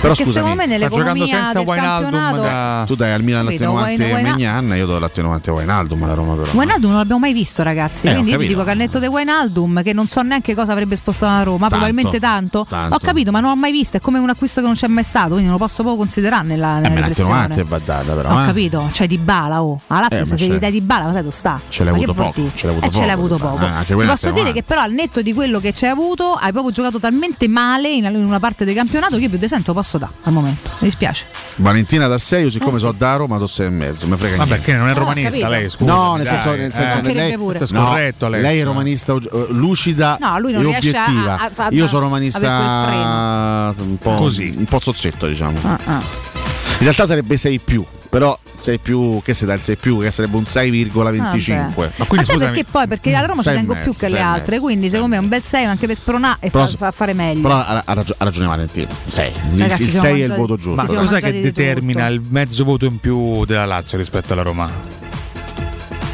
Però Perché scusami, secondo me nell'economia del campionato tu dai al Milan Capito, l'attenuante Megnan, io do l'attenuante Wijnaldum alla Roma però. Wijnaldum non l'abbiamo mai visto ragazzi, Eh, ho quindi io ti capito. dico carnetto di Wijnaldum che non so neanche cosa avrebbe spostato la Roma, Tanto, probabilmente tanto. tanto. Ho capito, ma non l'ho mai visto, è come un acquisto che non c'è mai stato, quindi non lo posso proprio considerare nella, Eh, nella riflessione. l'attenuante va data però. Ho eh. capito, c'è di Bala, oh. A Lazio Eh, se ma se c'è- dai di Bala, ma sai dove sta? Ce l'hai Ma avuto che vuol poco, dire? ce l'hai avuto Eh, ce l'hai poco, avuto eh, poco. anche Ti quello è posso dire attenuante. che però al netto di quello che ci hai avuto, hai proprio giocato talmente male in, in una parte del campionato che io più di sento posso dare al momento. Mi dispiace. Valentina da 6, io Eh, siccome so da Roma do 6 e mezzo, mi frega Ma niente. perché non è Ah, romanista capito. lei, scusa. No, nel senso, nel senso Mancherebbe lei, è no, scorretto, Alessio. lei è romanista uh, lucida No, lui non e riesce a- obiettiva. a- a- Io sono romanista un po', Così. un po' zozzetto, diciamo. Ah, ah. In realtà sarebbe 6 più, però 6 più, che si dà il 6 più, che sarebbe un 6,25. Vabbè. Ma sai perché poi? Perché alla Roma ci tengo mezzo, più che le altre, mezzo, quindi secondo me è un bel 6 anche per spronare e Però- fa, fa fare meglio. Però ha, ha ragio- ha ragione Valentino. 6. Il, Ragazzi, il siamo 6 è il mangiati- voto giusto. Ma cos'è mangiati che determina il mezzo voto in più della Lazio rispetto alla Roma?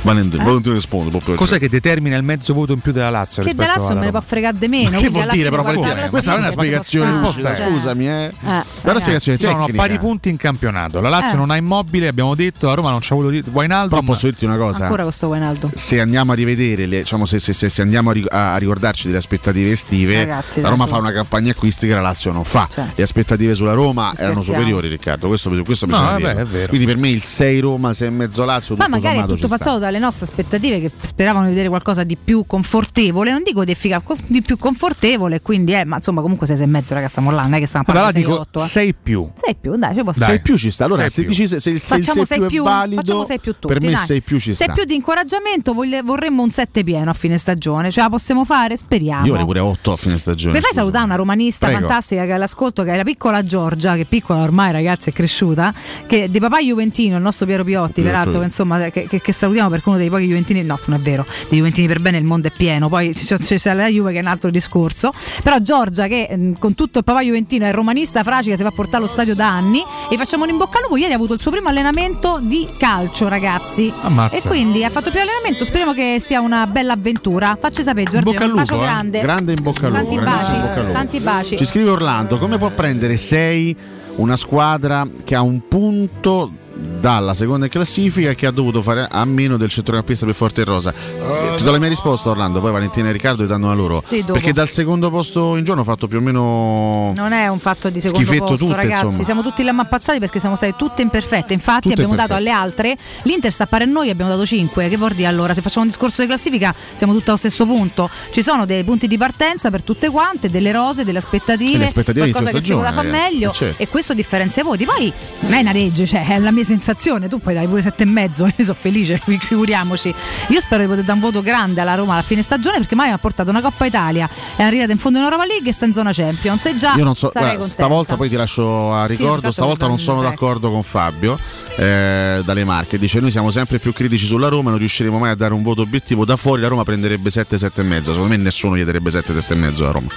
Valentino, Eh? Valentino risponde. proprio Cos'è che determina il mezzo voto in più della Lazio Che da Lazio me ne può fregare di meno. Che vuol dire però Questa non è una spiegazione stare. scusami, eh. Eh, È una ragazzi. spiegazione Sono tecnica. pari punti in campionato. La Lazio Eh. non ha immobile, abbiamo detto, la Roma non c'ha avuto Wijnaldum. Però posso dirti una cosa. Ancora questo Wijnaldum. se andiamo a rivedere, diciamo, se, se- se- se andiamo a, ri- a ricordarci delle aspettative estive, la Roma fa una campagna acquisti che la Lazio non fa. Cioè. Le aspettative sulla Roma erano superiori, Riccardo. Questo, bisogna vero. Quindi per me il 6 Roma, 6 e mezzo Lazio, Ma tutto magari è sommato tutto ci sta. Dalle nostre aspettative che speravano di vedere qualcosa di più confortevole, non dico di efficace, di più confortevole, quindi eh, ma insomma comunque 6 e mezzo ragazzi, stiamo là, non è che stiamo a Allora di dico 6 8. 6 più. 6 più, dai, ci stare. 6 più ci sta. Allora, se, più. dici se, se il 6 Facciamo 6 più, più, è valido, facciamo 6 più tutti. per me dai. 6 più ci sta. 6 più di incoraggiamento, voglie- vorremmo un 7 pieno a fine stagione, ce la possiamo fare? Speriamo. Io vorrei pure 8 a fine stagione. Mi fai salutare una romanista Prego. fantastica che è all'ascolto, che è la piccola Giorgia, che piccola ormai ragazzi è cresciuta, che di papà Juventino, il nostro Piero Piotti, Piero peraltro, Piotti. che, insomma, che, che- che salutiamo perché uno dei pochi Juventini, no, non è vero, dei Juventini per bene il mondo è pieno, poi c'è, la Juve che è un altro discorso, però Giorgia che con tutto il papà Juventino è romanista fracica, si fa portare allo stadio da anni e facciamo un in bocca al lupo, ieri ha avuto il suo primo allenamento di calcio ragazzi Ammazza. e quindi ha fatto il primo allenamento, speriamo che sia una bella avventura, facci sapere Giorgia, bocca un bacio eh. grande. Grande in bocca al lupo. Tanti baci, in bocca al lupo. tanti baci. Ci scrive Orlando, come può prendere 6 una squadra che ha un punto dalla seconda in classifica che ha dovuto fare a meno del centrocampista più forte in rosa? Eh, Ti do la mia risposta Orlando, poi Valentina e Riccardo ti danno la loro. Sì. Perché dal secondo posto in giorno ho fatto più o meno... Non è un fatto di secondo posto, tutte, ragazzi. insomma. Siamo tutti là ammazzati perché siamo state tutte imperfette. Infatti, Tutte abbiamo dato imperfette. alle altre. L'Inter sta a pari a noi, abbiamo dato 5. Che vuol dire allora? Se facciamo un discorso di classifica, siamo tutti allo stesso punto. Ci sono dei punti di partenza per tutte quante, delle rose, delle aspettative, E le aspettative qualcosa che si poteva fare meglio. eh, certo. E questo differenzia i voti. Poi non è una legge, cioè è la mia sensazione. Tu puoi dare pure 7 e mezzo, io sono felice, figuriamoci. Io spero di poter dare un voto grande alla Roma alla fine stagione perché mai ha portato una Coppa Italia, è arrivata in fondo in Europa League e sta in zona Champions. E già Io non so, guarda, stavolta poi ti lascio a Sì, ricordo, Riccardo, stavolta non sono d'accordo con Fabio eh, dalle Marche, dice noi siamo sempre più critici sulla Roma, non riusciremo mai a dare un voto obiettivo, da fuori la Roma prenderebbe 7, 7 e mezzo, secondo me nessuno gli darebbe 7, 7 e mezzo a Roma,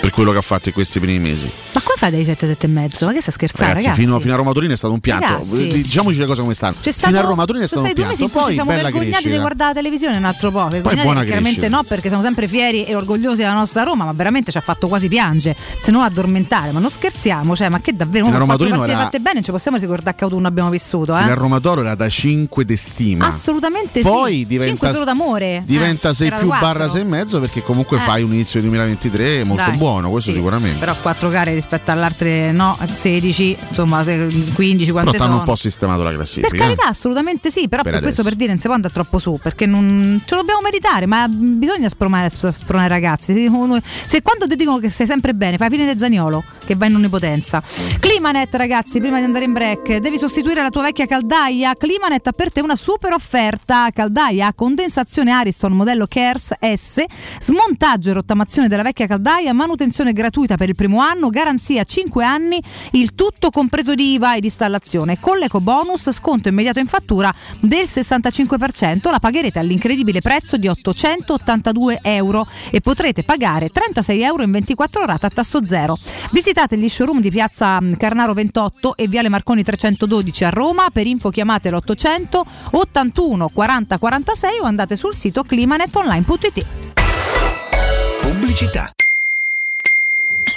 per quello che ha fatto in questi primi mesi. Ma come fai dai 7, 7 e mezzo? Ma che stai scherzando, Ragazzi, ragazzi? Fino, fino a Roma Torino è stato un pianto. Ragazzi. Di- diciamoci le cose come stanno. C'è stato, Fino a Roma Torino è stato un due mesi in cui ci siamo vergognati crescita. di guardare la televisione un altro po'. Vergognati buona chiaramente no, perché siamo sempre fieri e orgogliosi della nostra Roma, ma veramente ci ha fatto quasi piangere, se non addormentare. Ma non scherziamo, cioè, ma che davvero Fino a con Roma Torino era- fatte bene, ci possiamo ricordare che autunno abbiamo vissuto, eh? Roma Toro era da 5 d'estima. Assolutamente Poi sì. diventa, 5 solo d'amore. diventa Eh, 6 era più quattro. barra 6 e mezzo perché comunque Eh. fai un inizio di 2023 molto Dai, buono, questo sì. sicuramente. Però 4 gare rispetto alle altre no, 16, insomma, se- 15 Però quante hanno sono? un po' sistemato la classifica. Per carità, assolutamente sì, però Per per, questo per dire non si può andare troppo su, perché non ce lo dobbiamo meritare, ma bisogna spronare, sp- spronare ragazzi. Se, quando ti dicono che sei sempre bene, fai fine del Zaniolo, che va in onnipotenza. Climanet, ragazzi, prima di andare in break, devi sostituire la tua vecchia caldaia. Climanet ha per te una super offerta. Caldaia a condensazione Ariston modello Kers S, smontaggio e rottamazione della vecchia caldaia, manutenzione gratuita per il primo anno, garanzia 5 anni, il tutto compreso di IVA e di installazione. Con l'eco bonus, sconto immediato in fattura del 65%, la pagherete all'incredibile prezzo di 882 euro e potrete pagare 36 euro in 24 rate a tasso zero. Visitate gli showroom di piazza mm, Carnaro 28 e Viale Marconi 312 a Roma. Per info chiamate l'800 81 40 46 o andate sul sito climanetonline.it. Pubblicità.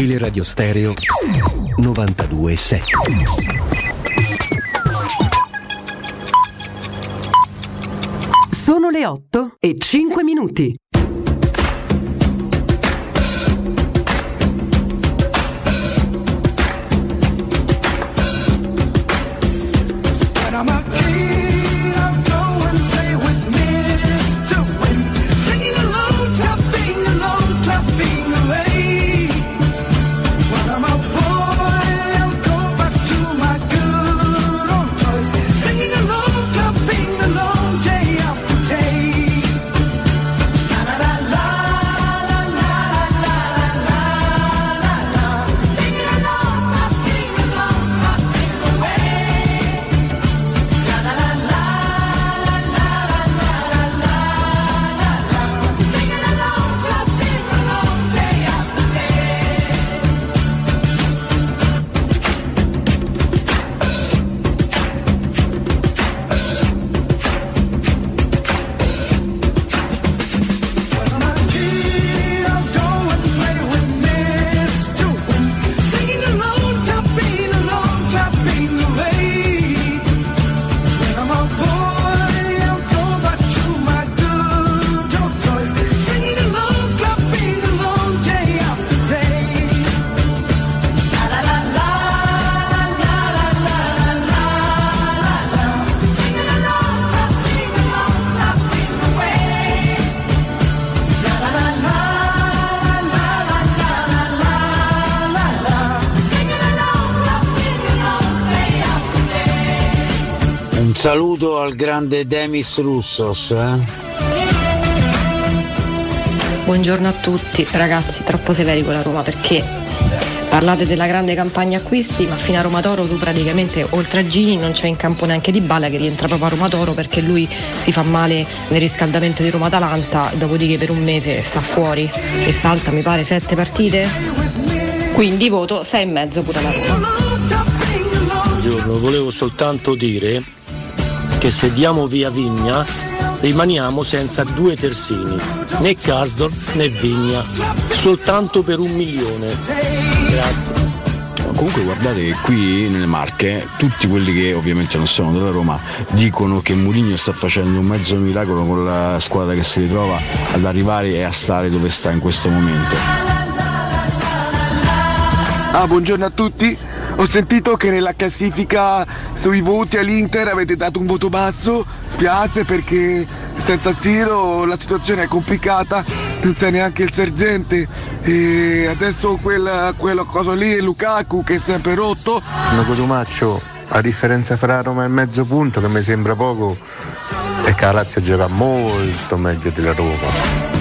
Teleradio Stereo 92.7 Sono le 8 e 5 minuti. Saluto al grande Demis Russos. eh. Buongiorno a tutti, ragazzi, troppo severi con la Roma perché parlate della grande campagna acquisti, ma fino a Roma Toro tu praticamente oltre a Gini non c'è in campo neanche Di Bala che rientra proprio a Roma Toro perché lui si fa male nel riscaldamento di Roma Atalanta, dopodiché per un mese sta fuori e salta mi pare sette partite. Quindi voto 6,5 pure alla Roma. Buongiorno, volevo soltanto dire che se diamo via Vigna rimaniamo senza due terzini, né Karsdorp né Vigna, soltanto per un milione. Grazie. Comunque guardate che qui nelle Marche tutti quelli che ovviamente non sono della Roma dicono che Mourinho sta facendo un mezzo miracolo con la squadra che si ritrova ad arrivare e a stare dove sta in questo momento. Ah, buongiorno a tutti. Ho sentito che nella classifica sui voti all'Inter avete dato un voto basso. Spiace perché senza Ziro la situazione è complicata, non c'è neanche il sergente. E adesso quella, quella cosa lì è Lukaku che è sempre rotto. Una Cotumaccio, a differenza fra Roma e mezzo punto che mi sembra poco, è che la Lazio gioca molto meglio della Roma.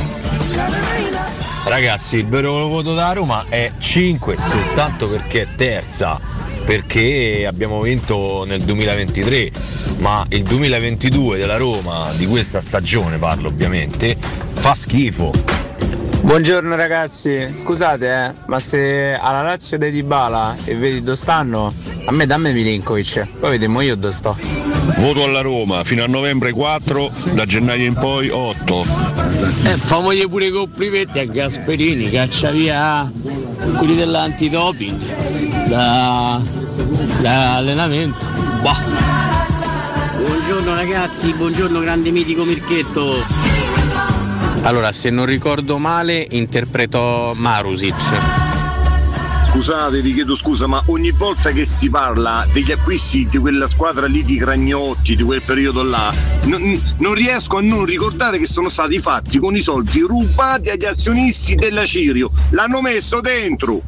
Ragazzi, il vero voto da Roma è 5 soltanto perché è terza, perché abbiamo vinto nel 2023, ma il 2022 della Roma, di questa stagione parlo ovviamente, fa schifo. Buongiorno ragazzi, scusate eh, ma se alla Lazio dei Dybala e vedi dove stanno, a me dammi Milinkovic, poi vediamo io dove sto. Voto alla Roma, fino a novembre 4, da gennaio in poi 8. E famogli pure i complimenti a Gasperini, caccia via quelli dell'antidoping da, da allenamento. Bah. Buongiorno ragazzi, buongiorno grande mitico Mirchetto. Allora, se non ricordo male, interpretò Marusic. Scusate, vi chiedo scusa, ma ogni volta che si parla degli acquisti di quella squadra lì di Cragnotti, di quel periodo là, non, non riesco a non ricordare che sono stati fatti con i soldi rubati agli azionisti della Cirio. L'hanno messo dentro.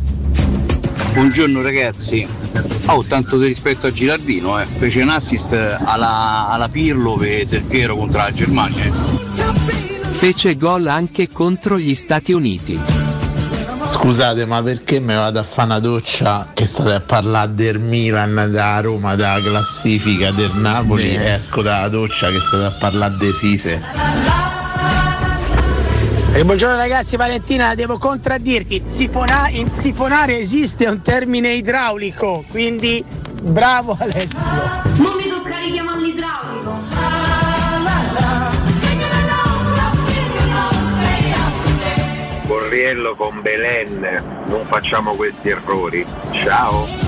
Buongiorno ragazzi, ho tanto di rispetto a Girardino, eh. fece un assist alla, alla Pirlo per Del Piero contro la Germania. Fece gol anche contro gli Stati Uniti. Scusate, ma perché mi vado a fare una doccia che state a parlare del Milan, da Roma, della classifica del Napoli e esco dalla doccia che state a parlare di Sise? Eh, buongiorno ragazzi, Valentina, devo contraddirti. Sifona- in sifonare esiste un termine idraulico, quindi bravo Alessio. Non mi toccare chiamare Borriello con Belen, non facciamo questi errori. Ciao.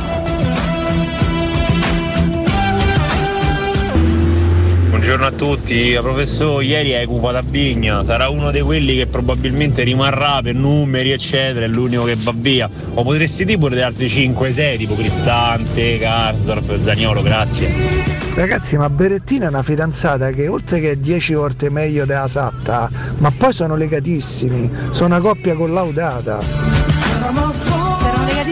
Buongiorno a tutti, professore, ieri hai cupato a Vigna, sarà uno di quelli che probabilmente rimarrà per numeri eccetera, è l'unico che va via. O potresti dire pure di altri 5-6, tipo Cristante, Karsdorp, Zagnolo, grazie. Ragazzi, ma Berettina è una fidanzata che oltre che è 10 volte meglio della Satta, ma poi sono legatissimi, sono una coppia collaudata.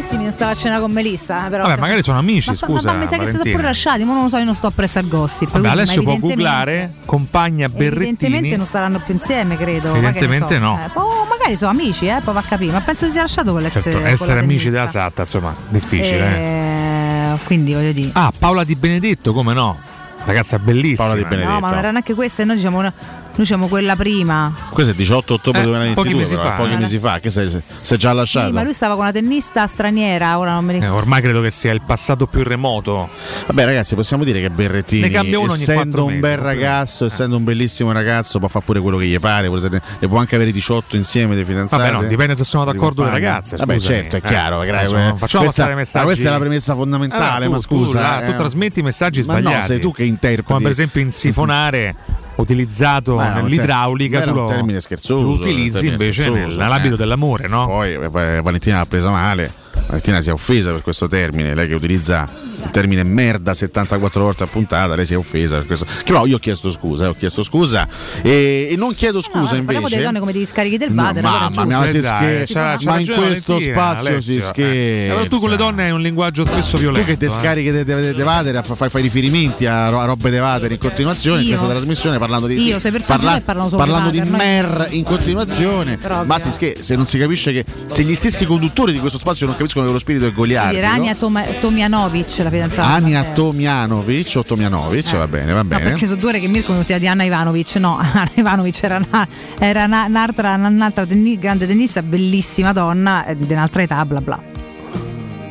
Legatissimi non stava a cena con Melissa. eh, Però Vabbè, magari sono amici, ma, scusa. Ma, mi sa che si sono pure lasciati, ma non lo so, io non sto appresso al gossip. Vabbè, adesso può evidentemente- googlare compagna Evidentemente Berrettini. non staranno più insieme, credo. Evidentemente so. no. Eh, oh, magari sono amici, eh, poi va a capire. Ma penso si sia lasciato con l'ex Certo, con la essere amici della Satta, insomma, difficile. eh. Eh, Quindi voglio dire. Ah, Paola Di Benedetto, come no? Ragazza bellissima. Paola Di Benedetto. No, ma non era neanche questa, e noi diciamo, noi diciamo quella prima. Questo è 18 ottobre Eh, 2022, pochi mesi però, fa. pochi mesi fa, che sei, sei già lasciato. Sì, ma lui stava con una tennista straniera, ora non me Eh, ne ormai credo che sia il passato più remoto. Vabbè, ragazzi, possiamo dire che Berrettini, Ne cambia uno ogni essendo quattro un mesi, bel ragazzo, essendo un bellissimo ragazzo, può fare pure quello che gli pare, e può anche avere 18 insieme dei fidanzati. Vabbè, no, dipende se sono d'accordo le ragazze. Vabbè, certo, è Eh, chiaro. eh, non facciamo questa, passare messaggi. ma questa è la premessa fondamentale. Eh, tu- ma scusa, tu, eh. tu trasmetti messaggi Ma no, sbagliati. sei tu che interpreti. Come per esempio in sifonare utilizzato un nell'idraulica, ter- tu era lo, un termine scherzoso, lo utilizzi termine invece scherzoso, nell'ambito eh. dell'amore, no? Poi eh, Valentina l'ha presa male. Valentina si è offesa per questo termine, lei che utilizza il termine merda 74 volte a puntata, lei si è offesa per questo. Che però io ho chiesto scusa, ho chiesto scusa e, e non chiedo scusa Parliamo invece. delle donne come degli scarichi del No, allora è mamma mia, ma, si Eh, dai, scher- c'ha- c'ha ma in questo Valentina, spazio Alessio, si eh. scherza. Allora tu con le donne hai un linguaggio spesso violento. Tu che te eh. scarichi de, de, de vader, fai, fai riferimenti a, ro- a robe de vader in continuazione in Io? questa trasmissione parlando di Io, sei personaggi che parlano solo parlando di mer in continuazione. Proprio. Ma si scher- se non si capisce che se gli stessi conduttori di questo spazio non capiscono che lo spirito è Quindi goliardico. era Ania Toma- Tomianovic, la fidanzata. Ania Eh. Tomjanovic o Tomjanovic, va bene, va No, bene. perché sono due che Mirko mi di Anna Ivanovic. No, Anna Ivanovic era, una- era una- un'altra, un'altra tenni- grande tennista, bellissima donna, eh, di un'altra età, bla bla.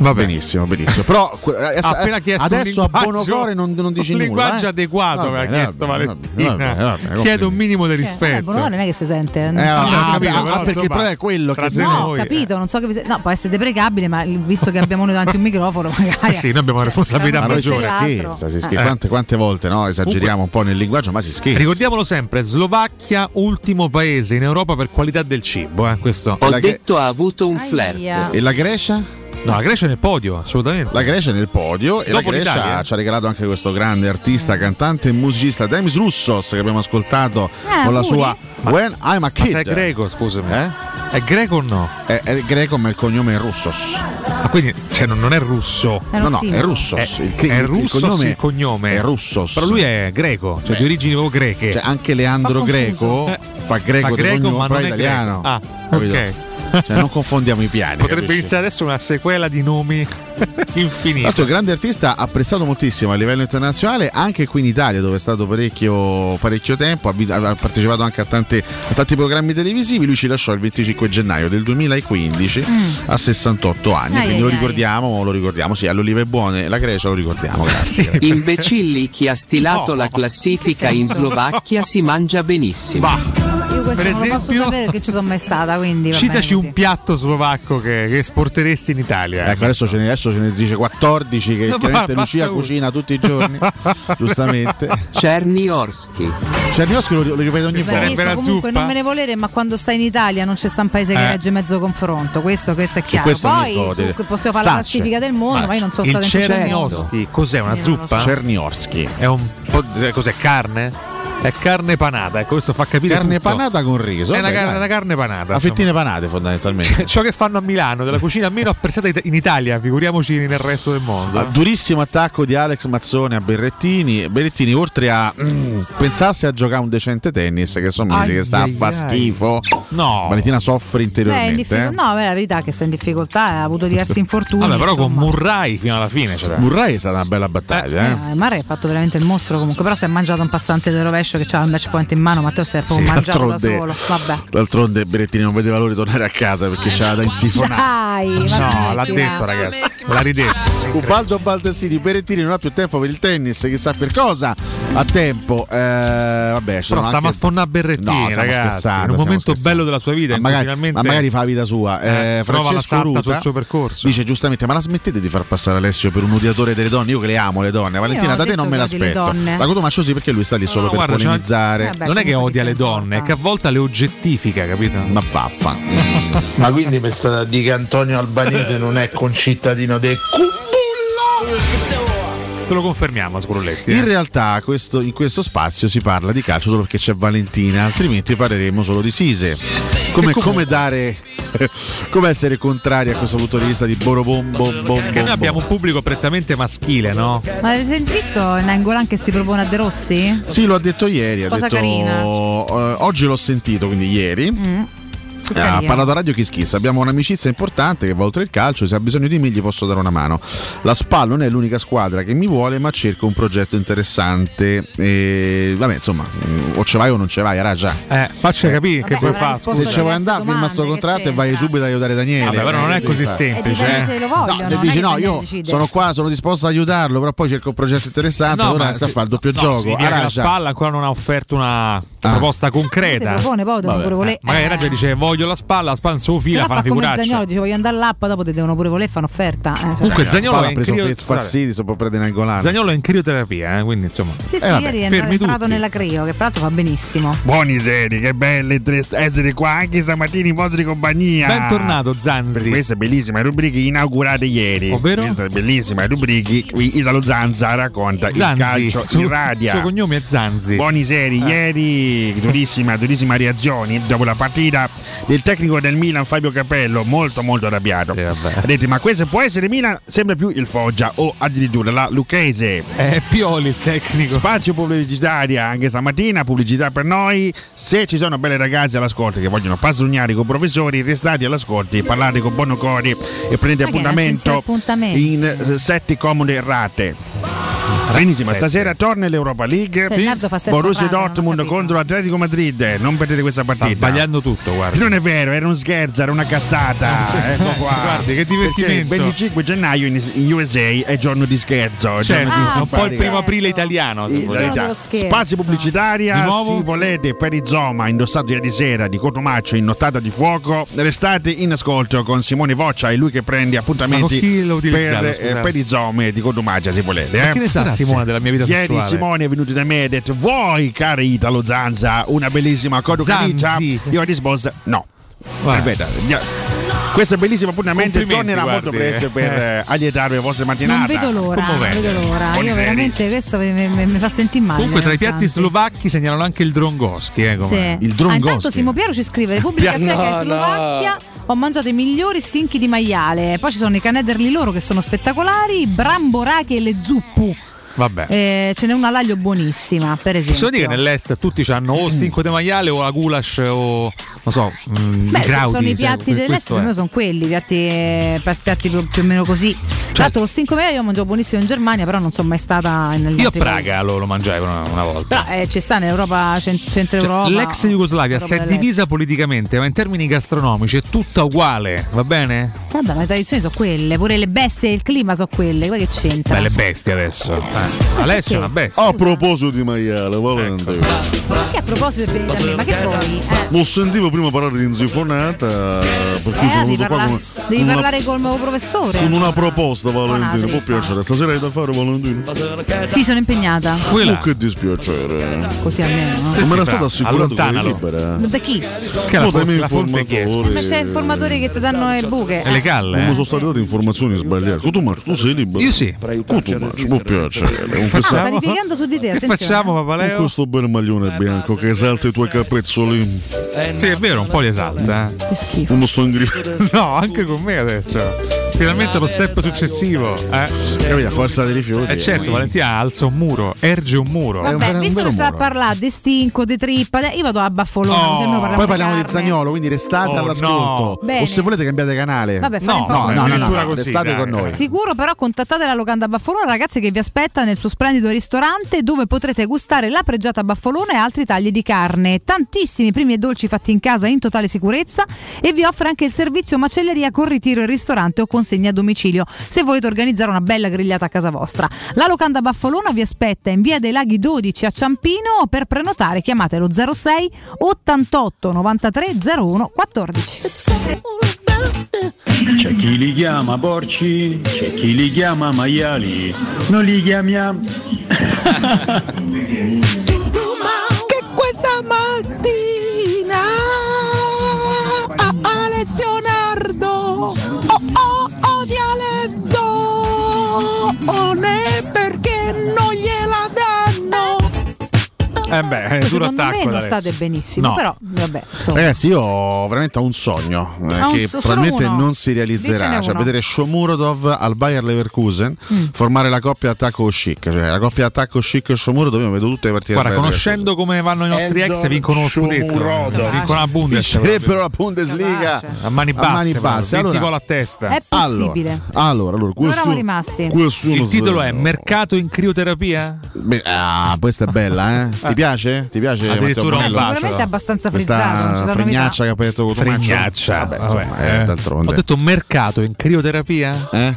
Va benissimo, benissimo. Però adesso, appena chiesto un adesso a cuore non, non dici un nulla. linguaggio eh. adeguato Va aveva bene, chiesto va bene, Valentina. va bene, va bene, Chiedo un minimo di Eh, rispetto. buon'ora non è che si sente. non Eh, so- ah, ho capito, ah, però, perché problema è quello che se No, ho capito, non so che vi se- No, può essere deprecabile, ma visto che abbiamo noi davanti un microfono, magari. Eh sì, noi abbiamo una responsabilità Ma noi si maggiore. scherza, si scherza. Eh. Quante, quante volte no? esageriamo un po' nel linguaggio, ma si scherza. Ricordiamolo sempre, Slovacchia, ultimo paese in Europa per qualità del cibo. eh, questo. Ho La detto ha avuto un flirt. E la Grecia? No, la Grecia è nel podio, assolutamente. La Grecia è nel podio e Dopo la Grecia l'Italia? ci ha regalato anche questo grande artista, cantante e musicista Demis Roussos che abbiamo ascoltato Eh, con la sua When I'm a Ma Kid. se è greco, scusami. Eh? È greco o no? È, è greco ma il cognome è Russos. Ah, quindi cioè, non, non è russo. È No, no, è Russos. È, il, è il- il Russos cognome il cognome. È Russos. Però lui è greco, cioè di origini proprio greche. Cioè, anche Leandro Fa. Greco fa greco, Fa di greco, cognome, ma però non italiano. greco. Ah, Capito? ok. Cioè, non confondiamo i piani. Potrebbe capisci? iniziare adesso una sequela di nomi Tra infiniti. l'altro, grande artista, apprezzato moltissimo a livello internazionale, anche qui in Italia, dove è stato parecchio, parecchio tempo. Ha, partecipato anche a, tante- a tanti programmi televisivi. Lui ci lasciò il 25 gennaio del 2015 a 68 anni. Mm. Ai, quindi lo ai, ai. ricordiamo, lo ricordiamo. Sì, alle olive buone, la Grecia lo ricordiamo. Grazie. Imbecilli chi ha stilato la classifica in Slovacchia si mangia benissimo. Io questo Per non lo posso esempio- sapere perché ci sono mai stata, quindi Citaci un piatto slovacco che, che esporteresti in Italia. Ecco, adesso ce, ne, adesso ce ne dice 14 che No, chiaramente Lucia uno. cucina tutti i giorni, giustamente. Czerniorski. Cernioschi lo, lo ripete ogni volta. Comunque non me ne volere, ma quando stai in Italia non c'è sta un paese che Eh. regge mezzo confronto. Questo, questo è chiaro. questo Poi su- possiamo fare la stacce. classifica del mondo, ma io non sono Il stata in. Czerniowski cos'è? Una Io zuppa? so. Cerniorski. È un po' di- cos'è carne? È carne panata, ecco, questo fa capire Carne tutto. panata con riso. È una, vabbè, car- dai. una carne panata. A fettine panate fondamentalmente. Ciò che fanno a Milano, della cucina meno apprezzata in Italia, figuriamoci nel resto del mondo. Ah, durissimo attacco di Alex Mazzone a Berrettini. Berrettini, oltre a mm, pensasse a giocare un decente tennis, che sono mesi che sta a fa schifo. No. Valentina soffre Beh, in interiormente. difficoltà- eh. no, beh, la verità è che sta in difficoltà, ha avuto diversi infortuni. Vabbè, però con insomma. Murray fino alla fine. Cioè. Murray è stata una bella battaglia. Eh. Eh, Mare ha fatto veramente il mostro comunque, però si è mangiato un passante del rovescio che c'ha il match point in mano, Matteo si è proprio Sì, mangiato da solo. Vabbè. D'altronde Berrettini non vedeva l'ora di tornare a casa perché c'era da insifonare. Dai, No, l'ha detto, ragazzi. L'ha ridetto. Ubaldo Baldessini, Berrettini non ha più tempo per il tennis, chissà per cosa. Ha tempo, eh, vabbè, ci Però sono sta anche- a sfonnare Berrettini, No, ragazzi. in un momento scherzando. bello della sua vita, ma magari, finalmente ma magari fa la vita sua. Eh, Eh, la Francesco Ruta sul suo percorso. dice giustamente: Ma la smettete di far passare Alessio per un odiatore delle donne? Io che le amo le donne. Valentina, da te non me l'aspetto. Da Cotomaccio sì, perché lui sta lì solo No, per guarda, una- polemizzare. Vabbè, non è che odia le donne, è che a volte le oggettifica, capito? Ma vaffa. Ma quindi mi state a dire che Antonio Albanese non è concittadino del Te lo confermiamo, Scurulletti. In eh. realtà questo- in questo spazio si parla di calcio solo perché c'è Valentina, altrimenti parleremo solo di Sise. Come, come dare. come essere contrari a questo punto di vista di Borobombo bom, Che noi abbiamo un pubblico prettamente maschile, no? Ma avete visto Nangolan che si propone a De Rossi? Sì, l'ho detto ieri. Ha Cosa detto, carina. eh, oggi l'ho sentito, quindi ieri. Mm. Eh, ha parlato a Radio Kiss Kiss. Abbiamo un'amicizia importante che va oltre il calcio. Se ha bisogno di me, gli posso dare una mano. La SPAL non è l'unica squadra che mi vuole, ma cerco un progetto interessante. E vabbè, insomma, mm, o ce vai o non ce vai, era già. Eh, faccia capire che puoi fare. Se ci vuoi andare, firma sto contratto e vai subito ad aiutare Daniele. Vabbè, però non è Eh, così semplice. Eh, eh. se lo vogliono, No, se non dici no, io decide. sono qua, sono disposto ad aiutarlo, però poi cerco un progetto interessante. No, allora sta a fare il doppio no, gioco. che la spalla ancora non ha offerto una proposta Se concreta. propone poi devono pure voler. Eh, magari eh, Raja dice voglio la spalla, la spalla non se lo fila, no fa fa una come figuraccia. Zagnolo, dice voglio andare all'app, dopo ti devono pure voler fare un'offerta. Eh, cioè- Comunque La Zagnolo è ha in preso crio- Fazzini, si può prendere in angolano. Zagnolo è in crioterapia, eh, quindi insomma. Sì, sì, Eh, vabbè, ieri è entrato nella Crio, che peraltro fa benissimo. Buoni seri, che belle tre- essere qua anche stamattina in vostra compagnia. Bentornato Zanzi. Per queste bellissime rubriche inaugurate ieri. Ovvero? Queste bellissime rubriche qui Italo Zanza racconta Zanzi, il calcio su- in radio. Il suo cognome è Zanzi. Buoni seri, Eh. Ieri durissima, durissima reazioni dopo la partita del tecnico del Milan Fabio Capello, molto molto arrabbiato. ha detto ma questo può essere Milan, sembra più il Foggia o addirittura la Lucchese. È Pioli il tecnico. Spazio pubblicitaria anche stamattina, pubblicità per noi. Se ci sono belle ragazze all'ascolto che vogliono passognare con professori, restate all'ascolto, parlate con Bono Cori e prendete appuntamento in eh, sette comode rate. Benissimo, stasera torna l'Europa League. Cioè, sesso Borussia Dortmund contro l'Atletico Madrid. Non perdete questa Sta partita. sbagliando tutto, guarda. Non è vero, era un scherzo, era una cazzata. ecco qua. Guardi, che Perché divertimento. il 25 gennaio in, in USA è giorno di scherzo. è Certo, di un po' il primo aprile italiano. volete. verità, Spazio pubblicitaria, Di nuovo? se volete per il Zoma indossato ieri sera di Cotomaccio in nottata di fuoco, restate in ascolto con Simone Voccia e lui che prende Ma appuntamenti per, eh, per i Zome di Cotomaccio se volete. Ma eh. che ne sa Grazie. Simone della mia vita Ieri sessuale? Simone è venuto da me e ha detto vuoi caro Italo Zanza una bellissima codo camicia? Zanzi. Io ho risposto no. Perfetto. Questo bellissimo appuntamento tornerà molto presto per Eh. eh, allietare le vostre mattinate. Non vedo l'ora, non vedo l'ora. Buoni Io seri. veramente questo mi, mi- mi- fa sentire male. Comunque tra i piatti Zanzi. slovacchi segnalano anche il Drongoschi. Eh, Sì. come- Ah, intanto Simo Piero ci scrive Repubblica Ceca e no. Slovacchia. Ho mangiato i migliori stinchi di maiale. Poi ci sono i canederli loro che sono spettacolari, i bramborachi e le zuppu. Vabbè. Eh, ce n'è una all'aglio buonissima, per esempio. Possiamo dire che nell'est tutti hanno o stinco di maiale o la goulash o non so, mm, Beh, i se crauti. sono i cioè, piatti que- dell'est, per me sono quelli, piatti, piatti più, più o meno così. Tra l'altro lo stinco maiale io mangiavo buonissimo in Germania, però non sono mai stata negli Io a paesi. Praga lo, lo mangiai una, una volta. Però eh, ci sta in Europa, cent- centro Europa. Cioè, L'ex Jugoslavia si è divisa politicamente, ma in termini gastronomici è tutta uguale, va bene? Vabbè, ma le tradizioni sono quelle, pure le bestie e il clima sono quelle, poi che c'entra? Belle bestie adesso. Eh. Alessio è una bestia. A proposito di maiale, Valente. Perché a proposito a me, ma che vuoi? Eh, Lo sentivo prima parlare di insifonata, per cui eh, sono devi, venuto qua parla- con, devi una, parlare col mio professore. con una proposta, Valentino. Può piacere, stasera hai da fare, Valentino? Sì, sono impegnata. Oh, che dispiacere. Così almeno. no? Non me era stato assicurato che libera. Da chi? Che No, dai miei informatori. Ma c'è informatori che ti danno le buche. E le calle, Non eh? mi sono state date informazioni sbagliate. Tu, Marcio, tu sei libero? Io sì. Tu, Marcio, può piacere. Ah, sta ripiegando su di te, attenzione. Con questo bel maglione bianco che esalta i tuoi capezzoli. Sì, è vero, un po' li esalta. Che schifo. Non sto ingrifando. No, anche con me adesso. Finalmente lo step successivo. Eh. Capito, forza dei rifiuti. Eh certo, Valentina alza un muro, erge un muro. Vabbè, visto che sta a parlare di stinco, di trippa, io vado a Baffolone. parliamo Poi parliamo di carne. Zagnolo, quindi restate Oh, all'ascolto. no. Bene. O se volete cambiate canale. Vabbè, un no, no, no, no, no, così, restate dai. con noi. Sicuro però contattate la locanda Baffolone ragazzi che vi aspetta nel suo splendido ristorante dove potrete gustare la pregiata Baffolone e altri tagli di carne, tantissimi primi e dolci fatti in casa in totale sicurezza e vi offre anche il servizio macelleria con ritiro in ristorante o consegna a domicilio se volete organizzare una bella grigliata a casa vostra. La locanda Baffolona vi aspetta in via dei Laghi 12 a Ciampino per prenotare chiamate lo 06 88 93 01 14. C'è chi li chiama porci, c'è chi li chiama maiali, non li chiamiamo. che questa mattina a, a lezionardo oh oh oh ne perché non gliela danno Eh beh, Secondo me attacco. non state benissimo, No. però vabbè, insomma. Ragazzi, io ho veramente un sogno eh, Ah, un che so- probabilmente uno? non si realizzerà. Cioè, uno. vedere Shomurodov al Bayer Leverkusen Mm. formare la coppia attacco chic. Cioè, la coppia attacco chic e Shomurodov, io vedo tutte le partite Guarda, conoscendo come vanno i nostri ex, Enzo vincono lo scudetto. Shomurodov. Vincono la Bundes. Vincerebbero la Bundesliga A mani basse. a mani basse. 20 Allora, gol a testa. È possibile. allora, allora, Dove questo, rimasti? questo Il titolo è Mercato in crioterapia? Beh, ah, questa è bella, eh? Ti piace? Ti piace? Addirittura un Bonello? Sicuramente è abbastanza frizzato, non ci sono fregnaccia che ha aperto con Fregnaccia. Vabbè, Vabbè, insomma, eh, eh. d'altronde. Ho detto mercato in crioterapia? Eh?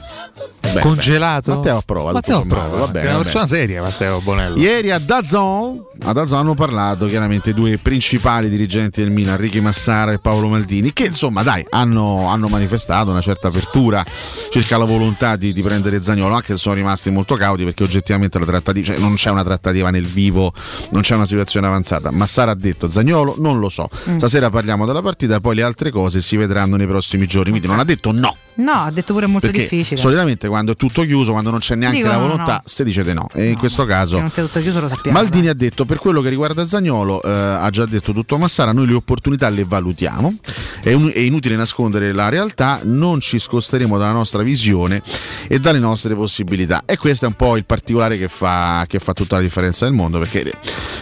Beh, Congelato? beh. Matteo approva. Matteo approva. Va bene, È una persona seria, Matteo Bonello. Ieri a Dazon, a Dazon hanno parlato chiaramente i due principali dirigenti del Milan, Ricky Massara e Paolo Maldini, che insomma dai, hanno, hanno manifestato una certa apertura circa la volontà di, di prendere Zagnolo, anche se sono rimasti molto cauti perché oggettivamente la trattativa, cioè non c'è una trattativa nel vivo, non c'è una situazione avanzata. Massara ha detto Zagnolo non lo so, Mm. stasera parliamo della partita, poi le altre cose si vedranno nei prossimi giorni, quindi non ha detto no. No, ha detto pure molto Perché difficile. solitamente quando è tutto chiuso, quando non c'è neanche Dico la no, volontà, no. se dice di no. E in questo caso non sia tutto chiuso lo sappiamo. Maldini ha detto per quello che riguarda Zagnolo, eh, ha già detto tutto Massara, noi le opportunità le valutiamo, è, un- è inutile nascondere la realtà, non ci scosteremo dalla nostra visione e dalle nostre possibilità. E questo è un po' il particolare che fa, che fa tutta la differenza del mondo, perché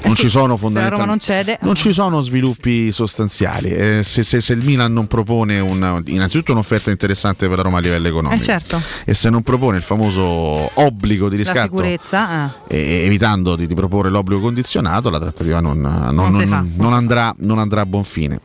non Eh sì, ci sono la Roma non fondamentalmente... cede. Non ci sono sviluppi sostanziali. Eh, se, se- se il Milan non propone un- innanzitutto un'offerta interessante per la Roma a livello economico, Eh certo, e se non propone il famoso obbligo di la riscatto, sicurezza. eh. evitando di, di proporre l'obbligo condizionato, la trattativa non, non- Non non- andrà, non andrà a buon fine.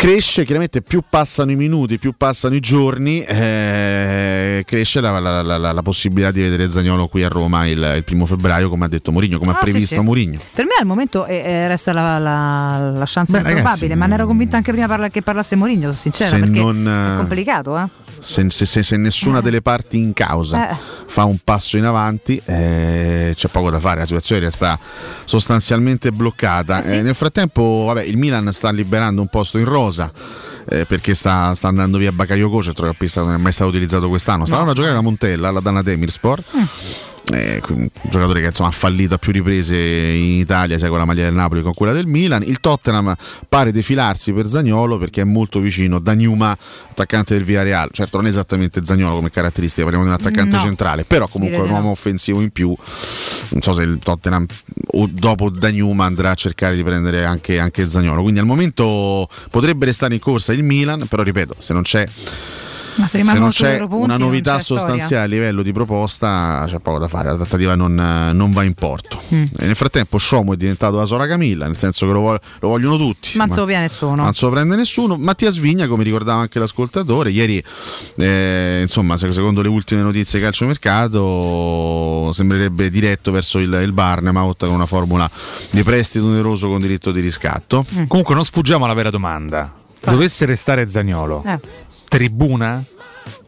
Cresce, chiaramente più passano i minuti, più passano i giorni, eh, cresce la, la- la- la- la possibilità di vedere Zagnolo qui a Roma il, il primo febbraio, come ha detto Mourinho, come Ah, ha sì, previsto sì. Mourinho. Per me al momento eh, eh, resta la, la, la chance Beh, improbabile, ragazzi, ma ne ero convinta anche prima parla- che parlasse Mourinho, sono sincera, perché non, è eh, complicato, eh? Se, se- se- nessuna delle parti in causa Eh. fa un passo in avanti, eh, c'è poco da fare. La situazione resta sostanzialmente bloccata. Eh, nel frattempo, vabbè, il Milan sta liberando un posto in rosa. eh, perché sta, sta andando via Bakayoko, centrocampista non è mai stato utilizzato quest'anno. Sta andando a giocare da Montella alla Dana Demirspor. Eh, un giocatore che insomma, ha fallito a più riprese in Italia, sia con la maglia del Napoli che con quella del Milan. Il Tottenham pare defilarsi per Zagnolo perché è molto vicino da Newma, attaccante del Villarreal. Certo, non è esattamente Zagnolo come caratteristica, parliamo di un attaccante No. centrale, però comunque un uomo offensivo in più. Non so se il Tottenham o dopo da Newma andrà a cercare di prendere anche, anche Zagnolo. Quindi al momento potrebbe restare in corsa il Milan, però ripeto, se non c'è Ma se se non c'è punti, una novità c'è storia. sostanziale a livello di proposta, c'è poco da fare. La trattativa non, eh, non va in porto. Mm. E nel frattempo, Shomo è diventato la Sora Camilla, nel senso che lo, vo- lo vogliono tutti. Ma non se lo via nessuno. Lo prende nessuno. Mattia Svigna, come ricordava anche l'ascoltatore, ieri, eh, insomma, se- secondo le ultime notizie calciomercato, sembrerebbe diretto verso il, il Barnemaut con una formula di prestito oneroso con diritto di riscatto. Mm. Comunque non sfuggiamo alla vera domanda. Dovesse restare Zagnolo, Eh. Tribuna?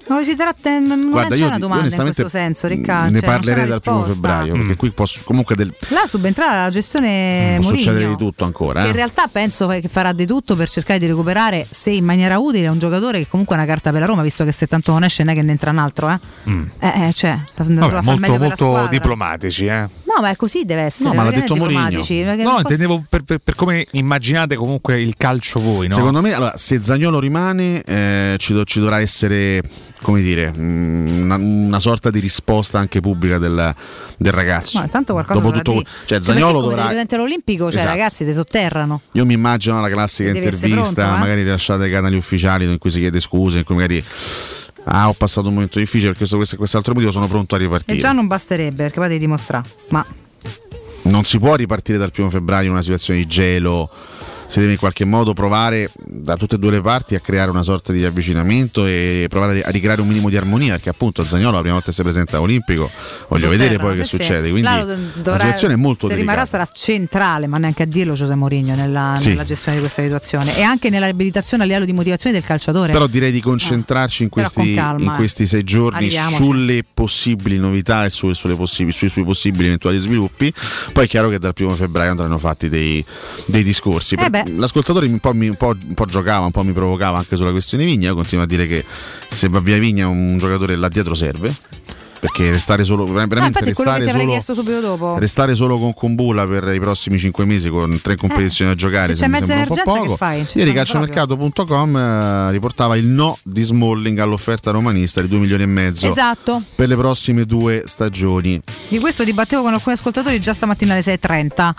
Non lo citerà te- non Guarda, c'è io, una io domanda in questo senso, Riccardo. Ne cioè, parlerei dal primo febbraio, perché qui posso, comunque del, Là subentrerà la gestione può succedere di tutto ancora. che in eh. realtà penso che farà di tutto per cercare di recuperare, se in maniera utile, un giocatore che comunque è una carta per la Roma, visto che se tanto non esce non è che ne entra un altro. Eh, Mm. eh, eh, cioè, Vabbè, molto, molto diplomatici, eh. No, ma è così deve essere. No, ma l'ha detto Mourinho. No, intendevo per, per- per come immaginate comunque il calcio voi, no? Secondo me, allora, se Zagnolo rimane, eh, ci, do- ci dovrà essere, come dire, mm, una, una sorta di risposta anche pubblica del, del ragazzo. No, intanto qualcosa Dopo dovrà tutto, dire. cioè, Zagnolo dovrà. presidente all'Olimpico, cioè Esatto. ragazzi si sotterrano. Io mi immagino la classica intervista, pronto, eh. magari rilasciata ai canali ufficiali, in cui si chiede scuse, in cui magari. Ah, ho passato un momento difficile per questo, questo e quest'altro motivo, sono pronto a E ripartire. già non basterebbe perché poi devi dimostrare. Ma Non si può ripartire dal primo febbraio in una situazione di gelo. Si deve in qualche modo provare da tutte e due le parti a creare una sorta di avvicinamento e provare a ricreare un minimo di armonia. Perché appunto Zagnolo la prima volta che si presenta all'Olimpico, voglio vedere poi che Sì, sì. succede. Quindi lo la dovrà- situazione è molto se rimarrà delicata. sarà centrale, ma neanche a dirlo José Mourinho nella, Sì. nella gestione di questa situazione e anche nella riabilitazione a livello di motivazione del calciatore. Però direi di concentrarci in questi, calma, in eh. questi sei giorni Arriviamoci. sulle possibili novità e su- sulle possibili- sui, sui possibili eventuali sviluppi. Poi è chiaro che dal primo febbraio andranno fatti dei, dei discorsi. Eh Per- beh. l'ascoltatore un po', mi- un, po', un po' giocava, un po' mi provocava anche sulla questione Vigna. Io continuo a dire che se va via Vigna un giocatore là dietro serve. Perché restare solo, Ah, veramente che restare solo, restare solo con Kumbula per i prossimi 5 mesi con tre competizioni da giocare Eh, se c'è mezza sembra un po' emergenza, che fai? Ci Ieri calciomercato.com eh, riportava il no di Smalling all'offerta romanista di 2 milioni e mezzo Esatto. per le prossime due stagioni. Di questo dibattevo con alcuni ascoltatori già stamattina alle 6.30.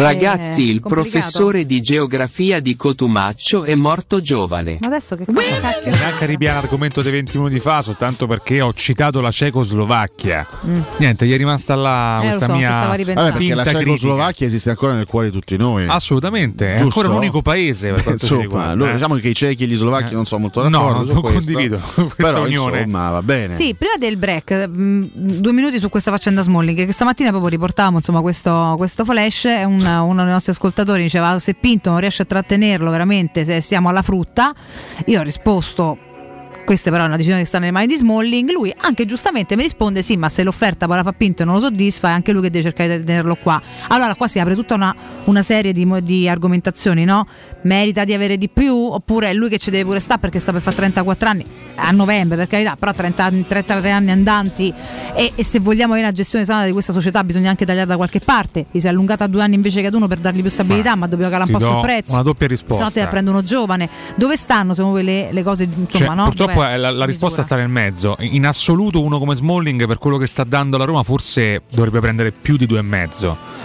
Ragazzi, Eh, il complicato. professore di geografia di Cotumaccio è morto giovane. Ma adesso che cosa cacchio? Neanche ripiano l'argomento dei 20 minuti fa, soltanto perché ho citato la Cecoslovacchia. Mm. Niente, gli è rimasta là Eh, questa so, ci mia. Vabbè, perché la finta critica. Cecoslovacchia esiste ancora nel cuore di tutti noi. Assolutamente, è Giusto? ancora l'unico paese per quanto ci Insomma, riguarda, allora, eh. diciamo che i cechi e gli slovacchi non sono molto No, d'accordo. non su questo. condivido questa Però unione. insomma, va bene. Sì, prima del break, mh, due minuti su questa faccenda Smalling, che stamattina proprio riportavamo insomma, questo, questo flash, e un- uno dei nostri ascoltatori diceva se Pinto non riesce a trattenerlo veramente, se siamo alla frutta, io ho risposto... Questa però è una decisione che sta nelle mani di Smalling. Lui anche giustamente mi risponde: Sì, ma se l'offerta poi la fa Pinto e non lo soddisfa, è anche lui che deve cercare di tenerlo qua. Allora, qua si apre tutta una, una serie di, di argomentazioni, no? Merita di avere di più? Oppure è lui che ci deve pure stare perché sta per fare 34 anni a novembre, per carità, però 30, 33 anni andanti. E, e se vogliamo avere una gestione sana di questa società, bisogna anche tagliare da qualche parte. Gli si è allungata a due anni invece che ad uno per dargli più stabilità, ma, dobbiamo calare un po' sul prezzo. una doppia Se risposta. no te la prende uno giovane. Dove stanno secondo voi le, le cose? Insomma, Cioè, no? Purtroppo Dov'è eh, la, la risposta sta nel mezzo. In assoluto, uno come Smalling, per quello che sta dando la Roma, forse dovrebbe prendere più di due e mezzo.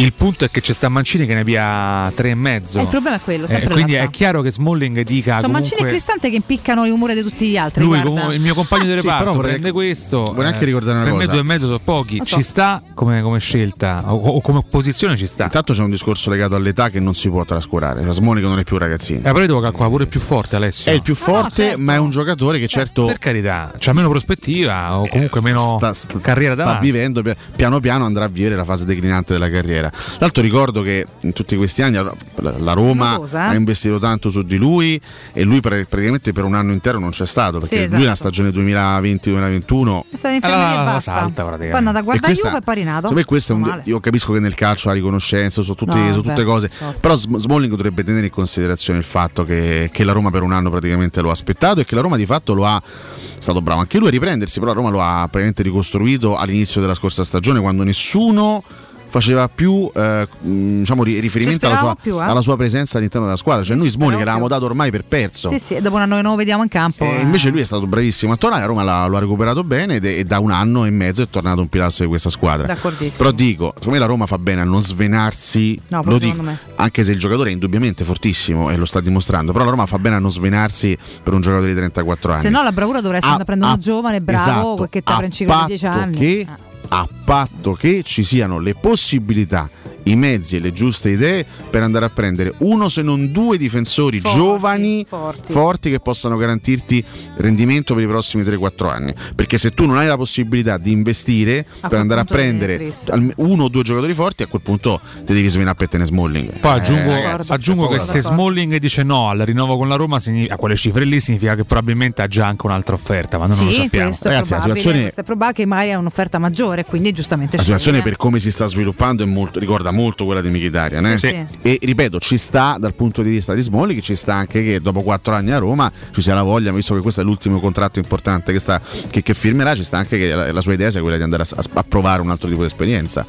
Il punto è che c'è sta Mancini che ne via tre e mezzo. Eh, il problema è quello, sempre Eh, quindi è sta. chiaro che Smalling dica. Sono Mancini e comunque, Cristante che impiccano il umore di tutti gli altri. lui, come- il mio compagno di Sì, reparto, però vorrei- prende questo. vorrei anche eh, ricordare una per cosa. me due e mezzo sono pochi. So. Ci sta come, come scelta o, o come posizione ci sta. Intanto c'è un discorso legato all'età che non si può trascurare. Cioè, Smalling non è più un ragazzino. Eh, però io devo calcolare pure più forte, Alessio. È il più forte, certo. ma è un giocatore che certo Per carità, c'ha meno prospettiva o comunque meno sta, sta- carriera sta davanti. vivendo pia- piano piano andrà a vivere la fase declinante della carriera. Tra l'altro ricordo che in tutti questi anni la la Roma ha investito tanto su di lui e lui pra- praticamente per un anno intero non c'è stato perché Sì, lui esatto. nella stagione 2020-2021 È stato in Allora, e la basta. salta, Poi è andato a E guardare Juve e poi rinato. un- io capisco che nel calcio la riconoscenza su tutte, No, su tutte vabbè, cose tosta. però Sm- Smalling dovrebbe tenere in considerazione il fatto che, che la Roma per un anno praticamente lo ha aspettato e che la Roma di fatto lo ha è stato bravo anche lui a riprendersi però la Roma lo ha praticamente ricostruito all'inizio della scorsa stagione quando nessuno faceva più eh, mh, diciamo, ri- riferimento alla sua, più, eh? alla sua presenza all'interno della squadra cioè noi Smalling l'avevamo dato ormai per perso Sì, sì, dopo un anno che non lo vediamo in campo. e eh. invece lui è stato bravissimo a tornare, la Roma l'ha- lo ha recuperato bene ed è- e da un anno e mezzo è tornato un pilastro di questa squadra. D'accordissimo. Però dico, secondo me la Roma fa bene a non svenarsi, No, lo dico, me. anche se il giocatore è indubbiamente fortissimo e lo sta dimostrando, però la Roma fa bene a non svenarsi per un giocatore di 34 anni. Se no la bravura dovrà essere A- andare a prendere a- uno giovane, bravo, esatto, che ti apre a in ciclo di 10 patto anni. che- a patto che ci siano le possibilità i mezzi e le giuste idee per andare a prendere uno se non due difensori Forti, giovani, forti. che possano garantirti rendimento per i prossimi 3-4 anni. Perché se tu non hai la possibilità di investire per quel andare a prendere uno o due giocatori forti, a quel punto ti devi svenare per tenere Smalling. Poi aggiungo, Eh, ragazzi, aggiungo c'è che se. Smalling dice no al rinnovo con la Roma, a quelle cifre lì significa che probabilmente ha già anche un'altra offerta, ma noi non lo Sì, sappiamo. è probabile, questo è probabile che magari ha un'offerta maggiore, quindi giustamente La situazione per come si sta sviluppando è molto, ricorda molto quella di Mkhitaryan eh? Sì, sì. e ripeto ci sta dal punto di vista di Smalling ci sta anche che dopo quattro anni a Roma ci sia la voglia visto che questo è l'ultimo contratto importante che, sta, che, che firmerà ci sta anche che la, la sua idea sia quella di andare a, a- a provare un altro tipo di esperienza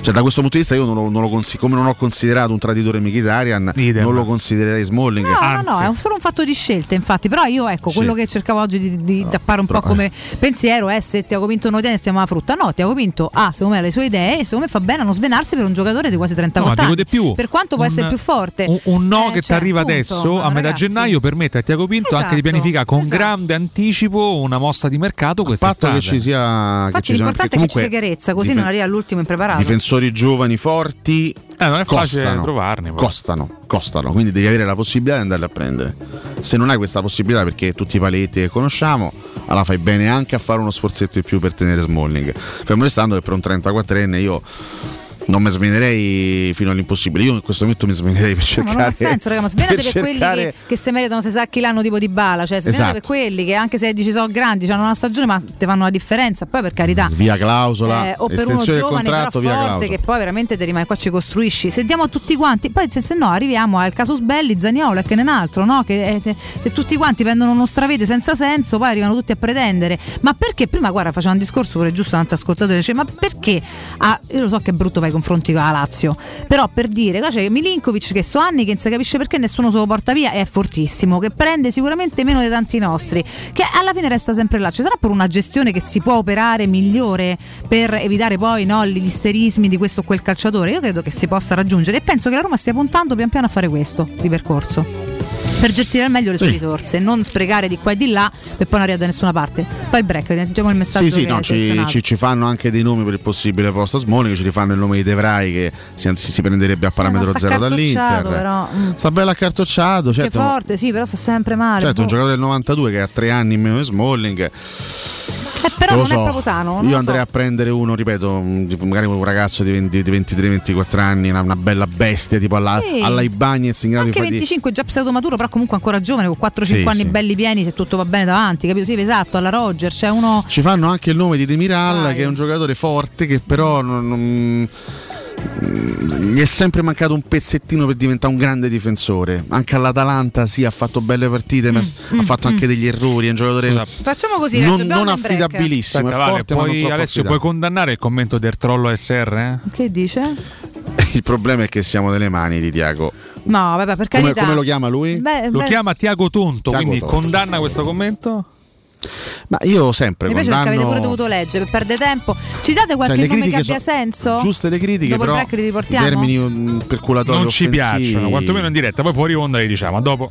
cioè da questo punto di vista io non lo, non lo consi- come non ho considerato un traditore Mkhitaryan non lo considererei Smalling No, no, no, è un- solo un fatto di scelta, infatti. Però io, ecco, Sì. quello che cercavo oggi di, di tappare un po' però- come pensiero è se Tiago Pinto non tiene stiamo alla frutta. No, Tiago Pinto ha, secondo me, le sue idee e secondo me fa bene a non svenarsi per un giocatore di quasi 34 No, dico di più. Per quanto può Un- essere più forte. Un, un no Eh, che ti cioè, arriva appunto, adesso a metà ragazzi, gennaio permette a Tiago Pinto anche di Esatto, pianificare con esatto. grande anticipo una mossa di mercato a quest'estate. patto che ci sia che Infatti ci sia- l'importante che è che ci sia chiarezza, così difen- non arriva all'ultimo impreparato. difensori giovani forti Eh, non è facile costano, trovarne, poi. costano costano quindi devi avere la possibilità di andarli a prendere se non hai questa possibilità perché tutti i paletti che conosciamo allora fai bene anche a fare uno sforzetto in più per tenere Smalling fermo restando che per un 34enne io non mi svenerei fino all'impossibile io in questo momento mi svenerei per No, cercare ma non ha senso, raga, ma per, quelli cercare- che, che se meritano se sa chi l'anno tipo di bala, cioè svenate Esatto. per quelli che anche se dici sono grandi, hanno una stagione, ma ti fanno la differenza. Poi per carità, via clausola eh, o per uno giovane però forte clausola che poi veramente ti rimane qua ci costruisci se diamo a tutti quanti poi se, se no arriviamo al casus belli Zaniolo e che ne un altro no? che eh, te- se tutti quanti prendono uno stravede senza senso poi arrivano tutti a pretendere ma perché prima guarda faceva un discorso pure giusto un altro ascoltatore dice ma perché ah, io lo so che è brutto fare i confronti con la Lazio. Però per dire là c'è Milinkovic che so anni che non si capisce perché nessuno se lo porta via è fortissimo che prende sicuramente meno di tanti nostri che alla fine resta sempre là. Ci sarà pure una gestione che si può operare migliore per evitare poi no, gli isterismi di questo o quel calciatore? Io credo che si possa raggiungere e penso che la Roma stia puntando pian piano a fare questo di percorso per gestire al meglio le sue Sì. risorse non sprecare di qua e di là per poi non arrivare da nessuna parte poi il break leggiamo il messaggio Sì, sì, che no, ci, ci- ci fanno anche dei nomi per il possibile posto Smalling, ci rifanno il nome di De Vrij che si, anzi, si prenderebbe a parametro zero dall'Inter. però, mm. Sta bello accartocciato, che certo. forte sì però sta sempre male Certo, un boh. giocatore del 92 che ha tre anni in meno di Smalling. Eh, però non so. è proprio sano Io andrei so. a prendere uno, ripeto, un- magari un ragazzo di, 20 di 23-24 anni, una, una bella bestia tipo alla, Sì. alla Ibagnez in grado anche di fare 25 già pseudo maturo però comunque ancora giovane con 4-5 Sì, anni sì. belli pieni se tutto va bene davanti capito sì esatto alla Roger c'è uno Ci fanno anche il nome di Demiral, che è un giocatore forte che però non- non- mm, gli è sempre mancato un pezzettino per diventare un grande difensore. Anche all'Atalanta sì, ha fatto belle partite, ma s- mm, ha fatto anche degli errori. È un giocatore facciamo così non, non affidabilissimo. Aspetta, è Vale, forte, ma non puoi, Alessio, puoi condannare il commento del trollo SR? eh? che dice? Il problema è che siamo nelle mani di Tiago. No vabbè per Come, carità come lo chiama lui? Beh, Lo beh, chiama Tiago Tonto, Tiago quindi Tonto. condanna questo commento? Ma io sempre mi piace perché avete pure condanno dovuto leggere per perdere tempo ci date qualche Cioè, nome che abbia senso? giuste le critiche, dopo però li i riportiamo? termini mm, perculatori Non ci offensivi- piacciono, quantomeno in diretta, poi fuori onda li diciamo. A dopo.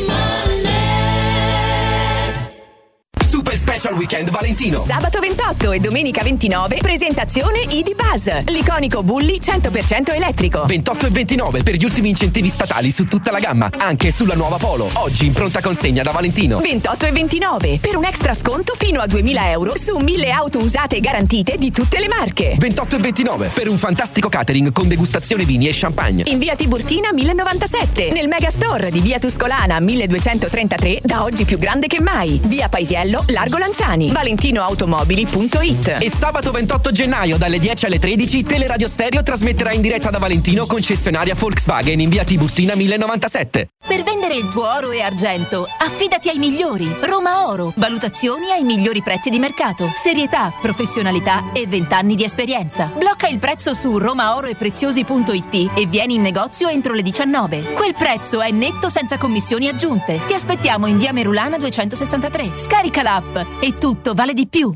Special Weekend Valentino. Sabato 28 e domenica 29 presentazione ID Buzz, l'iconico Bulli 100% elettrico. 28 e 29 per gli ultimi incentivi statali su tutta la gamma, anche sulla nuova Polo. Oggi in pronta consegna da Valentino. 28 e 29 per un extra sconto fino a 2000 euro su 1000 auto usate e garantite di tutte le marche. 28 e 29 per un fantastico catering con degustazione vini e champagne. In via Tiburtina 1097, nel Megastore di via Tuscolana 1233, da oggi più grande che mai. Via Paisiello, Largo Lanciani. ValentinoAutomobili.it. E sabato 28 gennaio dalle 10 alle 13 Teleradio Stereo trasmetterà in diretta da Valentino concessionaria Volkswagen in via Tiburtina 1097. Per vendere il tuo oro e argento, affidati ai migliori. Roma Oro. Valutazioni ai migliori prezzi di mercato. Serietà, professionalità e 20 anni di esperienza. Blocca il prezzo su romaoroepreziosi.it e vieni in negozio entro le 19. Quel prezzo è netto senza commissioni aggiunte. Ti aspettiamo in via Merulana 263. Scarica l'app e tutto vale di più.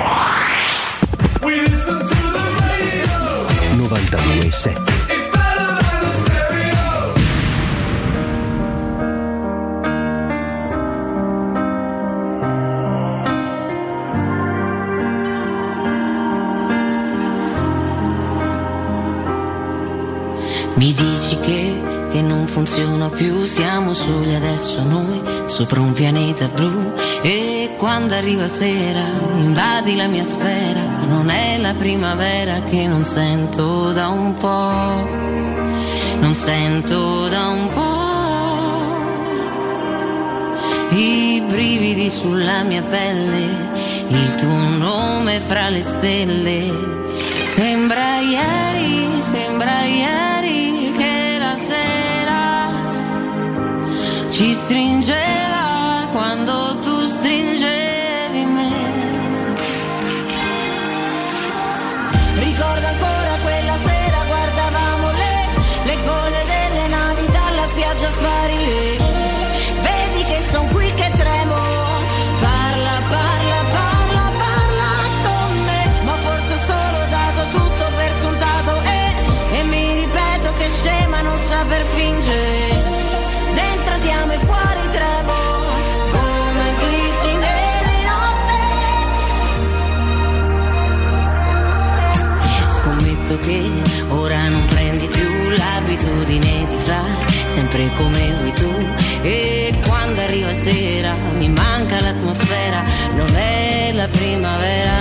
92.7 Mi dici che non funziona più, siamo soli adesso noi, sopra un pianeta blu. E quando arriva sera, invadi la mia sfera, non è la primavera che non sento da un po', non sento da un po'. I brividi sulla mia pelle, il tuo nome fra le stelle. Sembra ieri, sembra ieri ci stringeva quando primavera,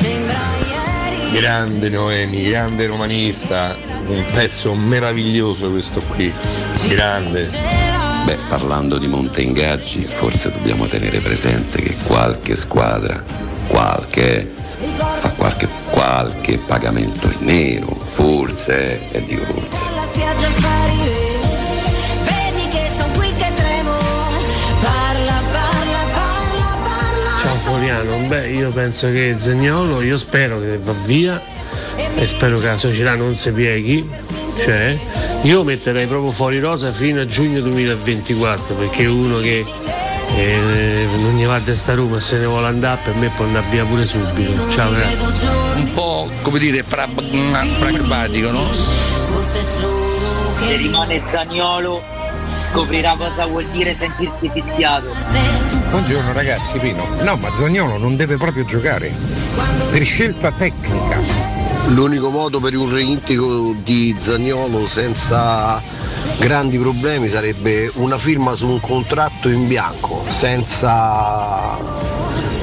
sembra ieri. Grande Noemi, grande romanista, un pezzo meraviglioso questo qui, grande. Beh, parlando di monte ingaggi, forse dobbiamo tenere presente che qualche squadra, qualche, fa qualche, qualche pagamento in nero, forse, e dico forse. Floriano, beh io penso che Zagnolo, io spero che va via e spero che la società non si pieghi, cioè io metterei proprio fuori rosa fino a giugno 2024 perché uno che eh, non gli va a testa Roma se ne vuole andare per me può andare via pure subito. Ciao grazie. un po' come dire pra- pragmatico, no? Se rimane Zagnolo scoprirà cosa vuol dire sentirsi fischiato. Buongiorno ragazzi, Pino. No, ma Zagnolo non deve proprio giocare. Per scelta tecnica. L'unico modo per un reintegro di Zagnolo senza grandi problemi sarebbe una firma su un contratto in bianco, senza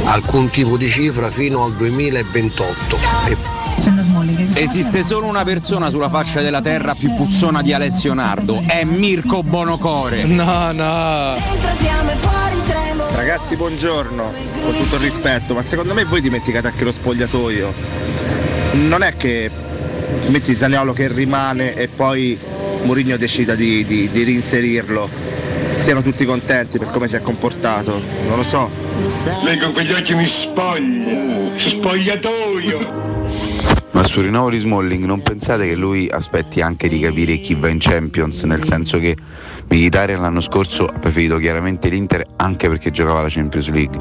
alcun tipo di cifra fino al 2028. E Esiste solo una persona sulla faccia della terra più puzzona di Alessio Nardo, è Mirko Bonocore. No, no. Ragazzi, buongiorno, con tutto il rispetto, ma secondo me voi dimenticate anche lo spogliatoio. Non è che metti Zaniolo che rimane e poi Mourinho decida di, di- di reinserirlo. Siano tutti contenti per come si è comportato, non lo so. Lei con quegli occhi mi spoglia, spogliatoio. Ma sul rinnovo di Smalling non pensate che lui aspetti anche di capire chi va in Champions, nel senso che Militare l'anno scorso ha preferito chiaramente l'Inter anche perché giocava la Champions League.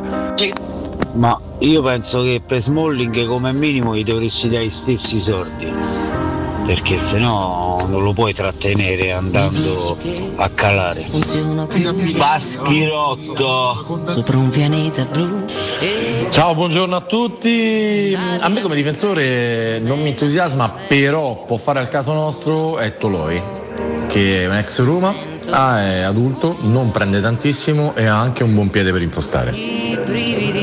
Ma io penso che per Smalling come minimo gli dovresti dare gli stessi soldi. Perché sennò non lo puoi trattenere andando a calare. Paschirotto! Sopra un pianeta blu. Ciao, buongiorno a tutti. A me come difensore non mi entusiasma, però può fare al caso nostro è Toloi, che è un ex Roma, ah, è adulto, non prende tantissimo e ha anche un buon piede per impostare.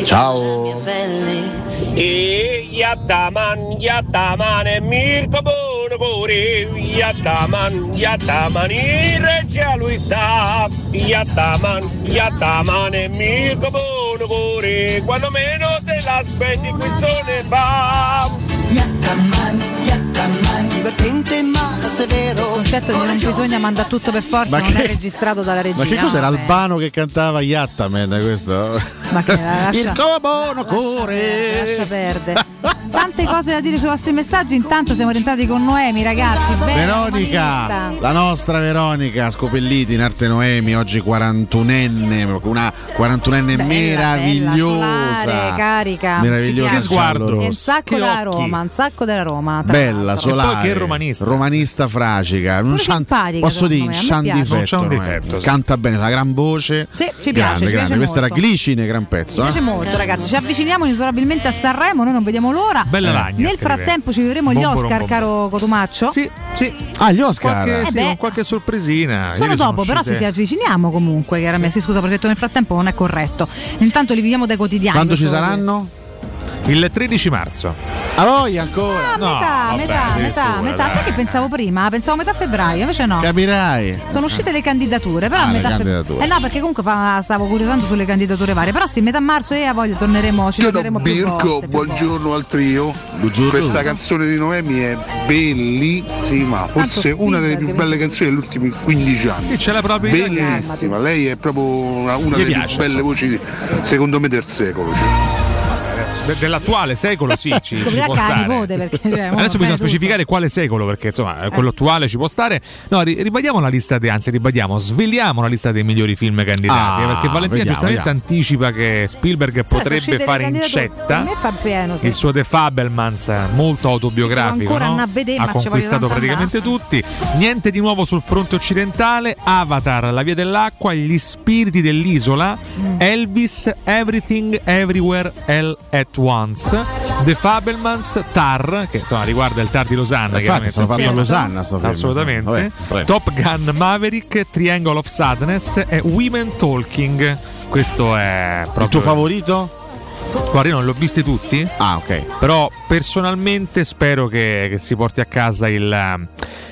Ciao. E yattaman, yattaman e Mirko yattaman, yattaman, in reggia lui sta, yattaman, yattaman e Mirko buono pure, quando meno te l'aspetti qui ne va. Yattaman, Yattaman, divertente ma. Il concetto di non bisogna mandare tutto per forza, Ma non che- è registrato dalla regia. Ma che cos'era beh. Albano che cantava Yattaman questo? Ma che lascia- Il cobono Lascia- Lascia perdere. Tante cose da dire sui vostri messaggi. Intanto siamo rientrati con Noemi, ragazzi. Bene, Veronica, la nostra Veronica Scopelliti in arte Noemi, oggi 41enne, una 41enne meravigliosa. solare, carica. Meravigliosa. Ci piace. giallo-rossa. E un sacco Che della occhi. Roma, un sacco della Roma. Bella, solare, che romanista. romanista fragica, un scian- simpatica, posso dire, un me, a me scian piace. difetto, Non un Noemi. difetto, sì. canta bene, la gran voce. Sì, ci piace, grande, ci grande. piace Questa era molto. Glicine, gran Mi pezzo. piace eh? molto, ragazzi. Ci avviciniamo inesorabilmente a Sanremo. Noi non vediamo l'ora. Bella lagna, Nel scrive. frattempo ci vedremo gli Oscar, caro Cotumaccio. Sì, sì. Ah, gli Oscar. Qualche, Eh sì, qualche sorpresina. Sono Ieri dopo, però se si avviciniamo comunque, chiaramente. Sì, scusa, perché ho detto nel frattempo non è corretto. Intanto li viviamo dai quotidiani. Quando ci saranno? Il 13 marzo. A voi ancora? Ah, metà, metà, metà, metà. Sai che pensavo prima? Pensavo metà febbraio, invece no. Capirai. Sono uscite le candidature, però Ah, a metà febbraio. Eh no, perché comunque fa- stavo curiosando sulle candidature varie. Però sì, metà marzo e a voglia torneremo, ci torneremo più Mirko, volte. più buongiorno al trio. Questa canzone di Noemi è bellissima, forse una delle più belle canzoni degli ultimi 15 anni. Sì, ce l'ha proprio Bellissima, lei è proprio una, una delle piace, più belle voci secondo me del secolo. cioè. De- Dell'attuale secolo sì, ci, ci può stare. nipote perché cioè, Adesso bisogna tutto. specificare quale secolo, perché insomma eh, quello attuale ci può stare. No, ri- ribadiamo la lista dei, anzi ribadiamo, sveliamo la lista dei migliori film candidati. Ah, eh, perché Valentina vediamo, giustamente vediamo. anticipa che Spielberg sono potrebbe fare incetta fa pieno, sì. il suo The Fabelmans, molto autobiografico. No? andare vedere, ha conquistato praticamente tutti. Niente di nuovo sul fronte occidentale. Avatar, La via dell'acqua, Gli spiriti dell'isola, Mm. Elvis, Everything Everywhere All at Once. The Fabelmans, Tar, che insomma riguarda il Tar di Losanna. Infatti, stanno fatto a Losanna, sto film, Assolutamente. Vabbè. Top Gun Maverick, Triangle of Sadness e Women Talking. Questo è proprio Il tuo favorito? Guarda, io non l'ho visti tutti. Ah, ok. Però personalmente spero che, che si porti a casa il,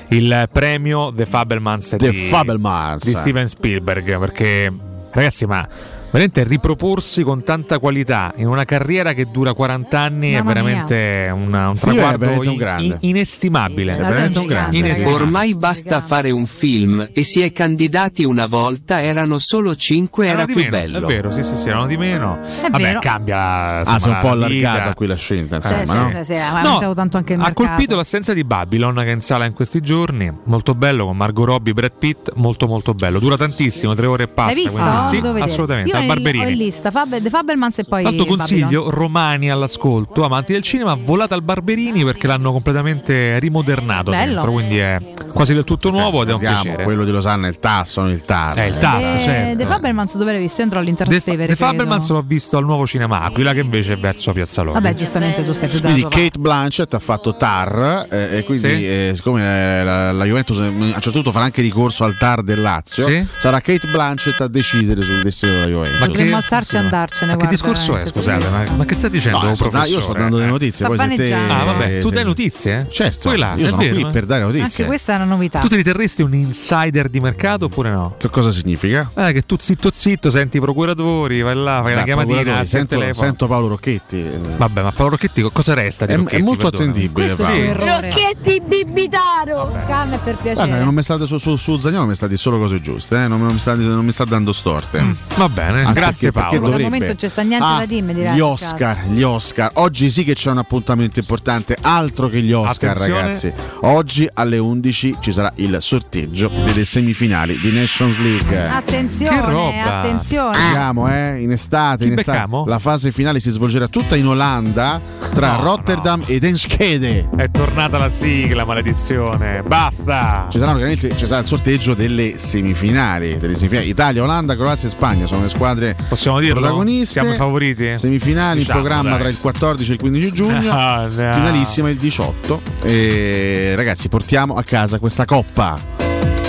il premio The Fabelmans The di, Fabelmans. di Steven Spielberg. Perché, ragazzi, ma veramente riproporsi con tanta qualità in una carriera che dura 40 anni Mamma è veramente una- un Sì, è traguardo veramente un in- inestimabile. È veramente un grande. Inestimabile. Ormai basta fare un film e si è candidati una volta, erano solo cinque, era Erano di più meno, bello. È vero, sì, sì, sì, erano di meno. Vabbè, vero. cambia. Ah, insomma, si è un po' allargata qui la scelta, Sì, insomma, sì, no? sì, sì, ha No, aumentato tanto anche il ha colpito l'assenza di Babylon che è in sala in questi giorni, molto bello con Margot Robbie, Brad Pitt, molto molto bello. Dura tantissimo, tre ore e passa. L'hai visto? quindi- sì, Devo vedere. assolutamente. Io Ho Barberini. in lista Fab- The Fabelmans e poi Tanto Babylon. consiglio romani all'ascolto, amanti del cinema, volate al Barberini perché l'hanno completamente rimodernato Bello. dentro, quindi è quasi del tutto nuovo ed è un Andiamo, piacere. quello di Losanna è il tasso, non il TAR. È il TAS, Eh, certo. The Fabelmans dove l'hai visto? Io andrò all'Interstevere. The credo. Fabelmans l'ho visto al nuovo cinema Aquila che invece è verso Piazza Lodi. Vabbè, giustamente tu sei più da Quindi. Kate Blanchett ha fatto TAR eh, e quindi Sì. eh, siccome eh, la, la Juventus eh, a un certo punto farà anche ricorso al TAR del Lazio, Sì. sarà Kate Blanchett a decidere sul destino della Juventus. Ma Dovremmo che- alzarci e andarcene. Ma che discorso è, veramente. scusate? Ma, ma che stai dicendo, No, io sto- professore? io sto dando delle notizie, Sta poi te. Ah, vabbè, tu dai notizie? Certo, là, io è sono vero, qui eh? per dare notizie. Anche questa è una novità. Tu ti riterresti un insider di mercato oppure no? Che cosa significa? Eh, che tu zitto zitto senti i procuratori, vai là, fai Beh, la chiamatina, sento, sento Paolo Rocchetti. eh, Vabbè, ma Paolo Rocchetti co- cosa resta di È, Rocchetti? è molto perdonami? attendibile. È errore. Rocchetti Bibitaro! Calma e per piacere. Guarda, non mi state su, su, su Zagnolo mi sta di solo cose giuste, eh? non, mi sta, non mi sta dando storte. Mm, Va bene, grazie perché- perché Paolo. Al dovrebbe. momento c'è sta niente Ah, da direi. Gli Oscar, gli Oscar. Oggi sì che c'è un appuntamento importante, altro che gli Oscar, Attenzione. ragazzi. Oggi alle 11 ci sarà il sorteggio delle semifinali di Nations League. Attenzione, Che roba. attenzione. Andiamo, eh, in estate, Chi in estate. beccamo? La fase finale si svolgerà tutta in Olanda tra No, Rotterdam ed Enschede. È tornata la sigla, maledizione. Basta. Ci chiaramente ci sarà il sorteggio delle semifinali, delle semifinali. Italia, Olanda, Croazia e Spagna sono le squadre Possiamo dirlo? protagoniste. Siamo i favoriti? Semifinali Diciamo, in programma dai. tra il 14 e il 15 giugno. No, no. Finalissima il 18. E ragazzi, portiamo a casa questa coppa.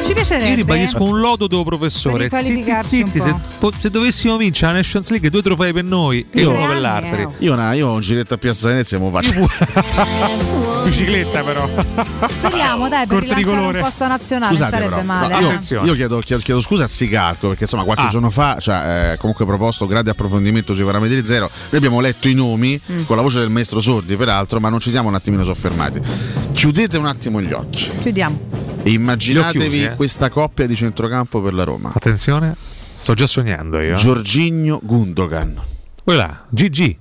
Ci piacerebbe. Io ribadisco un lodo tuo professore. Zitti, zitti. un Se, po'. se dovessimo vincere la Nations League, due trofei per noi e Io- uno per Tre l'altro. anni, Io, io ho un giretto a Piazza Venezia e mo faccio. Bicicletta, però. Speriamo, dai, per rilanciare un colore. posto nazionale Scusate, sarebbe però, male. no, eh. io, Attenzione. io chiedo, chiedo- chiedo scusa a Zigarco perché insomma qualche Ah. giorno fa ci ha eh, comunque proposto un grande approfondimento sui parametri zero. Noi abbiamo letto i nomi Mm. con la voce del maestro Sordi, peraltro, ma non ci siamo un attimino soffermati. Chiudete un attimo gli occhi Chiudiamo. Immaginatevi eh. questa coppia di centrocampo per la Roma. Attenzione, sto già sognando io. Giorginio Gundogan. Voilà, GG.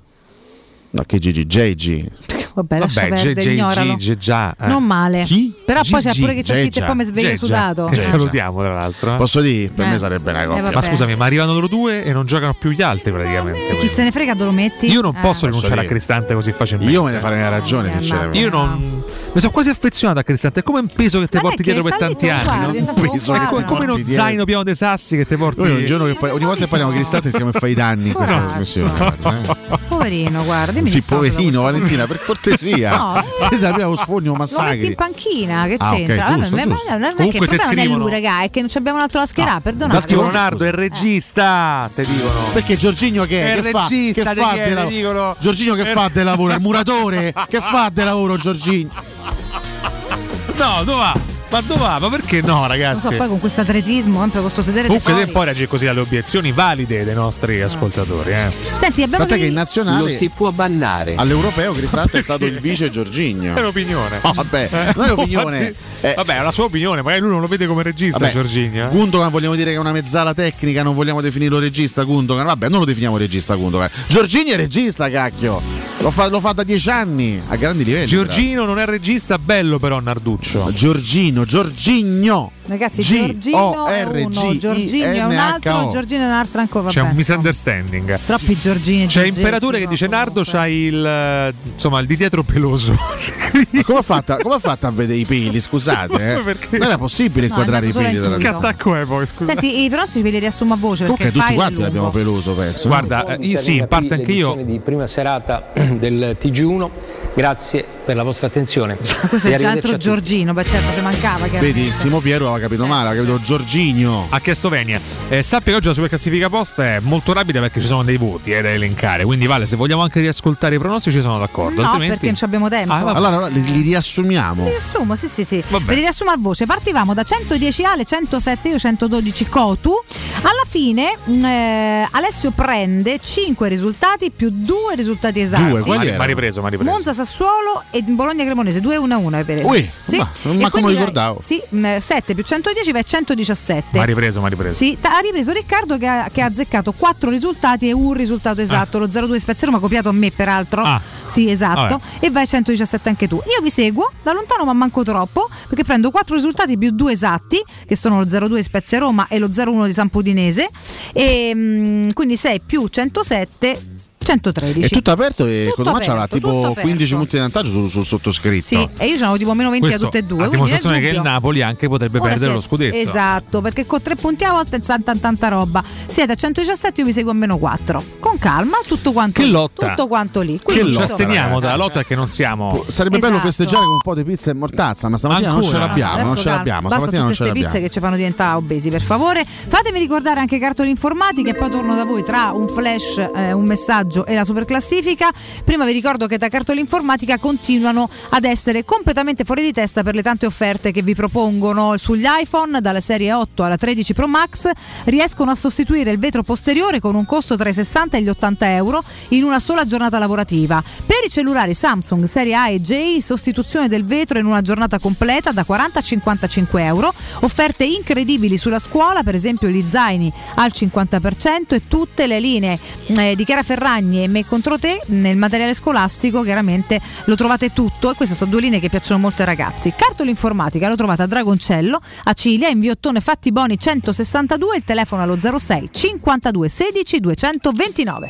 No, che GG, JG. Vabbè, lascia Vabbè, perdere, G- ignoralo. G- G- già. eh. Non male. Chi? Però poi c'è pure che c'è scritto e poi mi sveglio sudato. Che Eh. salutiamo tra l'altro. eh. Posso dire? Per Eh. me sarebbe una coppia. vabbè. Ma scusami, ma arrivano loro due e non giocano più gli altri praticamente. Chi se ne frega dove lo metti? Io non posso rinunciare a Cristante così facilmente. Io me ne farei una ragione, sinceramente. Io non. Mi sono quasi affezionato a Cristante. È come un peso che ti porti dietro per tanti anni. no? Un peso che come uno zaino pieno di sassi che ti porti. Noi un giorno che ogni volta che parliamo di Cristante stiamo a fare i danni in questa trasmissione. eh. Poverino, guarda. dimmi Sì, poverino, Valentina, per cortesia. No, Che sappiamo sfogno Lo metti massacri. in panchina, che Ah, c'entra? giusto, Vabbè, giusto. non è che Comunque il te problema non è raga, è che non ci abbiamo un altro da schierare, perdonate. Sta scrivo Leonardo, è il regista. Te dicono. Perché Giorginio che, È è? il che fa? regista, Che fa chi è? del lavoro? dicono- Giorginio che È- fa del lavoro? Il muratore? che fa del lavoro Giorginio? No, dove va? Ma dove va? Ma perché no, Non so, ragazzi? poi con questo atletismo, sempre con questo sedere Comunque te poi reagire così alle obiezioni valide dei nostri ascoltatori. Eh. Senti, abbiamo Tant'è che in nazionale Lo si può bannare. all'europeo Cristante è stato il vice Giorginio. È un'opinione. No, vabbè, non è un'opinione. Eh, Vabbè, è la sua opinione, magari lui non lo vede come regista, Vabbè, Giorginio. eh. Gundogan vogliamo dire che è una mezzala tecnica, non vogliamo definirlo regista Gundogan. Vabbè, non lo definiamo regista Gundogan. Giorgini è regista, cacchio. Lo fa, lo fa da dieci anni a grandi livelli. Giorgino non è regista, bello però Narduccio. peraltro. Giorgino, Giorgigno. Ragazzi, G Giorgino è uno, Giorgino è un altro, Giorgino è un altro ancora. C'è un misunderstanding. Troppi Giorgini. e C'è Imperatore che dice Nardo c'hai il insomma il di dietro peloso. Ma come ha fatto, come ha fatto a vedere i peli? Scusate, eh? non era possibile No, inquadrare i peli della che attacco è poi? Scusa. Senti, i pronostici ve li riassumo a voce perché tutti quanti l'abbiamo peloso, penso. Guarda, eh, io sì, in parte anche io. di prima serata del TG1. Grazie per la vostra attenzione. Ma questo è già arrivederci altro a tutti. Giorgino, beh certo ci mancava. Vedi. Simo Piero aveva capito male, ha capito Giorginio. Ha chiesto Venia. Eh, sappi che oggi la superclassifica posta è molto rapida perché ci sono dei voti eh, da elencare. Quindi, Vale, se vogliamo anche riascoltare i pronostici, sono d'accordo. No, Altrimenti... perché non ci abbiamo tempo. Ah. Allora li, li riassumiamo. Li riassumo, sì, sì, sì. Vabbè. Li riassumo a voce. Partivamo da 110 Ale, 107 io, 112 Cotu. Alla fine mh, eh, Alessio prende 5 risultati più 2 risultati esatti. Due, quali Ma ha ripreso, ma ha ripreso. Monza Sassuolo e Bologna Cremonese 2-1-1 per Ui, sì. ma- ma come quindi, lo ricordavo? Sì, mh, 7 più 110 va a 117. Ma ha ripreso, ma ha ripreso. Sì, ta- ha ripreso Riccardo che ha, che ha azzeccato 4 risultati e un risultato esatto. Lo 0-2 Spezia Roma copiato a me peraltro. Ah. Sì, esatto. Vabbè. E vai a 117 anche tu. Io vi seguo da lontano ma manco troppo perché prendo 4 risultati più 2 esatti che sono lo 0-2 Spezia Roma e lo 0-1 di San Pudinese e mm, quindi 6 più 107 113. È tutto aperto e Tutto Codomaccia aveva aperto, tutto tipo aperto. 15 punti di vantaggio sul, sul sottoscritto. Sì, e io c'avevo tipo meno 20 Questo da tutte e due. a quindi dimostrazione che il Napoli anche potrebbe Ora perdere siete- lo scudetto. Esatto, perché con tre punti a volta è tanta, tanta roba. Siete a 117, io vi seguo a meno 4. Con calma, tutto quanto Che lì, lotta. Tutto quanto lì. Che Quindi, ci asteniamo dalla lotta che non siamo. Sarebbe bello Esatto. festeggiare con un po' di pizza e mortazza, ma stamattina non ce Ancora? l'abbiamo, Adesso non ce l'abbiamo, Basta stamattina non tutte ce queste l'abbiamo. pizze che ci fanno diventare obesi, per favore. Fatemi ricordare anche cartoni informatiche e poi torno da voi tra un flash, eh, un messaggio e la super classifica. Prima vi ricordo che da cartoni informatica continuano ad essere completamente fuori di testa per le tante offerte che vi propongono sugli iPhone dalla serie 8 alla 13 Pro Max. Riescono a sostituire il vetro posteriore con un costo tra i 60 e gli 80 euro in una sola giornata lavorativa. Per i cellulari Samsung serie A e J, sostituzione del vetro in una giornata completa da 40 a 55 euro. Offerte incredibili sulla scuola, per esempio gli zaini al 50% e tutte le linee eh, di Chiara Ferragni e Me contro te nel materiale scolastico chiaramente lo trovate tutto e queste sono due linee che piacciono molto ai ragazzi. Cartola informatica lo trovate a Dragoncello, a Ciglia, in Viottone Fatti Boni 162, il telefono allo 06 52 16 229.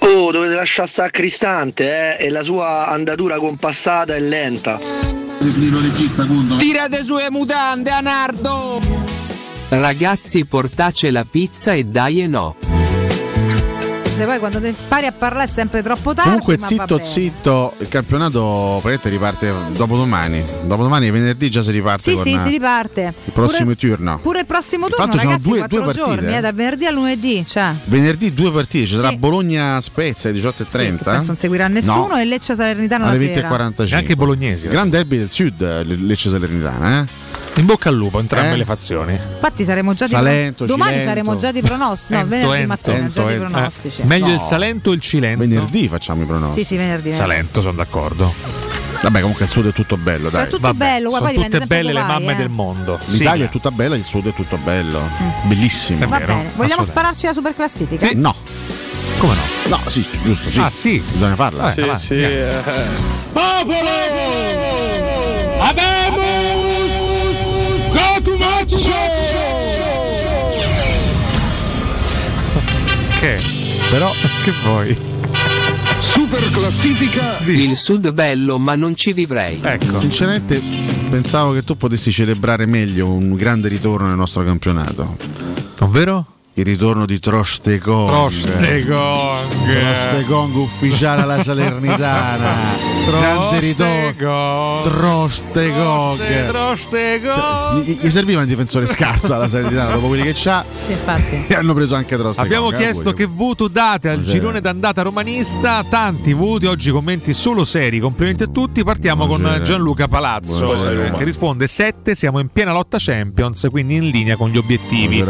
Oh, dovete lasciare stare a Cristante, eh? E la sua andatura compassata e lenta. Tirate su le mutande, Anardo! Ragazzi portace la pizza e dai e no. Se poi quando pari a parlare è sempre troppo tardi. Comunque ma va zitto bene. zitto, il campionato praticamente riparte dopodomani. Dopodomani venerdì già si riparte Sì, con sì, si riparte. il prossimo pure, turno. pure il prossimo turno, Infatti sono ragazzi, due- quattro due partite, giorni, eh. eh, dal venerdì al lunedì. Cioè. Venerdì due partite, ci sarà Sì. Bologna Spezia alle Sì, 18.30. che penso non seguirà nessuno No, e Lecce Salernitana la alle sera. 20.45. E anche bolognesi. Gran derby del sud, eh, Lecce Salernitana, eh? In bocca al lupo, entrambe Eh? le fazioni. Infatti saremo già di Salento, domani Cilento. saremo già di pronostici. No, Ento, venerdì ento. mattina già di pronostici. Eh, meglio No. il Salento o il Cilento? Venerdì facciamo i pronostici. Sì, sì, venerdì. Salento, sono d'accordo. Vabbè, comunque il sud è tutto bello, Cioè, dai. tutto Vabbè, bello, guarda, sono tutte belle le vai, mamme eh. del mondo. L'Italia Sigla. è tutta bella, il sud è tutto bello. Bellissimo. È Va vero, bene, vogliamo spararci la super classifica? Sì. No, Come no? no, sì, giusto, sì. Ah, sì. Bisogna farla. Eh, avanti, andiamo. Popolo! Abemus! Che? Però, che vuoi? Super classifica Il sud bello ma non ci vivrei. Ecco. Sinceramente pensavo che tu potessi celebrare meglio un grande ritorno nel nostro campionato. Ovvero? Il ritorno di Trostegong. Trostegong. Trostegong ufficiale alla Salernitana. Grande ritorno. Trostegong. Trostegong. Gli, gli serviva un difensore scarso alla Salernitana dopo quelli che c'ha infatti. e hanno preso anche Trostegong. Abbiamo eh, chiesto che voto date al girone d'andata romanista, tanti voti, oggi commenti solo seri, complimenti a tutti, partiamo con. Gianluca Palazzo Buonasera. eh, che risponde 7, siamo in piena lotta Champions, quindi in linea con gli obiettivi.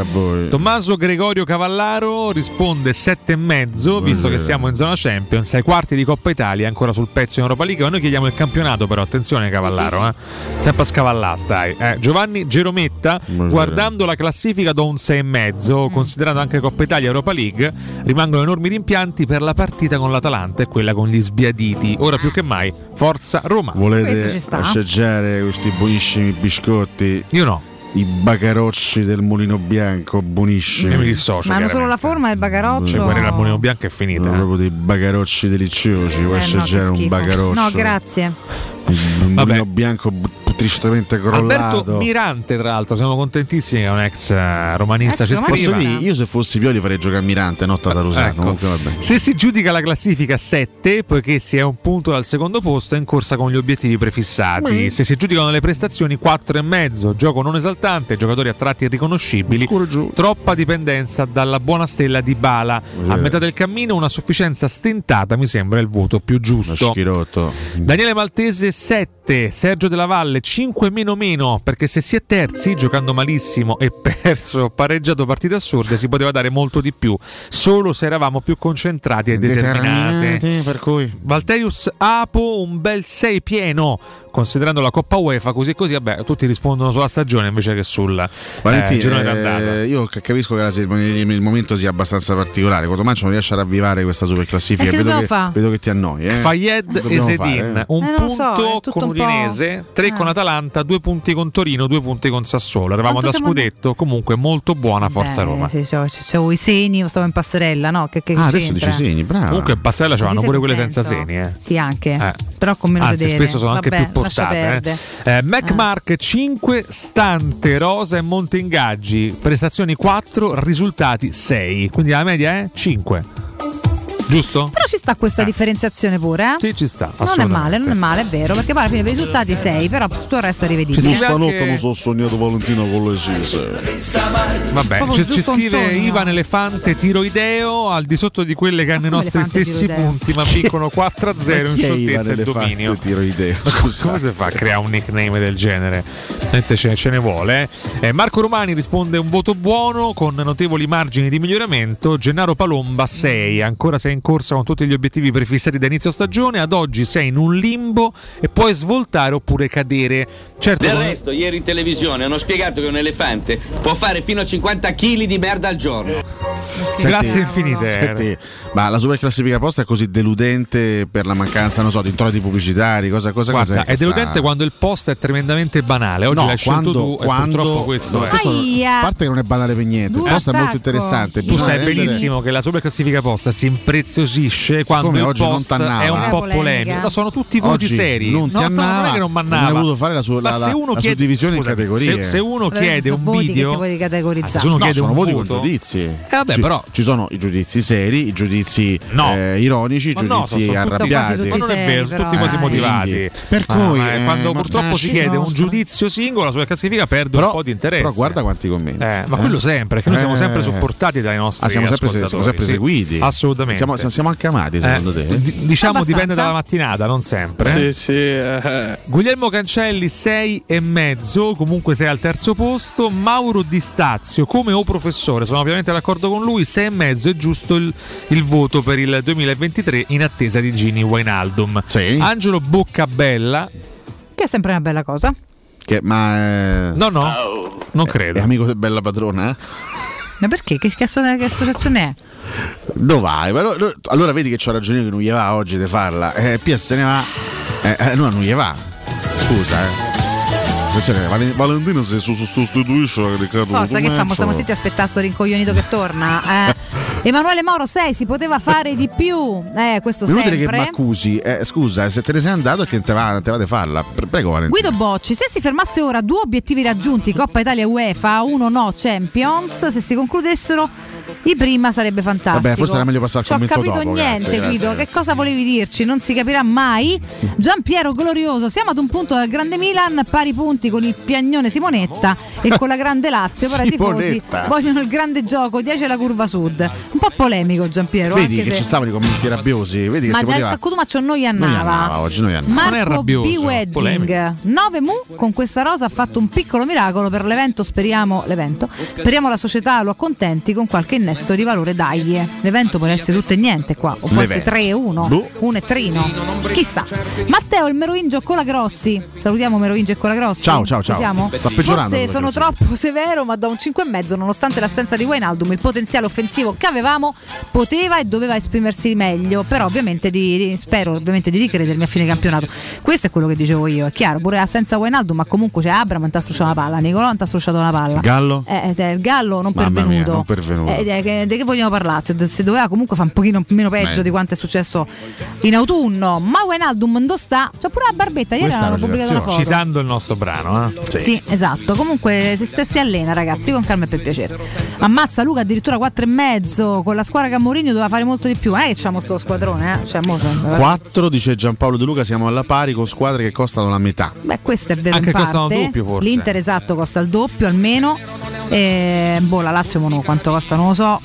Tommaso Gregorio Cavallaro risponde 7 e mezzo, visto che siamo in zona Champions, ai quarti di Coppa Italia, ancora sul pezzo in Europa League, ma noi chiediamo il campionato però, attenzione Cavallaro, eh. sempre a scavallà stai. Eh, Giovanni Gerometta, Buonasera. guardando la classifica do un 6 e mezzo, considerando anche Coppa Italia e Europa League, rimangono enormi rimpianti per la partita con l'Atalanta e quella con gli sbiaditi. Ora più che mai, forza Roma. Volete assaggiare questi buonissimi biscotti? Io no. I bagarocci del mulino bianco, buonissimi. Io mi dissocio. Ma hanno solo la forma del bagaroccio. Cioè, quella era Mulino Bianco è finita. Sono proprio dei bagarocci deliziosi. Vuoi Eh, no, che assaggiare un bagaroccio? No, grazie. Il mulino bianco tristemente crollato. Alberto Mirante, tra l'altro, siamo contentissimi che è un ex eh, romanista. Ex ci scriva. Dire, io se fossi Pioli farei giocare Mirante, non Tatarusano. Ecco. Vabbè. Se si giudica la classifica 7, poiché si è un punto dal secondo posto, è in corsa con gli obiettivi prefissati. Mm. Se si giudicano le prestazioni, 4 e mezzo, gioco non esaltante, giocatori a tratti irriconoscibili, troppa dipendenza dalla buona stella di Bala. A metà del cammino una sufficienza stentata mi sembra il voto più giusto. Daniele Maltese 7. 7, Sergio Della Valle 5 meno meno, perché se si è terzi giocando malissimo e perso, pareggiato partite assurde, si poteva dare molto di più, solo se eravamo più concentrati e determinati. Per cui Valterius Apo un bel 6 pieno, considerando la Coppa UEFA, così così, vabbè, tutti rispondono sulla stagione invece che sul eh, Valentino, girone eh, d'andata. io ca- capisco che la il momento sia abbastanza particolare. Cotomaccio non riesce a ravvivare questa super classifica. Che vedo, che, vedo che ti annoi. Eh. Fayed e Sedin, eh. un Eh, so, punto tutto con un Udinese, tre con Atalanta, due punti con Torino, due punti con Sassuolo. Eravamo Quanto da scudetto, comunque molto buona Forza Beh, Roma. Sì, c'ho, c'ho i segni, stavo in passerella, no? Che, che Ah, adesso dici segni, brava. Comunque in Passarella Così c'erano sei pure quelle senza seni, eh. Sì, anche. Eh. Però con meno Anzi, vedere. spesso sono anche Vabbè, più lascia portate. Eh. Eh, Mac Mark 5, Stante, Rosa e Monte Ingaggi, prestazioni 4, risultati 6. Quindi la media è 5. Giusto? Però ci sta questa differenziazione pure, eh? Sì, ci sta. Non è male, non è male, è vero, perché poi alla fine per i risultati 6, però tutto il resto è rivedibile. Ci scrive Stanotte anche- mi sono sognato Valentino con le sise. Vabbè, ci, ci scrive. Ivan Elefante tiroideo al di sotto di quelle che hanno i nostri elefante stessi tiroideo? punti, ma vincono 4-0 in Chi è Ivan scioltezza e Elefante dominio. tiroideo? Scusa. Come si fa a creare un nickname del genere? Niente, ce, ce ne vuole. eh. Eh, Marco Romani risponde un voto buono con notevoli margini di miglioramento. Gennaro Palomba 6, ancora sei in corsa con tutti gli obiettivi prefissati da inizio stagione. Ad oggi sei in un limbo e puoi svoltare oppure cadere. Certo, Del resto, ieri in televisione hanno spiegato che un elefante può fare fino a 50 kg di merda al giorno. Grazie infinite. Senti, ma la super classifica posta è così deludente per la mancanza, non so, di introiti pubblicitari, cosa, cosa Guarda, cos'è che è deludente sta- quando il post è tremendamente banale. Oggi No, l'hai scelto quando, tu e quando purtroppo questo no, è. questo- a parte che non è banale per niente, il post è molto interessante. Tu sai benissimo che la superclassifica posta si impreziosisce quando il oggi non post t'annava. è un po' polemico. No, sono tutti voti Oggi seri. non ti no, no, non annava, è che non non mannava. hai voluto fare la su- Ma la- se uno la chiede- suddivisione in scusami, categorie. Se, se uno Però chiede un voti che video, ti vuoi categorizzare. se uno No, chiede sono un voti con voto, giudizi. Eh, vabbè, ci, però- ci sono i giudizi seri, i giudizi No. eh, ironici, i no, giudizi sono arrabbiati. tutti Ma non è vero, sono tutti quasi eh. motivati. Per Ma- cui, eh, quando purtroppo si chiede un giudizio singolo, sulla classifica perde un po' di interesse. però guarda quanti commenti. Ma quello sempre, perché noi siamo sempre supportati dai nostri Ah, siamo sempre, ascoltatori, siamo sempre sì. seguiti. Assolutamente. Siamo, siamo- siamo anche amati, secondo Eh, te? d- diciamo Abbastanza. dipende dalla mattinata, non sempre. Sì, sì. eh. Guglielmo Cancelli 6 e mezzo, comunque sei al terzo posto. Mauro Di Stazio come o professore, sono ovviamente d'accordo con lui, 6 e mezzo è giusto il, il voto per il 2023 in attesa di Gini Wijnaldum. Sì. Angelo Boccabella, Che è sempre una bella cosa. Che- ma eh, no no, non è credo. amico del bella padrona? eh? Ma perché? Che, che associazione è? Dove vai? Ma no- no- allora vedi che c'ho ragione io che non gli va oggi di farla. Eh, PS se ne va. Eh, eh, no, non gli va. Scusa, eh. Valentino se sostituisce Riccardo Forza, che famo? Stiamo zitti a aspettare sto rincoglionito che torna. Eh. Emanuele Moro 6, si poteva fare di più. Eh, questo Inutile che mi sempre. accusi. Eh, scusa, eh, se te ne sei andato è che te va, te va farla. Pre- Prego, Valentino. Guido Bocci, se si fermasse ora due obiettivi raggiunti, Coppa Italia e UEFA, uno no Champions, se si concludessero i prima sarebbe fantastico. Vabbè, forse era meglio passare al Ci ho commento capito dopo, niente, grazie, Guido. grazie, Che cosa volevi dirci? Non si capirà mai. Giampiero Glorioso, siamo ad un punto dal grande Milan, pari punti con il piagnone Simonetta e con la grande Lazio. Però i tifosi vogliono il grande gioco, 10 la curva sud. Un po' polemico Giampiero. Vedi anche che se... ci stavano i commenti rabbiosi. Vedi che Ma si poteva. Cacodumaccio noi Noi annava. oggi, noi annava. Non è Marco rabbioso, B Wedding polemico. 9 Mu con questa rosa ha fatto un piccolo miracolo per l'evento speriamo l'evento speriamo la società lo accontenti con qualche innesto di valore dai. L'evento può essere tutto e niente qua, o può essere L'evento. 3 e 1, Boh. 1 e trino. Chissà. Matteo il Merovingio Colagrossi. Salutiamo Merovingio e Colagrossi. Ciao, ciao, ciao. Possiamo? Sta peggiorando Forse sono troppo severo, ma da un 5,5 nonostante l'assenza di Wijnaldum, il potenziale offensivo che avevamo poteva e doveva esprimersi meglio, però ovviamente di, spero ovviamente di ricredermi a fine campionato. Questo è quello che dicevo io, è chiaro, pure senza Wijnaldum, ma comunque c'è Abram, ti ha strusciato la palla, Nicolò non ti ha strusciato la palla. Gallo? Eh, eh, il Gallo non Mamma mia, pervenuto. non pervenuto. Eh, eh, che- di che vogliamo parlare? Se, se doveva comunque fare un pochino meno peggio Eh. di quanto è successo in autunno. Ma Wijnaldum non sta? C'ha pure la barbetta, ieri Questa la pubblicato una foto. Citando il nostro brano, eh? Sì. esatto. Comunque si, sta- si allena, ragazzi, con calma e per piacere. Ammazza Luca addirittura 4 e mezzo. Con la squadra che a Mourinho doveva fare molto di più. Eh, che c'è sto squadrone, eh? C'è molto. 4 dice Giampaolo De Luca, siamo alla pari con squadre che costano la metà. Beh, questo è vero Anche in parte. costano doppio, forse. L'Inter esatto costa il doppio almeno. E, boh, la Lazio mo no, quanto costa non lo so.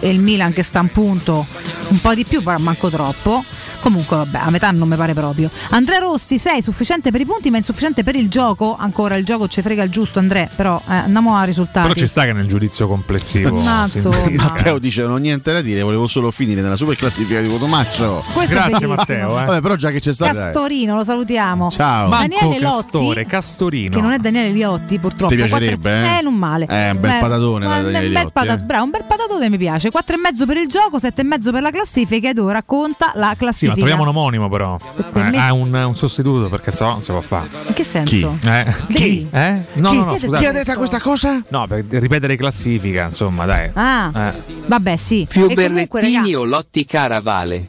E il Milan che sta un punto un po' di più, però manco troppo. Comunque, vabbè, a metà non mi pare proprio. Andrea Rossi, 6 sufficiente per i punti, ma insufficiente per il gioco. Ancora il gioco ci frega il giusto, Andrea. Però eh, andiamo a risultati. Però ci sta che nel giudizio complessivo. Mazzo. Matteo dice non ho niente da dire, volevo solo finire nella super classifica di Cotomaccio. Questo è Grazie. Matteo. Eh. Vabbè, però già che c'è stato. Castorino, lo salutiamo. Ciao. Daniele Manco Lotti. Castore, Castorino. Che non è Daniele Liotti, purtroppo. Ti piacerebbe, Quattro- eh? Eh, non male. Eh, un bel Beh, patatone ma- Daniele un bel eh. bravo, un bel patatone mi piace. 4,5 per il gioco, 7,5 per la classifica ed ora conta la Sì, classifica. ma troviamo un omonimo però. per Eh, me- ha un, un sostituto perché se no non si può fare. In che senso? Eh? Chi? Eh? No, Chi? no, Chi no, ha scusate. detto detto questa cosa? No, per ripetere classifica, insomma, dai. Ah, Eh. vabbè, sì. Più e comunque, Berrettini raga, o Lotti Caravale?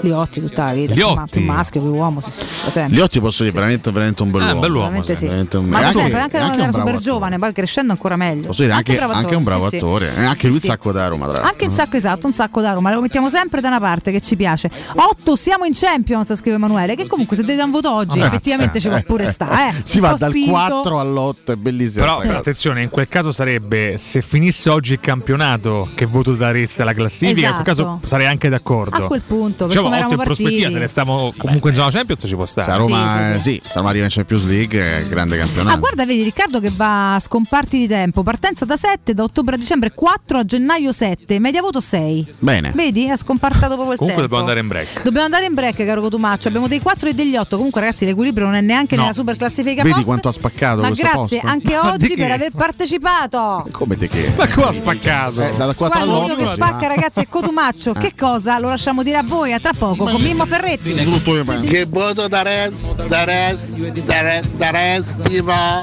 Liotti tutta la vita. Liotti. Ma più maschio, più uomo, sì, sì, da sempre. Liotti posso dire veramente, veramente un bell'uomo. Ah, bell'uomo, Veramente sì. Veramente un- Ma anche- sempre, anche e quando un era super giovane, poi crescendo ancora meglio. Posso dire anche, anche un bravo sì, sì. attore. Eh, anche Lui sì. sacco da Roma, tra l'altro. Anche un sacco esatto, un sacco da Roma. Lo mettiamo sempre da una parte che ci piace. 8 siamo in Champions, scrive Emanuele. Che comunque se date un voto oggi, Ammazza. effettivamente ci può pure Eh, stare. Eh. Si Un va dal spinto. 4 all'8, è bellissimo. Però sta attenzione, in quel caso sarebbe se finisse oggi il campionato che voto dareste alla classifica, in quel Esatto. caso sarei anche d'accordo. A quel punto, Diciamo come 8 in prospettiva, se ne stiamo comunque in zona Champions ci può stare. Se a Roma, Sì, sì, eh, sì. sì, Roma arriva in Champions League, è grande campionato. Ah, guarda, vedi Riccardo che va a scomparti di tempo. Partenza da 7, da ottobre a dicembre 4, a gennaio 7, media voto 6. Bene. Vedi? È scompartato proprio il Comunque tempo. dobbiamo andare in break. Dobbiamo andare in break, caro Cotumaccio. Abbiamo dei 4 e degli 8. Comunque, ragazzi, l'equilibrio non è neanche No. nella super classifica Vedi post. quanto ha spaccato Ma questo grazie posto? anche Ma oggi per aver partecipato. Come te che? Ma come ha spaccato? Eh, dal 4 Guarda, all'8. l'unico che spacca, ragazzi, è Cotumaccio. Che cosa? Lo lasciamo dire a voi a tra poco con Mimmo Ferretti. Tutto io penso. Che voto da res, da res, da res, da res, viva!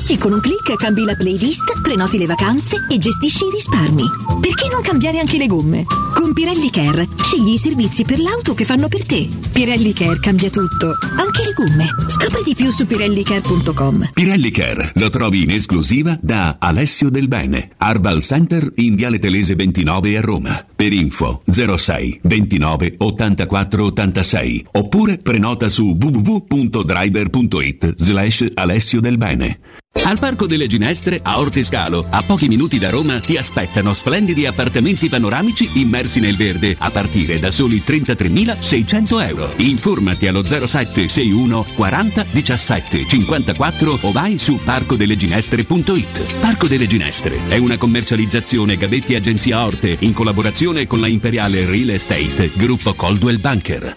Oggi con un clic cambi la playlist, prenoti le vacanze e gestisci i risparmi. Perché non cambiare anche le gomme? Con Pirelli Care scegli i servizi per l'auto che fanno per te. Pirelli Care cambia tutto, anche le gomme. Scopri di più su pirellicare.com. Pirelli Care lo trovi in esclusiva da Alessio Del Bene, Arval Center in Viale Telese 29 a Roma. Per info 06 29 84 86 oppure prenota su www.driver.it slash Alessio Del Bene. Al Parco delle Ginestre, a Ortiscalo, a pochi minuti da Roma, ti aspettano splendidi appartamenti panoramici immersi nel verde a partire da soli 33.600 euro. Informati allo 07 61 40 17 54 o vai su parcodelleginestre.it. Parco delle Ginestre è una commercializzazione Gavetti Agenzia Orte in collaborazione con la Imperiale Real Estate, gruppo Coldwell Banker.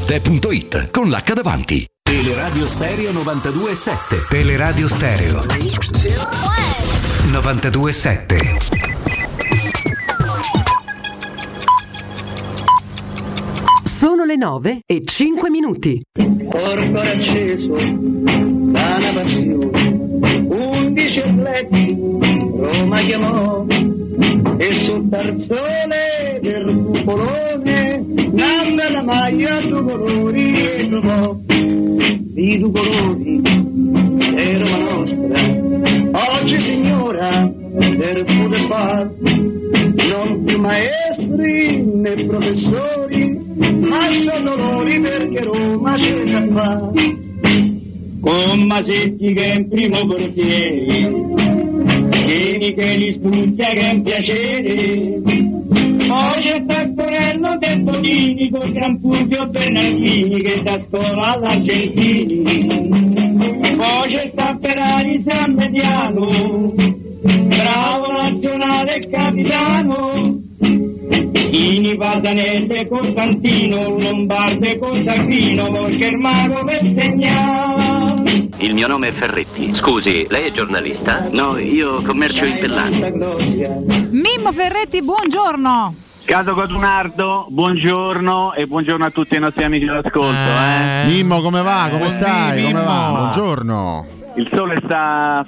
Arte.it con l'H davanti. Teleradio Stereo 92.7 Teleradio Stereo. 92.7 Sono le 9 e 5 minuti. Corpo acceso da una passione, undici atleti Roma chiamò e sul tarzone del cupolone nanna la maglia due colori e trovò i due colori è Roma nostra oggi signora per poter fare non più maestri né professori ma sono dolori perché Roma c'è già fa con Masetti che è in primo portiere Vieni che li studia che è un piacere poi c'è Taccorello del Bonini con Gran Fulvio Bernardini che da scuola all'Argentini poi c'è sta Ferrari San Mediano bravo nazionale capitano Ini Pasanese Costantino Lombarde mago per segnare Il mio nome è Ferretti. Scusi, lei è giornalista? No, io commercio in Pellani. Mimmo Ferretti, buongiorno. Cato Codunardo, buongiorno e buongiorno a tutti i nostri amici d'ascolto. Eh. Mimmo, come va? Come Eh, stai? Come Mimmo. va? Buongiorno. Il sole sta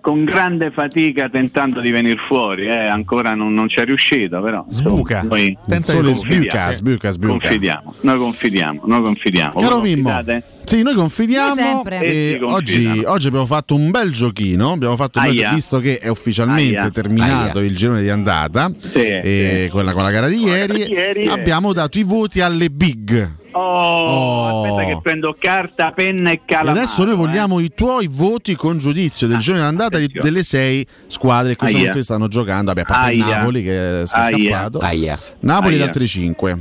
con grande fatica tentando di venire fuori, eh. ancora non, non ci è riuscito, però. Sbuca. Noi confidiamo. sbuca, sbuca, sbuca. Confidiamo, noi confidiamo, noi confidiamo. Caro Mimmo, sì, noi confidiamo e oggi, oggi abbiamo fatto un bel giochino, abbiamo fatto un bel giochino, visto che è ufficialmente Aia. terminato Aia. il girone di andata e con, la, con la gara di ieri, ieri, eh. abbiamo dato i voti alle big. Oh, aspetta che prendo carta, penna e E calamaro. adesso noi vogliamo i tuoi voti con giudizio del girone di andata di- delle sei squadre che Aia. momento stanno giocando, vabbè, a parte Aia. Napoli che è Aia. scappato. Aia. Napoli e Aia. altre cinque.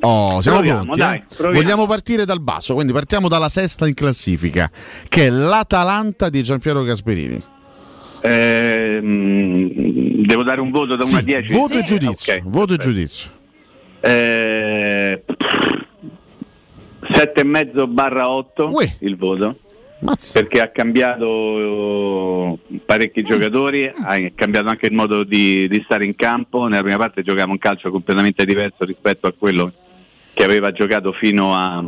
Oh, siamo Proviamo, pronti? dai, eh? Vogliamo partire dal basso, quindi partiamo dalla sesta in classifica, che è l'Atalanta di Giampiero Gasperini. Ehm, devo dare un voto da 1 a 10? Voto e giudizio. Ok, voto e giudizio. Eh, 7,5 barra 8 il voto. Perché ha cambiato eh, parecchi giocatori, ha cambiato anche il modo di, di stare in campo. Nella prima parte giocava un calcio completamente diverso rispetto a quello che aveva giocato fino a-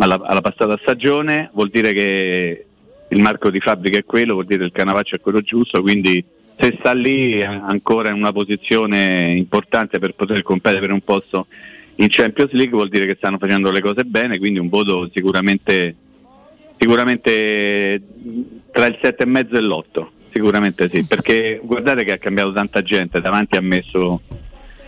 alla, alla passata stagione. Vuol dire che il marco di fabbrica è quello, vuol dire che il Canavaccio è quello giusto, quindi se sta lì ancora in una posizione importante per poter competere per un posto in Champions League vuol dire che stanno facendo le cose bene, quindi un voto sicuramente, sicuramente tra il 7,5 e l'8, sicuramente sì, perché guardate che ha cambiato tanta gente, davanti ha messo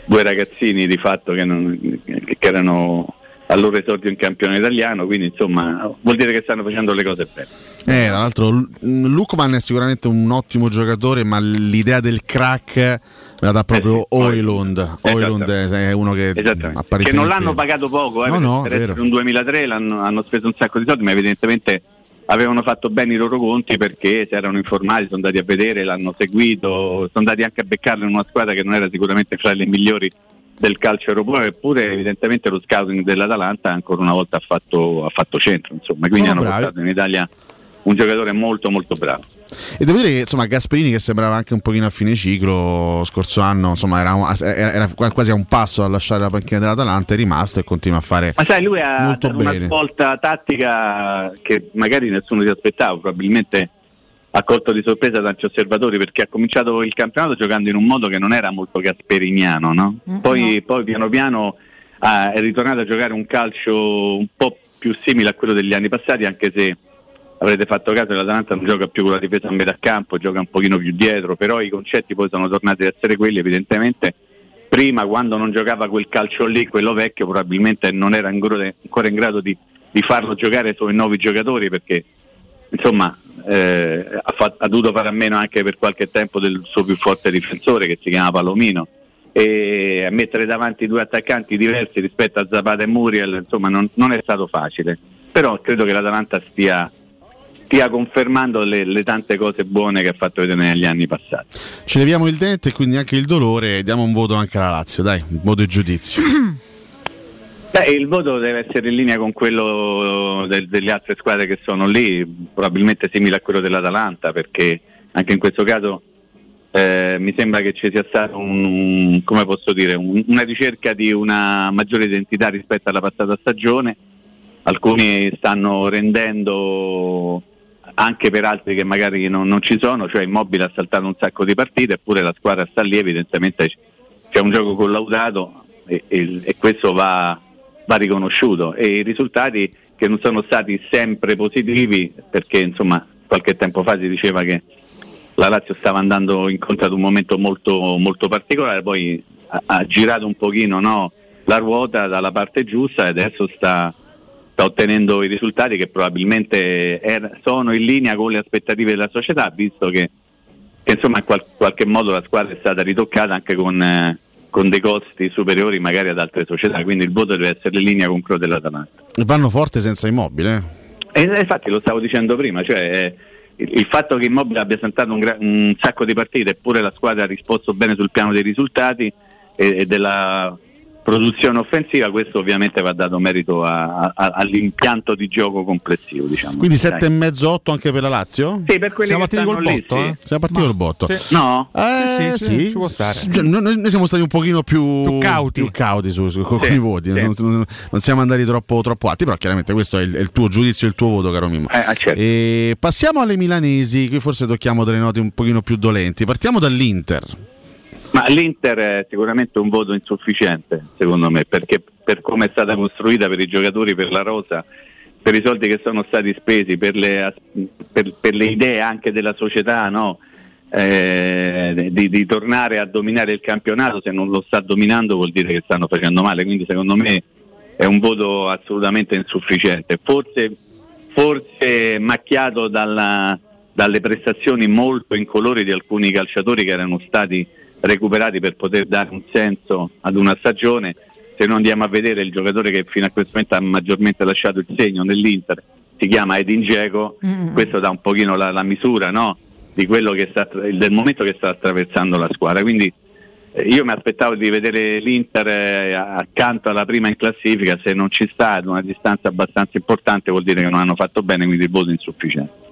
due ragazzini di fatto che, non- che erano al loro esordio in campione italiano, quindi insomma vuol dire che stanno facendo le cose bene. Eh, tra l'altro Lu- Lukman è sicuramente un ottimo giocatore, ma l'idea del crack me la dà proprio Oilund. Oilund è uno che apparentemente... Che non l'hanno pagato poco, eh, No, no, per vero. essere un 2003 l'hanno, hanno speso un sacco di soldi, ma evidentemente avevano fatto bene i loro conti perché si erano informati, sono andati a vedere, l'hanno seguito, sono andati anche a beccarlo in una squadra che non era sicuramente fra le migliori del calcio europeo, eppure evidentemente lo scouting dell'Atalanta ancora una volta ha fatto, ha fatto centro, insomma, quindi Sono hanno bravi. portato in Italia un giocatore molto molto bravo. E devo dire che insomma Gasperini che sembrava anche un pochino a fine ciclo scorso anno, insomma era, era- quasi a un passo a lasciare la panchina dell'Atalanta, è rimasto e continua a fare Ma sai, lui ha una svolta tattica che magari nessuno si aspettava, probabilmente ha colto di sorpresa tanti osservatori perché ha cominciato il campionato giocando in un modo che non era molto gasperiniano, no? poi, poi piano piano ah, è ritornato a giocare un calcio un po' più simile a quello degli anni passati, anche se avrete fatto caso che l'Atalanta non gioca più con la difesa a metà campo, gioca un pochino più dietro, però i concetti poi sono tornati ad essere quelli evidentemente. Prima quando non giocava quel calcio lì, quello vecchio, probabilmente non era ancora in grado di, di farlo giocare sui nuovi giocatori perché insomma eh, ha, fa- ha dovuto fare a meno anche per qualche tempo del suo più forte difensore che si chiama Palomino. E a mettere davanti due attaccanti diversi rispetto a Zapata e Muriel insomma non, non è stato facile. Però credo che l'Atalanta stia, stia confermando le, le tante cose buone che ha fatto vedere negli anni passati. Ci leviamo il dente e quindi anche il dolore e diamo un voto anche alla Lazio, dai, un voto e giudizio. Beh, il voto deve essere in linea con quello del- delle altre squadre che sono lì, probabilmente simile a quello dell'Atalanta, perché anche in questo caso eh, mi sembra che ci sia stata un, dire, un- una ricerca di una maggiore identità rispetto alla passata stagione. Alcuni stanno rendendo anche per altri che magari non, non ci sono, cioè Immobile ha saltato un sacco di partite, eppure la squadra sta lì, evidentemente c'è un gioco collaudato e, e- e questo va, va riconosciuto. E i risultati che non sono stati sempre positivi perché insomma qualche tempo fa si diceva che la Lazio stava andando incontro ad un momento molto, molto particolare, poi ha, ha girato un pochino no, la ruota dalla parte giusta e adesso sta, sta ottenendo i risultati che probabilmente er- sono in linea con le aspettative della società, visto che, che insomma in qual- qualche modo la squadra è stata ritoccata anche con, eh, con dei costi superiori magari ad altre società, quindi il voto deve essere in linea con quello dell'Atalanta. Vanno forte senza immobile. E eh, infatti lo stavo dicendo prima, cioè eh, il, il fatto che Immobile abbia saltato un, gra- un sacco di partite eppure la squadra ha risposto bene sul piano dei risultati e, e della produzione offensiva, questo ovviamente va dato merito a- a- all'impianto di gioco complessivo. Diciamo. Quindi Dai. 7,5-8 anche per la Lazio? Sì, per quelli Siamo che partiti col lì, botto, sì. eh? Siamo partiti col botto. No? Eh, sì, sì, ci può stare. Cioè, noi, noi siamo stati un pochino più, Più cauti. più cauti su, su- con Sì, i voti, sì. non, non- non siamo andati troppo, troppo alti, però chiaramente questo è il, è il tuo giudizio e il tuo voto, caro Mimmo. certo. E passiamo alle milanesi, qui forse tocchiamo delle note un pochino più dolenti. Partiamo dall'Inter. Ma l'Inter è sicuramente un voto insufficiente, secondo me, perché per come è stata costruita, per i giocatori, per la rosa, per i soldi che sono stati spesi, per le, per- per le idee anche della società, no? Eh, di, di tornare a dominare il campionato, se non lo sta dominando vuol dire che stanno facendo male, quindi secondo me è un voto assolutamente insufficiente. Forse, forse macchiato dalla- dalle prestazioni molto incolori di alcuni calciatori che erano stati recuperati per poter dare un senso ad una stagione. Se noi andiamo a vedere il giocatore che fino a questo momento ha maggiormente lasciato il segno nell'Inter, si chiama Edin Dzeko, questo dà un pochino la, la misura no? di quello che sta, del momento che sta attraversando la squadra. Quindi eh, io mi aspettavo di vedere l'Inter eh, accanto alla prima in classifica, se non ci sta ad una distanza abbastanza importante vuol dire che non hanno fatto bene, quindi il voto è insufficiente.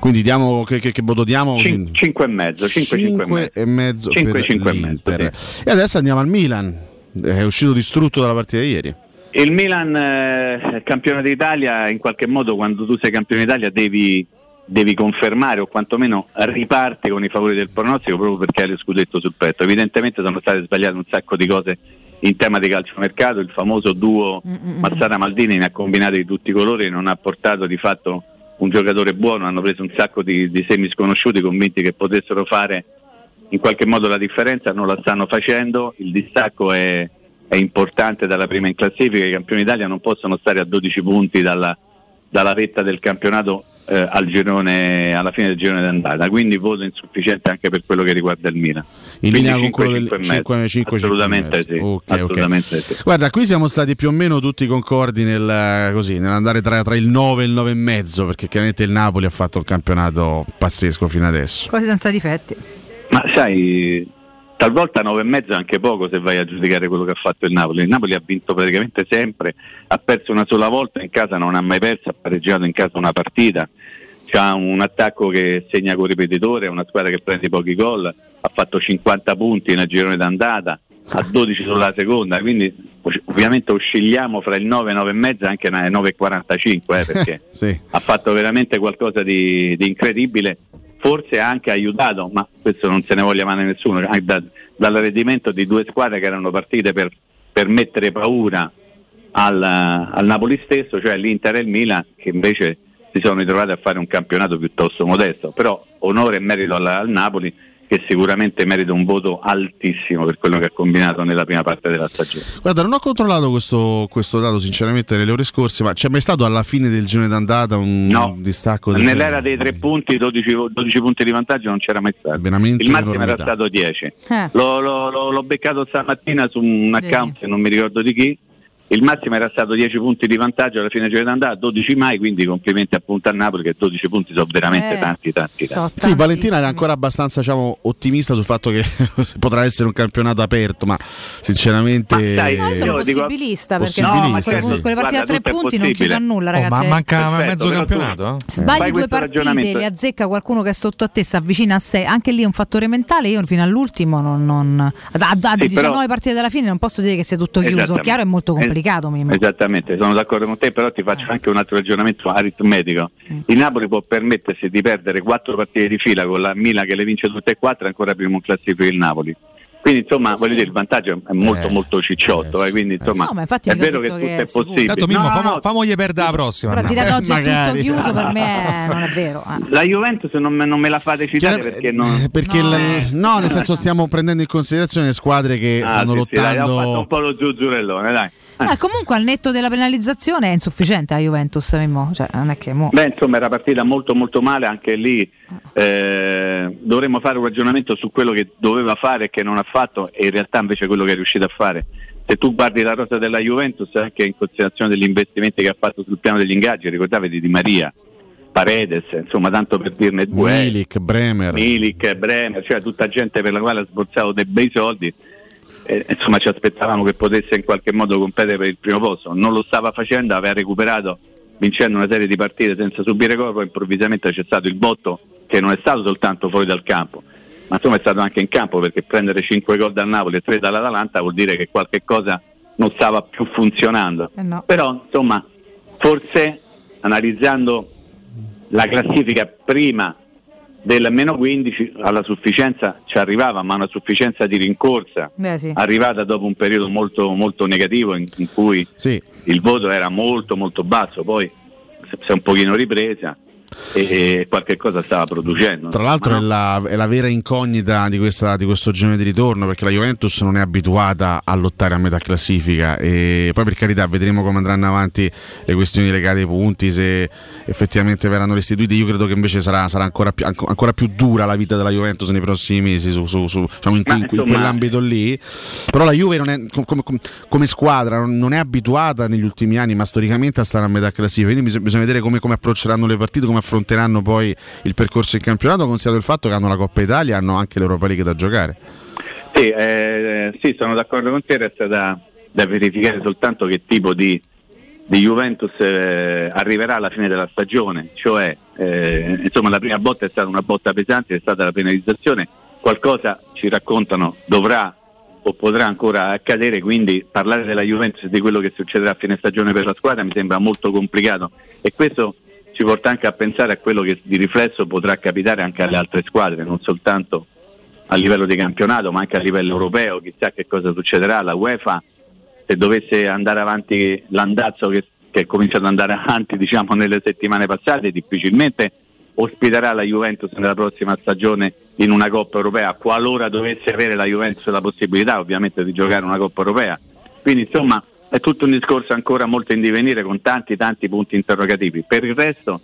Quindi diamo che, che- che voto diamo? 5 e mezzo, 5, 5 Cinque e mezzo Cinque, per cinque e l'Inter. mezzo, E adesso andiamo al Milan. È uscito distrutto dalla partita di ieri. Il Milan, eh, campione d'Italia, in qualche modo quando tu sei campione d'Italia devi, devi confermare o quantomeno riparte con i favori del pronostico proprio perché hai lo scudetto sul petto. Evidentemente sono state sbagliate un sacco di cose in tema di calciomercato, il famoso duo Mazzara-Maldini ne ha combinati di tutti i colori e non ha portato di fatto un giocatore buono, hanno preso un sacco di, di semi sconosciuti convinti che potessero fare in qualche modo la differenza, non la stanno facendo, il distacco è, è importante dalla prima in classifica, i campioni d'Italia non possono stare a 12 punti dalla, dalla vetta del campionato eh, al girone, alla fine del girone d'andata, quindi voto insufficiente anche per quello che riguarda il Milan. In Quindi linea con 5, quello del 5 e mezzo. 5, 5, assolutamente sì, Ok, ok. assolutamente sì. Guarda, qui siamo stati più o meno tutti concordi nel, così, nell'andare tra, tra il 9 e il 9 e mezzo, perché chiaramente il Napoli ha fatto un campionato pazzesco fino adesso. Quasi senza difetti. Ma sai, talvolta 9 e mezzo è anche poco se vai a giudicare quello che ha fatto il Napoli. Il Napoli ha vinto praticamente sempre, ha perso una sola volta in casa, non ha mai perso, ha pareggiato in casa una partita. C'ha un attacco che segna con ripetitore, è una squadra che prende pochi gol, ha fatto 50 punti nel girone d'andata, ha 12 sulla seconda, quindi ov- ovviamente oscilliamo fra il 9 e 9 e mezza anche nelle 9 e 45 eh, perché Sì. ha fatto veramente qualcosa di, di incredibile, forse ha anche aiutato, ma questo non se ne voglia male nessuno, da- dall'arredimento di due squadre che erano partite per, per mettere paura al, al Napoli stesso, cioè l'Inter e il Milan, che invece si sono ritrovati a fare un campionato piuttosto modesto, però onore e merito al, al Napoli che sicuramente merita un voto altissimo per quello che ha combinato nella prima parte della stagione. Guarda, non ho controllato questo, questo dato sinceramente nelle ore scorse, ma c'è mai stato alla fine del girone d'andata un distacco del Nell'era dei tre punti, 12, 12 punti di vantaggio non c'era mai stato. Veramente Il massimo era stato 10. Eh. L'ho, l'ho- l'ho- l'ho beccato stamattina su un account che non mi ricordo di chi. Il massimo era stato 10 punti di vantaggio alla fine del girone d'andata, 12 mai, quindi complimenti appunto a Napoli che 12 punti sono veramente Eh. tanti, tanti, tanti. Sì, Valentina era ancora abbastanza diciamo, ottimista sul fatto che potrà essere un campionato aperto, ma sinceramente... sai, No, io sono Io dico- possibilista perché Possibilista, con- sì. con quelle partite a tre punti non chiudo a nulla, Oh, ragazzi. ma manca Perfetto, mezzo campionato? eh? Sbagli Fai due partite, li azzecca qualcuno che è sotto a te, si avvicina a sé, anche lì è un fattore mentale. Io fino all'ultimo non. non- da, da Sì, 19 però- partite dalla fine non posso dire che sia tutto chiuso. Chiaro, è molto Es- complicato. Mimmo. Esattamente, sono d'accordo con te, però ti faccio anche un altro ragionamento aritmetico. Il Napoli può permettersi di perdere quattro partite di fila con la Milan che le vince tutte e quattro, è ancora primo in classifica il Napoli. Quindi insomma, voglio dire, il vantaggio è molto Eh, molto cicciotto, eh, quindi insomma No, è vero che tutto che è è possibile. Tanto Mimmo, No, famo, no, famogli perdere la prossima. Però dire ad oggi è tutto chiuso per me non è vero. eh. La Juventus non me, non me la fate citare Chiaro- perché non... Eh, Perché No. il- no, nel senso stiamo prendendo in considerazione squadre che Ah, stanno sì, sì, dai, ho fatto lottando. un po' lo zuzzurellone, dai. Eh, comunque al netto della penalizzazione è insufficiente la Juventus, Mimmo. Cioè, non è che mo- Beh, insomma, era partita molto molto male, anche lì eh, dovremmo fare un ragionamento su quello che doveva fare e che non ha fatto e in realtà invece quello che è riuscito a fare. Se tu guardi la rosa della Juventus, anche in considerazione degli investimenti che ha fatto sul piano degli ingaggi, ricordatevi di Maria, Paredes, insomma, tanto per dirne due. Milik, Bremer. Milik, Bremer, cioè tutta gente per la quale ha sborsato dei bei soldi. Eh, insomma, ci aspettavamo che potesse in qualche modo competere per il primo posto. Non lo stava facendo, aveva recuperato vincendo una serie di partite senza subire gol, poi improvvisamente c'è stato il botto che non è stato soltanto fuori dal campo, ma insomma è stato anche in campo perché prendere 5 gol dal Napoli e 3 dall'Atalanta vuol dire che qualche cosa non stava più funzionando. Eh no. Però insomma, forse analizzando la classifica prima del meno 15 alla sufficienza ci arrivava, ma una sufficienza di rincorsa Beh, sì. arrivata dopo un periodo molto, molto negativo in, in cui Sì. il voto era molto molto basso, poi si è un pochino ripresa e qualche cosa stava producendo. Tra l'altro è, la, è la vera incognita di, questa- di questo girone di ritorno perché la Juventus non è abituata a lottare a metà classifica e poi per carità vedremo come andranno avanti le questioni legate ai punti, se effettivamente verranno restituiti. Io credo che invece sarà, sarà ancora, più, anco- ancora più dura la vita della Juventus nei prossimi mesi su, su- su- diciamo in, in- in quell'ambito lì. Però la Juve non è, com- come, com- come squadra non- è abituata negli ultimi anni, ma storicamente a stare a metà classifica. Quindi bisogna, bisogna vedere come, come approcceranno le partite, come affronteranno poi il percorso in campionato, considerato il fatto che hanno la Coppa Italia e hanno anche l'Europa League da giocare. Sì, eh, sì, sono d'accordo con te, resta da, da verificare soltanto che tipo di, di Juventus eh, arriverà alla fine della stagione, cioè eh, insomma la prima botta è stata una botta pesante, è stata la penalizzazione, qualcosa ci raccontano dovrà o potrà ancora accadere, quindi parlare della Juventus e di quello che succederà a fine stagione per la squadra mi sembra molto complicato. E questo ci porta anche a pensare a quello che di riflesso potrà capitare anche alle altre squadre, non soltanto a livello di campionato ma anche a livello europeo, chissà che cosa succederà, la UEFA se dovesse andare avanti l'andazzo che, che è cominciato ad andare avanti diciamo, nelle settimane passate, difficilmente ospiterà la Juventus nella prossima stagione in una Coppa Europea, qualora dovesse avere la Juventus la possibilità ovviamente di giocare una Coppa Europea. Quindi insomma è tutto un discorso ancora molto in divenire con tanti tanti punti interrogativi. Per il resto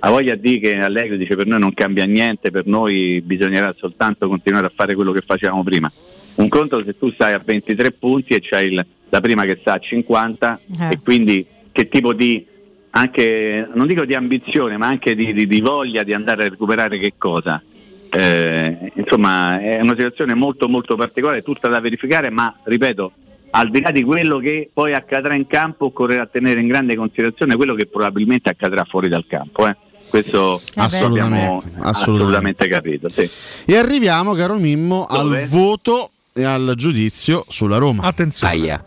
ha voglia di che Allegri dice per noi non cambia niente, per noi bisognerà soltanto continuare a fare quello che facevamo prima. Un conto se tu stai a 23 punti e c'hai il, la prima che sta a 50 Eh. e quindi che tipo di anche non dico di ambizione ma anche di, di- di voglia di andare a recuperare che cosa. Eh, insomma è una situazione molto molto particolare, tutta da verificare, ma ripeto, al di là di quello che poi accadrà in campo, occorrerà tenere in grande considerazione quello che probabilmente accadrà fuori dal campo. eh. Questo Assolutamente, abbiamo assolutamente. assolutamente capito. Sì. E arriviamo, caro Mimmo, Dove? al voto e al giudizio sulla Roma. Attenzione.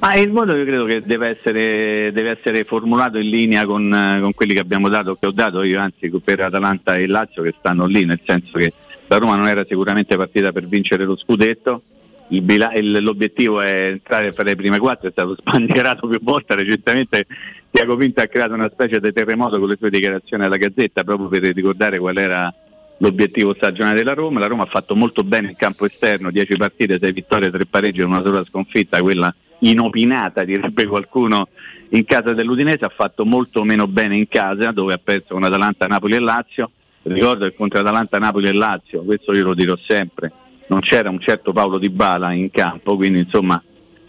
Ma il voto io credo che deve essere, deve essere formulato in linea con, con quelli che abbiamo dato, che ho dato io anzi per Atalanta e Lazio che stanno lì, nel senso che la Roma non era sicuramente partita per vincere lo scudetto, bila- il- l'obiettivo è entrare fra le prime quattro, è stato sbandierato più volte, recentemente Tiago Pinto ha creato una specie di terremoto con le sue dichiarazioni alla Gazzetta proprio per ricordare qual era l'obiettivo stagionale della Roma. La Roma ha fatto molto bene in campo esterno, 10 partite, 6 vittorie, 3 pareggi e una sola sconfitta, quella inopinata direbbe qualcuno in casa dell'Udinese, ha fatto molto meno bene in casa dove ha perso con Atalanta, Napoli e Lazio. Ricordo che contro Atalanta, Napoli e Lazio, questo io lo dirò sempre, non c'era un certo Paolo Di Bala in campo, quindi insomma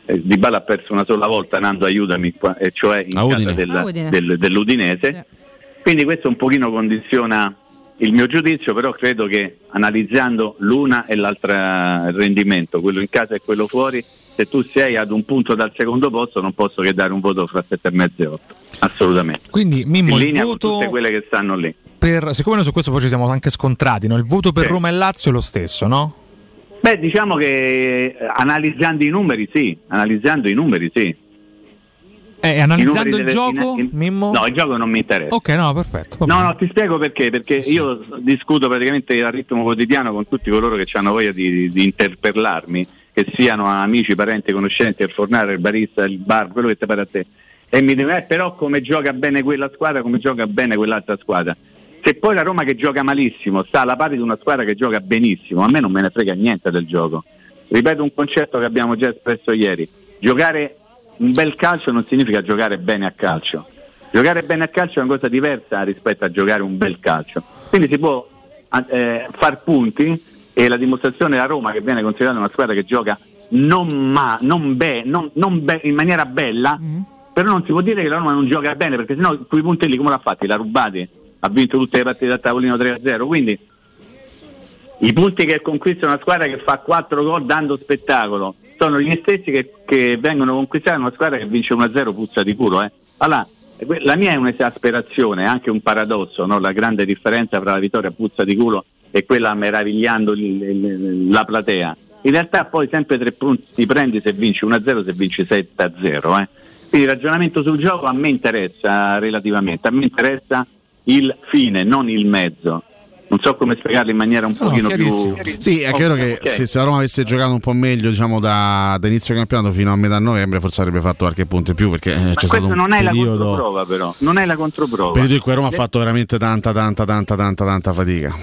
eh, Di Bala ha perso una sola volta, Nando aiutami, qua, e cioè in Udine. del- A Udine. del- dell'Udinese. Quindi questo un pochino condiziona il mio giudizio, però credo che analizzando l'una e l'altra rendimento, quello in casa e quello fuori, se tu sei ad un punto dal secondo posto non posso che dare un voto fra 7,5 e 8, assolutamente. Quindi Mimmo, in il linea voto con tutte quelle che stanno lì. per, siccome noi su questo poi ci siamo anche scontrati, no? il voto per Roma e Lazio è lo stesso, no? Beh, diciamo che eh, analizzando i numeri sì, analizzando i numeri sì. Eh, analizzando il gioco, in- Mimmo? No, il gioco non mi interessa. Ok, no, perfetto. No, no, ti spiego perché, perché io discuto praticamente a ritmo quotidiano con tutti coloro che hanno voglia di, di interpellarmi, che siano amici, parenti, conoscenti, il fornare, il barista, il bar, quello che ti pare a te. E mi dicono, eh, però come gioca bene quella squadra, come gioca bene quell'altra squadra. Se poi la Roma che gioca malissimo sta alla pari di una squadra che gioca benissimo, a me non me ne frega niente del gioco. Ripeto un concetto che abbiamo già espresso ieri. Giocare un bel calcio non significa giocare bene a calcio. Giocare bene a calcio è una cosa diversa rispetto a giocare un bel calcio. Quindi si può eh, far punti e la dimostrazione della Roma che viene considerata una squadra che gioca non, ma, non, be- non- non be- in maniera bella, però non si può dire che la Roma non gioca bene perché sennò quei punti lì come l'ha fatti? L'ha rubati, ha vinto tutte le partite a tavolino 3-0, quindi i punti che conquista una squadra che fa 4 gol dando spettacolo sono gli stessi che, che vengono conquistati da una squadra che vince 1-0 puzza di culo. Eh. Allora, la mia è un'esasperazione, anche un paradosso, no? la grande differenza tra la vittoria puzza di culo e quella meravigliando la platea. In realtà poi sempre tre punti ti prendi se vinci 1-0, se vinci 7-0. Eh. Quindi il ragionamento sul gioco a me interessa relativamente, a me interessa il fine, non il mezzo. Non so come spiegarlo in maniera un pochino più... Sì, è chiaro che se, se la Roma avesse giocato un po' meglio diciamo, da, da inizio campionato fino a metà novembre forse avrebbe fatto qualche punto in più perché eh, Ma c'è stato questo un non è la periodo, controprova però, non è la controprova. periodo in cui Roma ha fatto veramente tanta tanta tanta tanta tanta fatica.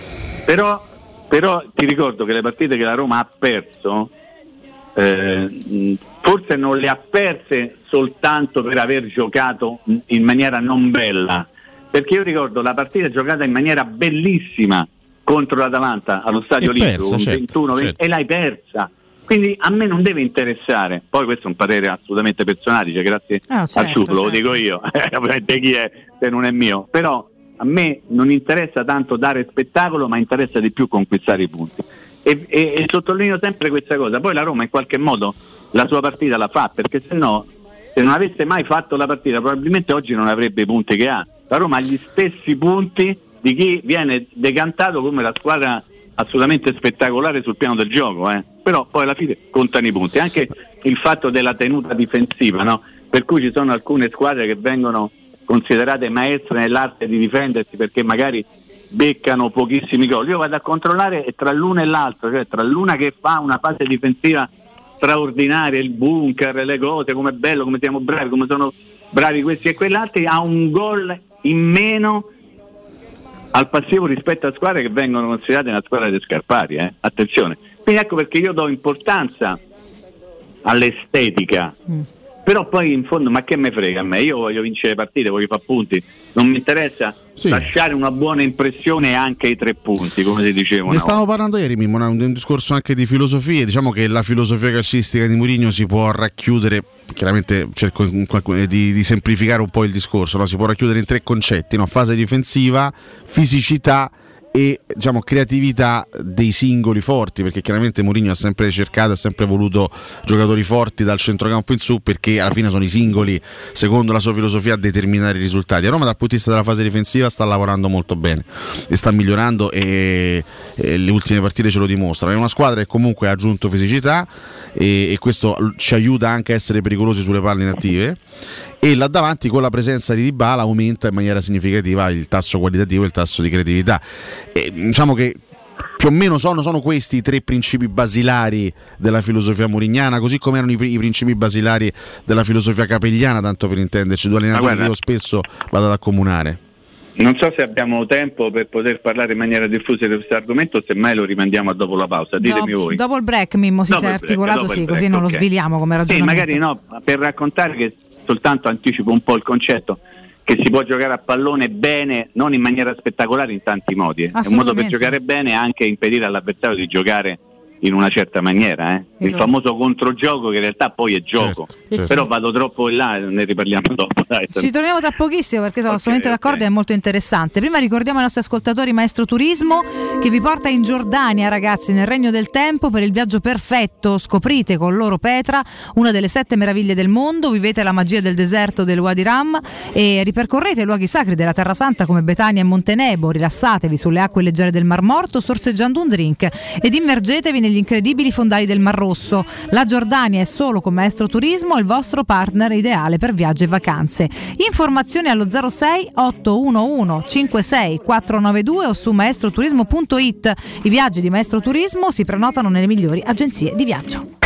Però, però ti ricordo che le partite che la Roma ha perso, eh, forse non le ha perse soltanto per aver giocato in maniera non bella, perché io ricordo la partita giocata in maniera bellissima contro l'Atalanta allo Stadio Olimpico certo, 21 20, certo. e l'hai persa. Quindi a me non deve interessare, poi questo è un parere assolutamente personale, cioè grazie a certo, Ciuto, lo certo. dico io, ovviamente chi è se non è mio, però a me non interessa tanto dare spettacolo, ma interessa di più conquistare i punti. E, e- e sottolineo sempre questa cosa, poi la Roma in qualche modo la sua partita la fa, perché se no, se non avesse mai fatto la partita, probabilmente oggi non avrebbe i punti che ha. La Roma ha gli stessi punti di chi viene decantato come la squadra assolutamente spettacolare sul piano del gioco, eh. però poi alla fine contano i punti. Anche il fatto della tenuta difensiva, no? per cui ci sono alcune squadre che vengono considerate maestre nell'arte di difendersi perché magari beccano pochissimi gol. Io vado a controllare tra l'una e l'altra, cioè tra l'una che fa una fase difensiva straordinaria, il bunker, le cose, come è bello, come siamo bravi, come sono bravi questi e quell'altro, ha un gol in meno al passivo rispetto a squadre che vengono considerate una squadra di Scarpari, eh? attenzione. Quindi ecco perché io do importanza all'estetica, però poi in fondo ma che me frega a me, io voglio vincere partite, voglio fare punti, non mi interessa lasciare una buona impressione anche i tre punti, come si diceva. Ne una stavamo parlando ieri, Mimmo, un, un discorso anche di filosofie. Diciamo che la filosofia calcistica di Mourinho si può racchiudere, chiaramente cerco eh, di, di semplificare un po' il discorso, no? si può racchiudere in tre concetti, no? fase difensiva, fisicità e diciamo, creatività dei singoli forti, perché chiaramente Mourinho ha sempre cercato, ha sempre voluto giocatori forti dal centrocampo in su, perché alla fine sono i singoli, secondo la sua filosofia, a determinare i risultati. A Roma dal punto di vista della fase difensiva sta lavorando molto bene e sta migliorando e, e le ultime partite ce lo dimostrano. È una squadra che comunque ha aggiunto fisicità e, e questo ci aiuta anche a essere pericolosi sulle palle inattive e là davanti con la presenza di Dybala aumenta in maniera significativa il tasso qualitativo e il tasso di creatività. E, diciamo che più o meno sono, sono questi i tre principi basilari della filosofia murignana, così come erano i, i principi basilari della filosofia capegliana, tanto per intenderci, due allenatori guarda- che io spesso vado ad accomunare. Non so se abbiamo tempo per poter parlare in maniera diffusa di questo argomento, semmai lo rimandiamo a dopo la pausa. Ditemi Dopo, voi. dopo il break Mimmo si Dopo è break, articolato sì, break, così non ok. lo sviliamo come Sì, ragionamento. magari no, per raccontare che soltanto anticipo un po' il concetto che si può giocare a pallone bene, non in maniera spettacolare in tanti modi. È un modo per giocare bene e anche impedire all'avversario di giocare in una certa maniera. eh. Il Esatto. famoso controgioco che in realtà poi è gioco. certo. Però vado troppo in là, ne riparliamo dopo. Dai. Ci torniamo tra pochissimo perché sono assolutamente d'accordo e è molto interessante. Prima ricordiamo ai nostri ascoltatori Maestro Turismo che vi porta in Giordania, ragazzi, nel regno del tempo per il viaggio perfetto. Scoprite con loro Petra, una delle sette meraviglie del mondo, vivete la magia del deserto del Wadi Ram e ripercorrete i luoghi sacri della Terra Santa come Betania e Montenebo, rilassatevi sulle acque leggere del Mar Morto sorseggiando un drink ed immergetevi negli incredibili fondali del Mar Rosso. La Giordania è solo con Maestro Turismo il vostro partner ideale per viaggi e vacanze. Informazioni allo 06 811 56 492 o su maestroturismo.it. I viaggi di Maestro Turismo si prenotano nelle migliori agenzie di viaggio.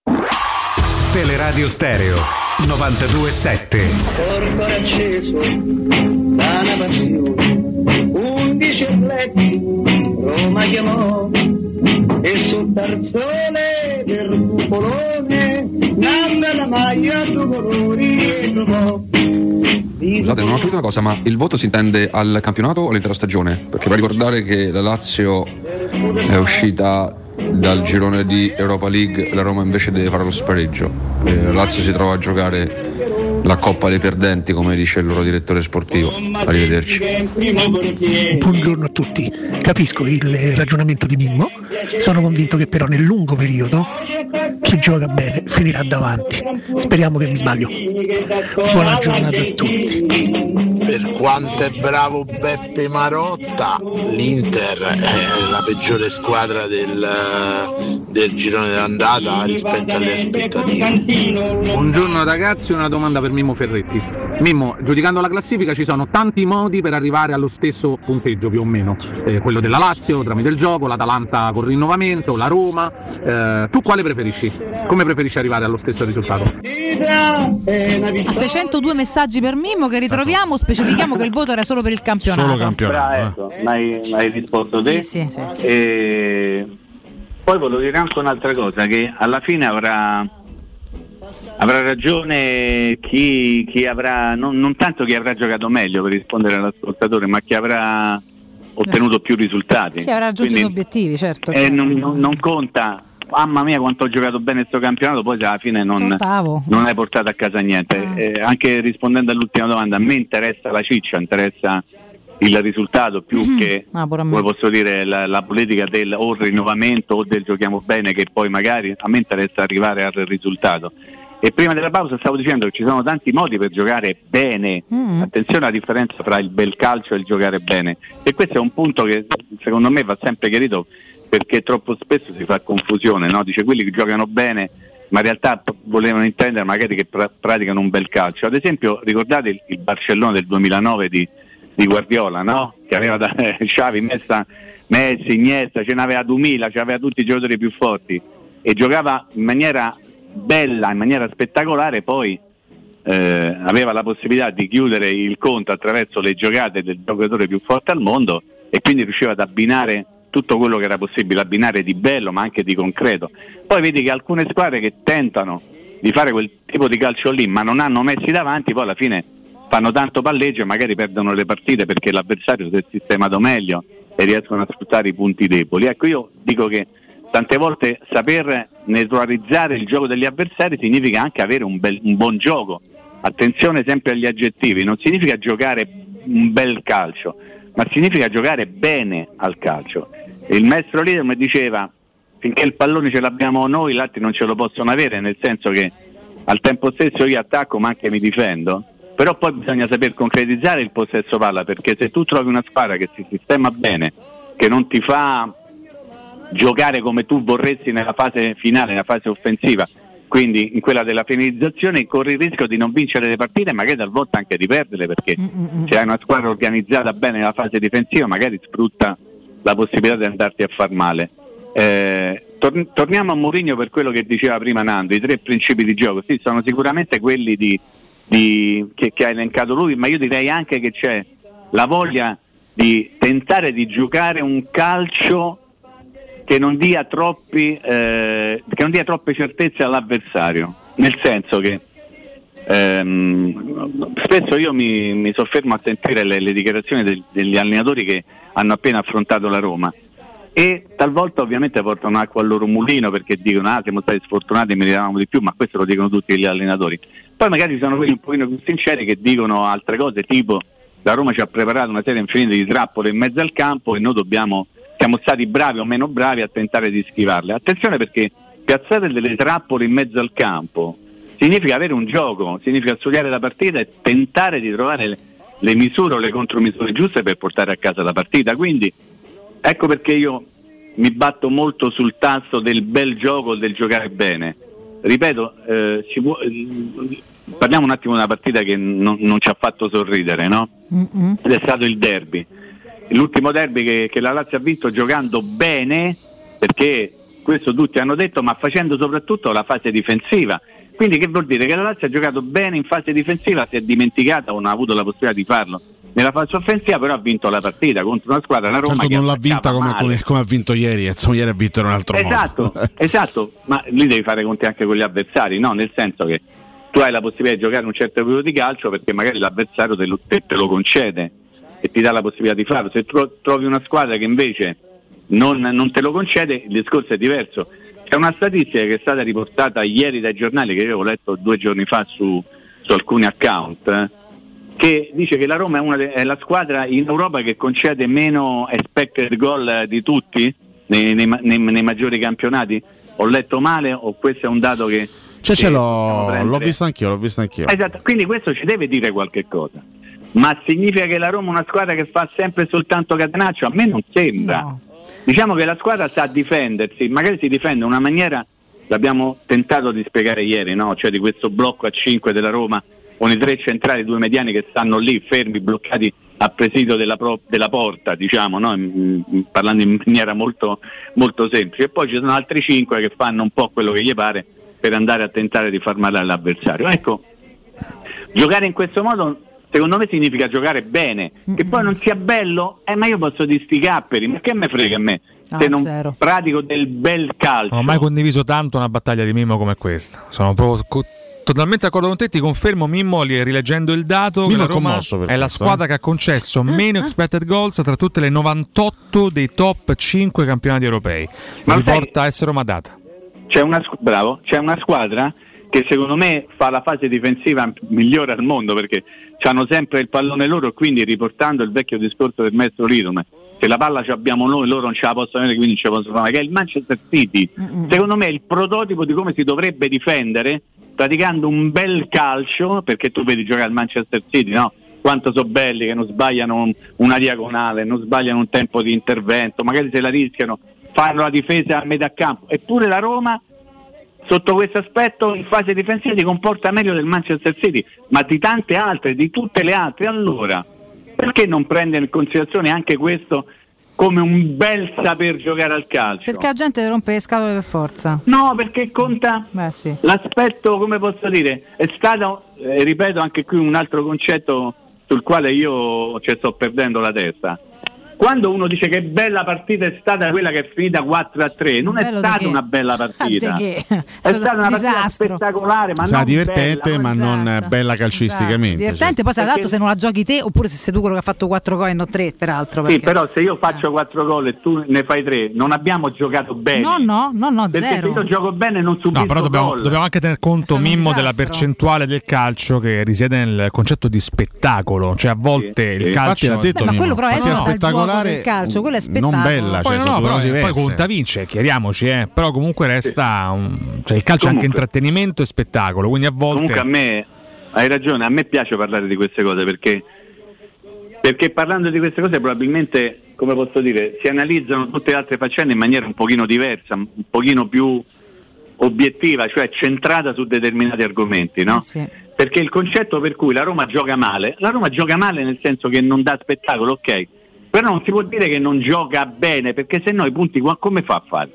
Teleradio Stereo 927. Corpo acceso da una passione, undici atleti Roma chiamò e sul tarzone del cupolone nanna la maglia due colori e trovò. Scusate, non ho capito una cosa, ma il voto si intende al campionato o all'intera stagione? Perché va a ricordare che la Lazio è uscita dal girone di Europa League, la Roma invece deve fare lo spareggio. Eh, la Lazio si trova a giocare la Coppa dei Perdenti, come dice il loro direttore sportivo. Arrivederci. Buongiorno a tutti. Capisco il ragionamento di Mimmo, sono convinto che però nel lungo periodo chi gioca bene finirà davanti. Speriamo che mi sbaglio. Buona giornata a tutti. Per quanto è bravo Beppe Marotta, l'Inter è la peggiore squadra del, del girone d'andata rispetto alle aspettative. Buongiorno ragazzi, una domanda per Mimmo Ferretti. Mimmo, giudicando la classifica ci sono tanti modi per arrivare allo stesso punteggio più o meno. Eh, quello della Lazio tramite il gioco, l'Atalanta con rinnovamento, la Roma. Eh, tu quale preferisci? Come preferisci arrivare allo stesso risultato? A 602 messaggi per Mimmo che ritroviamo, specifichiamo che il voto era solo per il campionato. Bra, ecco, m'hai, m'hai risposto te. Sì, sì, sì. E poi volevo dire anche un'altra cosa, che alla fine avrà, avrà ragione chi, chi avrà, non, non tanto chi avrà giocato meglio per rispondere all'ascoltatore, ma chi avrà ottenuto più risultati. Chi avrà raggiunto Quindi, gli obiettivi, certo. eh, non, non- non conta, mamma mia quanto ho giocato bene questo campionato, poi alla fine non, non hai portato a casa niente. Eh, anche rispondendo all'ultima domanda, a me interessa la ciccia, interessa il risultato più che Ah, come posso dire la, la politica del o il rinnovamento o del giochiamo bene che poi magari a me interessa arrivare al risultato. E prima della pausa stavo dicendo che ci sono tanti modi per giocare bene. Mm. Attenzione alla differenza tra il bel calcio e il giocare bene. E questo è un punto che secondo me va sempre chiarito perché troppo spesso si fa confusione, no? dice quelli che giocano bene ma in realtà volevano intendere magari che pra- praticano un bel calcio. Ad esempio ricordate il, il Barcellona del 2009 di, di Guardiola, no? che aveva da, Xavi, Messa, Messi, Iniesta, ce n'aveva 2000, aveva tutti i giocatori più forti e giocava in maniera bella, in maniera spettacolare, poi eh, aveva la possibilità di chiudere il conto attraverso le giocate del giocatore più forte al mondo e quindi riusciva ad abbinare tutto quello che era possibile abbinare di bello ma anche di concreto. Poi vedi che alcune squadre che tentano di fare quel tipo di calcio lì ma non hanno messi davanti, poi alla fine fanno tanto palleggio e magari perdono le partite perché l'avversario si è sistemato meglio e riescono a sfruttare i punti deboli. Ecco, io dico che tante volte saper neutralizzare il gioco degli avversari significa anche avere un, bel- un buon gioco. Attenzione sempre agli aggettivi, non significa giocare un bel calcio, ma significa giocare bene al calcio. Il maestro leader mi diceva finché il pallone ce l'abbiamo noi, gli altri non ce lo possono avere, nel senso che al tempo stesso io attacco ma anche mi difendo, però poi bisogna saper concretizzare il possesso palla, perché se tu trovi una squadra che si sistema bene, che non ti fa giocare come tu vorresti nella fase finale, nella fase offensiva, quindi in quella della finalizzazione corri il rischio di non vincere le partite magari talvolta anche di perderle perché se hai una squadra organizzata bene nella fase difensiva magari sfrutta la possibilità di andarti a far male. Eh, tor- torniamo a Mourinho per quello che diceva prima Nando, i tre principi di gioco, sì, sono sicuramente quelli di, di- che, che ha elencato lui, ma io direi anche che c'è la voglia di tentare di giocare un calcio che non dia, troppi, eh, che non dia troppe certezze all'avversario, nel senso che ehm, spesso io mi, mi soffermo a sentire le, le dichiarazioni del- degli allenatori che hanno appena affrontato la Roma e talvolta ovviamente portano acqua al loro mulino perché dicono ah siamo stati sfortunati e meritavamo di più, ma questo lo dicono tutti gli allenatori. Poi magari sono quelli un pochino più sinceri che dicono altre cose tipo la Roma ci ha preparato una serie infinita di trappole in mezzo al campo e noi dobbiamo, siamo stati bravi o meno bravi a tentare di schivarle. Attenzione perché piazzare delle trappole in mezzo al campo significa avere un gioco, significa studiare la partita e tentare di trovare le, le misure o le contromisure giuste per portare a casa la partita. Quindi ecco perché io mi batto molto sul tasto del bel gioco, del giocare bene. Ripeto, eh, può- eh, parliamo un attimo di una partita che non, non ci ha fatto sorridere, no? Ed è stato il derby. L'ultimo derby che, che la Lazio ha vinto giocando bene, perché questo tutti hanno detto, ma facendo soprattutto la fase difensiva. Quindi che vuol dire? Che la Lazio ha giocato bene in fase difensiva, si è dimenticata o non ha avuto la possibilità di farlo. Nella fase offensiva però ha vinto la partita contro una squadra, la Roma, Tanto che non l'ha vinta come, come- come ha vinto ieri, insomma, ieri ha vinto in un altro Esatto, modo. esatto, ma lì devi fare conti anche con gli avversari, no? Nel senso che tu hai la possibilità di giocare un certo periodo di calcio perché magari l'avversario te lo, te- te lo concede e ti dà la possibilità di farlo. Se tro- trovi una squadra che invece non, non te lo concede, il discorso è diverso. C'è una statistica che è stata riportata ieri dai giornali che io ho letto due giorni fa su, su alcuni account eh, che dice che la Roma è, una de- è la squadra in Europa che concede meno expected goal di tutti nei, nei nei- nei maggiori campionati. Ho letto male o questo è un dato che... Cioè, che ce l'ho, l'ho visto anch'io, l'ho visto anch'io. Esatto, quindi questo ci deve dire qualche cosa. Ma significa che la Roma è una squadra che fa sempre soltanto catenaccio? A me non sembra. Diciamo che la squadra sa difendersi, magari si difende in una maniera, l'abbiamo tentato di spiegare ieri, no? cioè di questo blocco a 5 della Roma con i tre centrali, due mediani che stanno lì fermi, bloccati a presidio della, pro- della porta, diciamo, no? In- in- parlando in maniera molto, molto semplice. E poi ci sono altri cinque che fanno un po' quello che gli pare per andare a tentare di far male all'avversario. Ecco, giocare in questo modo secondo me significa giocare bene, che poi non sia bello, eh, ma io posso di sti capperi, ma che me frega a me se Ah, non zero. pratico del bel calcio. Non ho mai condiviso tanto una battaglia di Mimmo come questa. Sono proprio co- totalmente d'accordo con te. Ti confermo, Mimmo, li- rileggendo il dato, che Mimmo la è Roma commosso per è la squadra eh. che ha concesso meno expected goals tra tutte le 98 dei top 5 campionati europei. Ma Lo sai- riporta AS Roma Data. C'è una, squ- bravo, c'è una squadra che secondo me fa la fase difensiva migliore al mondo perché hanno sempre il pallone loro e quindi riportando il vecchio discorso del maestro Lirum se la palla ce l'abbiamo noi loro non ce la possono avere quindi ce la possono fare che è il Manchester City. Secondo me è il prototipo di come si dovrebbe difendere praticando un bel calcio perché tu vedi giocare al Manchester City no? quanto sono belli che non sbagliano un- una diagonale non sbagliano un tempo di intervento magari se la rischiano fanno la difesa a metà campo. Eppure la Roma sotto questo aspetto in fase difensiva si comporta meglio del Manchester City, ma di tante altre, di tutte le altre. Allora, perché non prende in considerazione anche questo come un bel saper giocare al calcio? Perché la gente rompe le scatole per forza. No, perché conta Beh, sì. l'aspetto, come posso dire, è stata eh, ripeto anche qui un altro concetto sul quale io ci sto perdendo la testa. Quando uno dice che bella partita è stata quella che è finita 4 a 3, non è Bello stata una bella partita. Ah? È stata una partita disastro. spettacolare, ma Sarà non divertente, bella, ma non eh, bella calcisticamente. Divertente, poi se dato se non la giochi te oppure se sei tu quello che ha fatto 4 gol e non 3 peraltro. Sì, perché- però se io faccio 4 gol e tu ne fai 3, non abbiamo giocato bene. No, no, no, no, Perché zero. se io gioco bene non subisco No, però dobbiamo, gol. dobbiamo anche tener conto, Mimmo, della percentuale del calcio che risiede nel concetto di spettacolo. Cioè, a volte il Infatti calcio. l'ha detto Beh, ma quello però è Partita spettacolare, del calcio, quello è spettacolo. non bella, Poi, cioè, no, però, cose poi conta vince, chiariamoci, eh. però comunque resta un- cioè, il calcio è anche intrattenimento e spettacolo, quindi a volte Comunque a me, hai ragione, a me piace parlare di queste cose perché, perché parlando di queste cose probabilmente, come posso dire, si analizzano tutte le altre faccende in maniera un pochino diversa, un pochino più obiettiva, cioè centrata su determinati argomenti, no? Perché il concetto per cui la Roma gioca male, la Roma gioca male nel senso che non dà spettacolo, ok, però non si può dire che non gioca bene, perché se no i punti come fa a fare?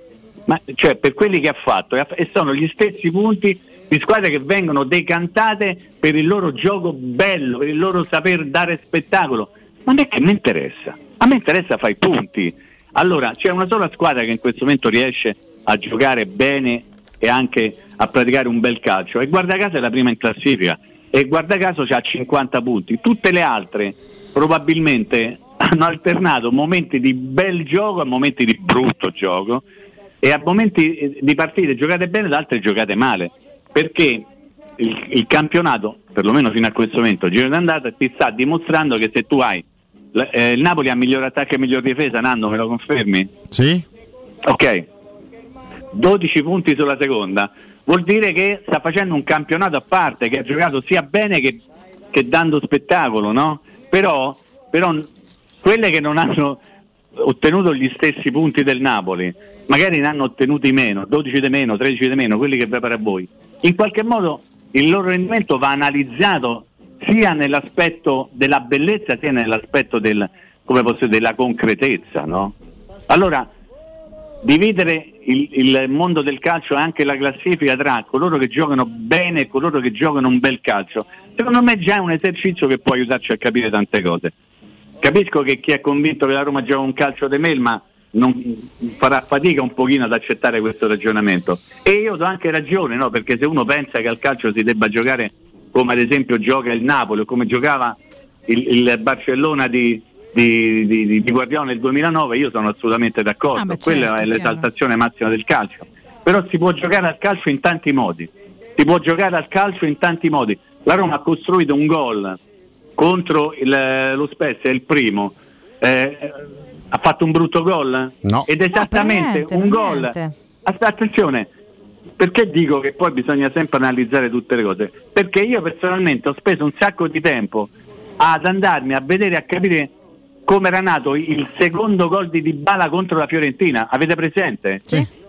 Ma, cioè per quelli che ha fatto e sono gli stessi punti di squadre che vengono decantate per il loro gioco bello, per il loro saper dare spettacolo. Ma a me che mi interessa? A me interessa fare i punti. Allora c'è una sola squadra che in questo momento riesce a giocare bene e anche a praticare un bel calcio e guarda caso è la prima in classifica e guarda caso ha 50 punti. Tutte le altre probabilmente hanno alternato momenti di bel gioco a momenti di brutto gioco e a momenti eh, di partite giocate bene, da altre giocate male, perché il, il campionato, perlomeno fino a questo momento, giro d'andata, ti sta dimostrando che se tu hai eh, il Napoli ha miglior attacco e miglior difesa, Nando, me lo confermi? Sì. Ok, 12 punti sulla seconda, vuol dire che sta facendo un campionato a parte, che ha giocato sia bene che, che dando spettacolo, no? Però, però quelle che non hanno ottenuto gli stessi punti del Napoli, magari ne hanno ottenuti meno, 12 di meno, 13 di meno, quelli che prepara voi. In qualche modo il loro rendimento va analizzato sia nell'aspetto della bellezza sia nell'aspetto del, dire, della concretezza, no? Allora, dividere il, il mondo del calcio e anche la classifica tra coloro che giocano bene e coloro che giocano un bel calcio, secondo me già è un esercizio che può aiutarci a capire tante cose. Capisco che chi è convinto che la Roma gioca un calcio di melma non farà fatica un pochino ad accettare questo ragionamento. E io do anche ragione, no? perché se uno pensa che al calcio si debba giocare come ad esempio gioca il Napoli o come giocava il, il Barcellona di, di, di- di Guardiola nel 2009, io sono assolutamente d'accordo. Ah, beh, Quella certo, è chiaro. l'esaltazione massima del calcio. Però si può giocare al calcio in tanti modi. Si può giocare al calcio in tanti modi. La Roma ha costruito un gol contro il- lo Spezia, è il primo. Eh, ha fatto un brutto gol? No. Ed esattamente niente, un gol. Att- Attenzione, perché dico che poi bisogna sempre analizzare tutte le cose? Perché io personalmente ho speso un sacco di tempo ad andarmi a vedere a capire come era nato il secondo gol di Dybala contro la Fiorentina. Avete presente?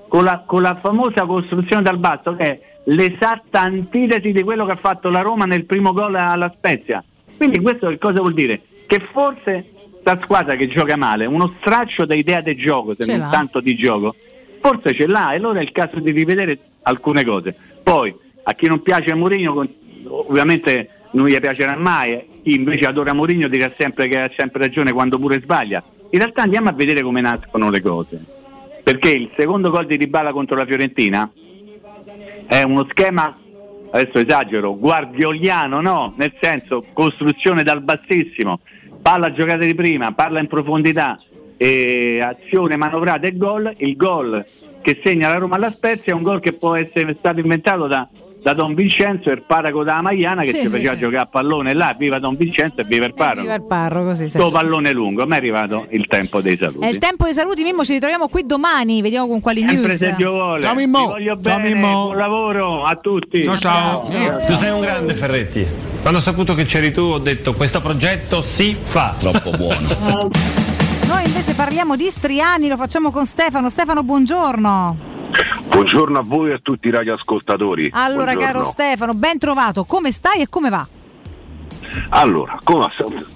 Con la, con la famosa costruzione dal basso che è l'esatta antitesi di quello che ha fatto la Roma nel primo gol alla Spezia. Quindi questo che cosa vuol dire? Che forse sta squadra che gioca male, uno straccio da idea di gioco, se non tanto di gioco, forse ce l'ha e allora è il caso di rivedere alcune cose. Poi a chi non piace Mourinho ovviamente non gli piacerà mai, chi invece adora Mourinho dirà sempre che ha sempre ragione quando pure sbaglia. In realtà andiamo a vedere come nascono le cose. Perché il secondo gol di Dybala contro la Fiorentina è uno schema, adesso esagero, guardioliano, no? Nel senso costruzione dal bassissimo, palla giocata di prima, palla in profondità, e azione manovrata e gol. Il gol che segna la Roma alla Spezia è un gol che può essere stato inventato da, da Don Vincenzo, il paraco da Maiana che Sì, ci sì, faceva sì. giocare a pallone là, viva Don Vincenzo e viva il paraco. Viva il parro così. sì. Sto pallone lungo, a me è arrivato il tempo dei saluti. È il tempo dei saluti, Mimmo, ci ritroviamo qui domani, vediamo con quali Sempre news. se Dio vuole. Ciao, Mimmo. voglio Ciao, bene, Mimmo. buon lavoro a tutti. Ciao, ciao. Tu sei un grande Ferretti. Quando ho saputo che c'eri tu ho detto questo progetto si fa. Troppo buono. Noi invece parliamo di Striani, lo facciamo con Stefano. Stefano, buongiorno. Buongiorno a voi e a tutti i radioascoltatori. Allora, Buongiorno. caro Stefano, ben trovato. Come stai e come va? Allora, come,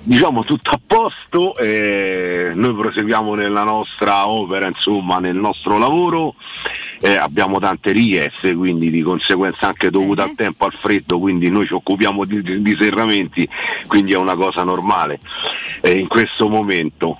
diciamo tutto a posto, eh, noi proseguiamo nella nostra opera, insomma, nel nostro lavoro, eh, abbiamo tante richieste, quindi di conseguenza anche dovute al tempo, al freddo, quindi noi ci occupiamo di, di, di serramenti, quindi è una cosa normale eh, in questo momento.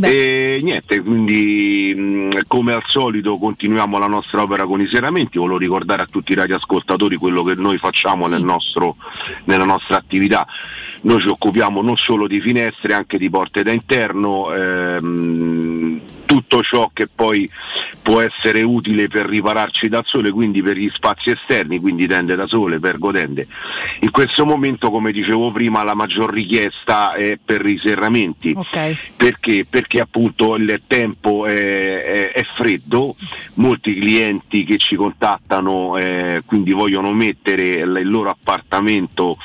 E niente, quindi mh, come al solito continuiamo la nostra opera con i serramenti, volevo ricordare a tutti i radioascoltatori quello che noi facciamo nel nostro, nella nostra attività. Noi ci occupiamo non solo di finestre, anche di porte da interno, ehm, tutto ciò che poi può essere utile per ripararci dal sole, quindi per gli spazi esterni, quindi tende da sole, pergotende. In questo momento, come dicevo prima, la maggior richiesta è per i serramenti. Perché? Perché appunto il tempo è, è- è freddo, molti clienti che ci contattano eh, quindi vogliono mettere il loro appartamento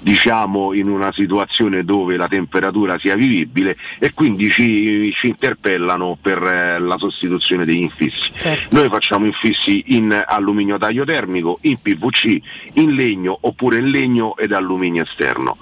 diciamo in una situazione dove la temperatura sia vivibile e quindi ci, ci interpellano per eh, la sostituzione degli infissi. Noi facciamo infissi in alluminio taglio termico, in PVC, in legno oppure in legno ed alluminio esterno.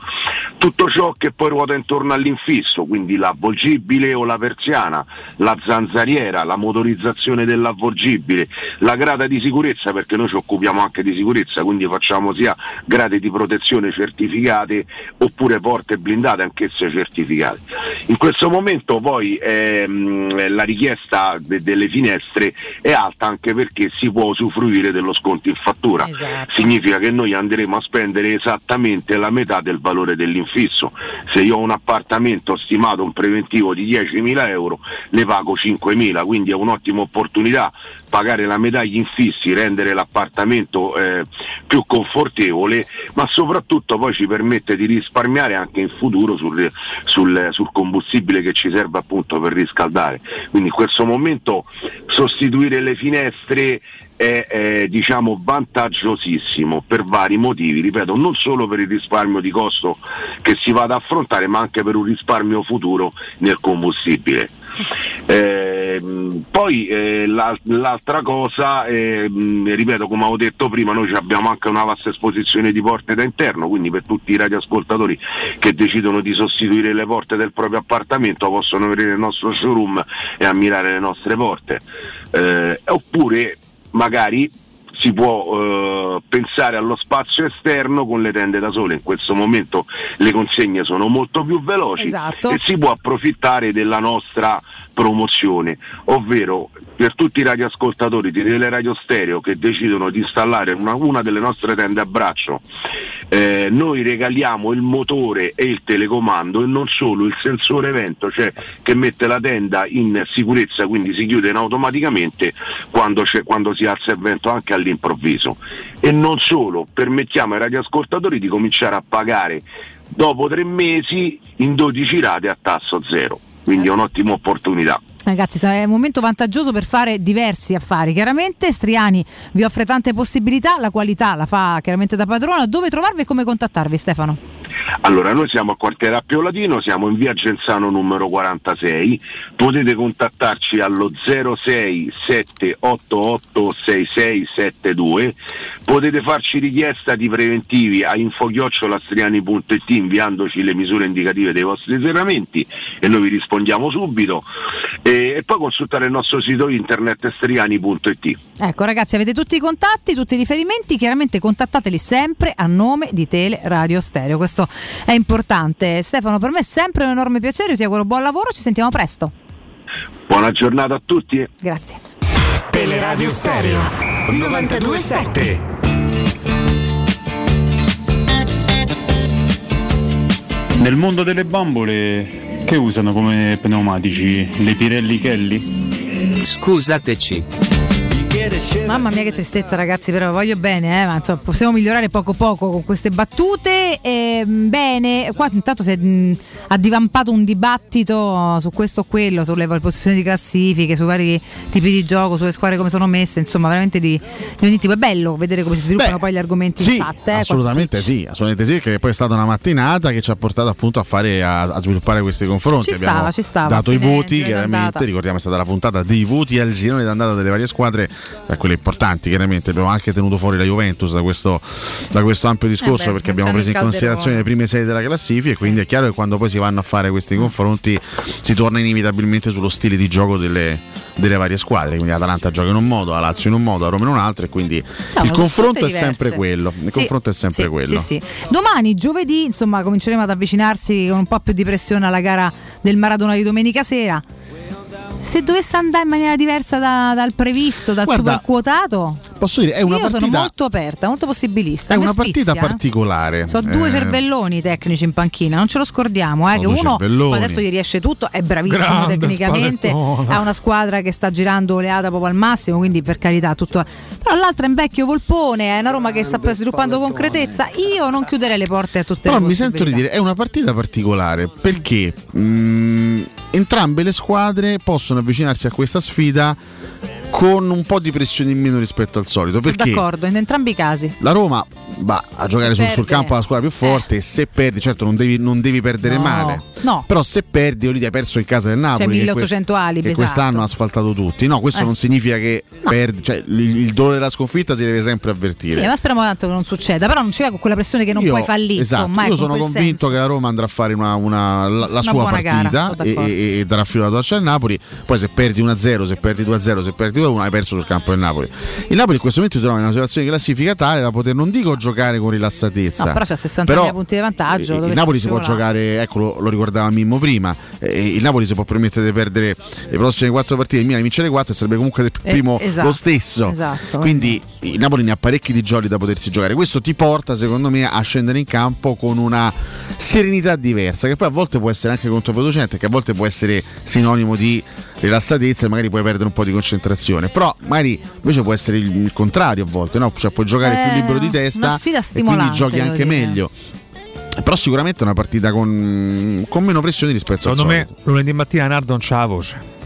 Tutto ciò che poi ruota intorno all'infisso, quindi l'avvolgibile o la persiana, la zanzariera, la motorizzazione dell'avvolgibile, la grata di sicurezza, perché noi ci occupiamo anche di sicurezza, quindi facciamo sia grade di protezione certificate oppure porte blindate, anch'esse certificate. In questo momento poi ehm, la richiesta de- delle finestre è alta anche perché si può usufruire dello sconto in fattura. Significa che noi andremo a spendere esattamente la metà del valore dell'infisso. Se io ho un appartamento stimato un preventivo di 10.000 euro, ne pago 5.000, quindi è un'ottima opportunità pagare la metà gli infissi, rendere l'appartamento eh, più confortevole, ma soprattutto poi ci permette di risparmiare anche in futuro sul, sul- sul combustibile che ci serve appunto per riscaldare. Quindi in questo momento sostituire le finestre è eh, diciamo vantaggiosissimo per vari motivi, ripeto, non solo per il risparmio di costo che si va ad affrontare, ma anche per un risparmio futuro nel combustibile. Ehm, poi eh, la- l'altra cosa, ehm, ripeto come avevo detto prima, noi abbiamo anche una vasta esposizione di porte da interno, quindi per tutti i radioascoltatori che decidono di sostituire le porte del proprio appartamento possono venire nel nostro showroom e ammirare le nostre porte. Eh, oppure magari si può eh, pensare allo spazio esterno con le tende da sole. In questo momento le consegne sono molto più veloci Esatto. e si può approfittare della nostra promozione, ovvero per tutti i radioascoltatori di Tele Radio Stereo che decidono di installare una, una delle nostre tende a braccio, eh, noi regaliamo il motore e il telecomando e non solo il sensore vento, cioè che mette la tenda in sicurezza, quindi si chiude automaticamente quando, quando si alza il vento anche all'improvviso. E non solo, permettiamo ai radioascoltatori di cominciare a pagare dopo tre mesi in 12 rate a tasso zero, quindi è un'ottima opportunità. Ragazzi, è un momento vantaggioso per fare diversi affari. Chiaramente Striani vi offre tante possibilità, la qualità la fa chiaramente da padrona. Dove trovarvi e come contattarvi, Stefano? Allora, noi siamo a Quartiere Appio Latino, siamo in via Genzano numero 46, potete contattarci allo 06 788 6672, potete farci richiesta di preventivi a infochiocciolastriani.it inviandoci le misure indicative dei vostri serramenti e noi vi rispondiamo subito e, e poi consultare il nostro sito internet striani.it. Ecco ragazzi, avete tutti i contatti, tutti i riferimenti, chiaramente contattateli sempre a nome di Tele Radio Stereo, questo è importante. Stefano, per me è sempre un enorme piacere, io ti auguro buon lavoro, ci sentiamo presto. Buona giornata a tutti. Grazie. Teleradio Stereo 927. Nel mondo delle bambole che usano come pneumatici? Le Pirelli Kelly? Scusateci. Mamma mia che tristezza ragazzi, però voglio bene, eh, ma insomma, possiamo migliorare poco poco con queste battute. E, mh, bene, qua intanto si è mh, ha divampato un dibattito su questo o quello, sulle posizioni di classifiche, sui vari tipi di gioco, sulle squadre come sono messe, insomma veramente di, di ogni tipo. È bello vedere come si sviluppano poi gli argomenti Sì, in chat. Eh, assolutamente sì, assolutamente sì, che poi è stata una mattinata che ci ha portato appunto a fare a, a sviluppare questi confronti. Ci stava, Abbiamo ci stava, dato i voti, chiaramente, d'andata. ricordiamo è stata la puntata dei voti al girone d'andata delle varie squadre da quelle importanti chiaramente, abbiamo anche tenuto fuori la Juventus da questo, da questo ampio eh discorso eh beh, perché abbiamo preso in considerazione le prime sei della classifica e quindi è chiaro che quando poi si vanno a fare questi confronti si torna inevitabilmente sullo stile di gioco delle, delle varie squadre, quindi Atalanta gioca in un modo, la Lazio in un modo, a Roma in un altro e quindi Siamo il confronto è sempre quello. Il sì, confronto è sempre sì, quello. Sì, Domani, giovedì, insomma, cominceremo ad avvicinarsi con un po' più di pressione alla gara del Maradona di domenica sera. Se dovesse andare in maniera diversa da, dal previsto, dal Guarda, superquotato? posso dire, è una Io partita. sono molto aperta, molto possibilista. È una sfizia. partita eh? particolare. Sono due eh. cervelloni tecnici in panchina, non ce lo scordiamo. Eh, che uno adesso gli riesce tutto, è bravissimo Grande tecnicamente, ha una squadra che sta girando oleata proprio al massimo, quindi per carità, tutto. Però l'altra è un vecchio volpone, è una Roma Grande che sta sviluppando con concretezza. Io non chiuderei le porte a tutte Però le Però mi sento di dire, è una partita particolare perché mh, entrambe le squadre possono avvicinarsi a questa sfida con un po' di pressione in meno rispetto al solito. Sono perché d'accordo, in entrambi i casi. La Roma va a giocare sul, sul, campo alla squadra più eh. forte eh. se perdi, certo non devi, non devi perdere no. male. No. Però se perdi, lì hai perso in casa del Napoli. C'è 1800 alibi. Che esatto. quest'anno ha asfaltato tutti. No, questo eh. non significa che no. perdi, cioè il, il, dolore della sconfitta si deve sempre avvertire. Sì, ma speriamo tanto che non succeda, però non c'è con quella pressione che non io, puoi fallire. Esatto, insomma, eh, io sono convinto senso. che la Roma andrà a fare una, una, la, la una sua partita gara, e, e, e darà filo alla torcia al Napoli. Poi se perdi 1-0, se perdi 2-0, se perdi 1-0 2-1, hai perso sul campo del Napoli. Il Napoli in questo momento si trova in una situazione di classifica tale da poter non dico giocare con rilassatezza. No, però c'è 60 punti di vantaggio. Il, Napoli si, si può giocare, ecco lo, lo ricordava Mimmo prima, eh, il Napoli si può permettere di perdere le prossime 4 partite, il Milan vince le 4 e sarebbe comunque eh, primo eh, esatto, lo stesso. Esatto. Quindi il Napoli ne ha parecchi di giorni da potersi giocare. Questo ti porta secondo me a scendere in campo con una serenità diversa che poi a volte può essere anche controproducente, che a volte può essere sinonimo di rilassatezza e magari puoi perdere un po' di concentrazione. Però magari invece può essere il, il contrario a volte, no? Cioè puoi giocare eh, più libero di testa sfida e quindi giochi anche dire. meglio. Però sicuramente è una partita con, con meno pressione rispetto Secondo a Secondo me lunedì mattina Nardon c'ha la voce.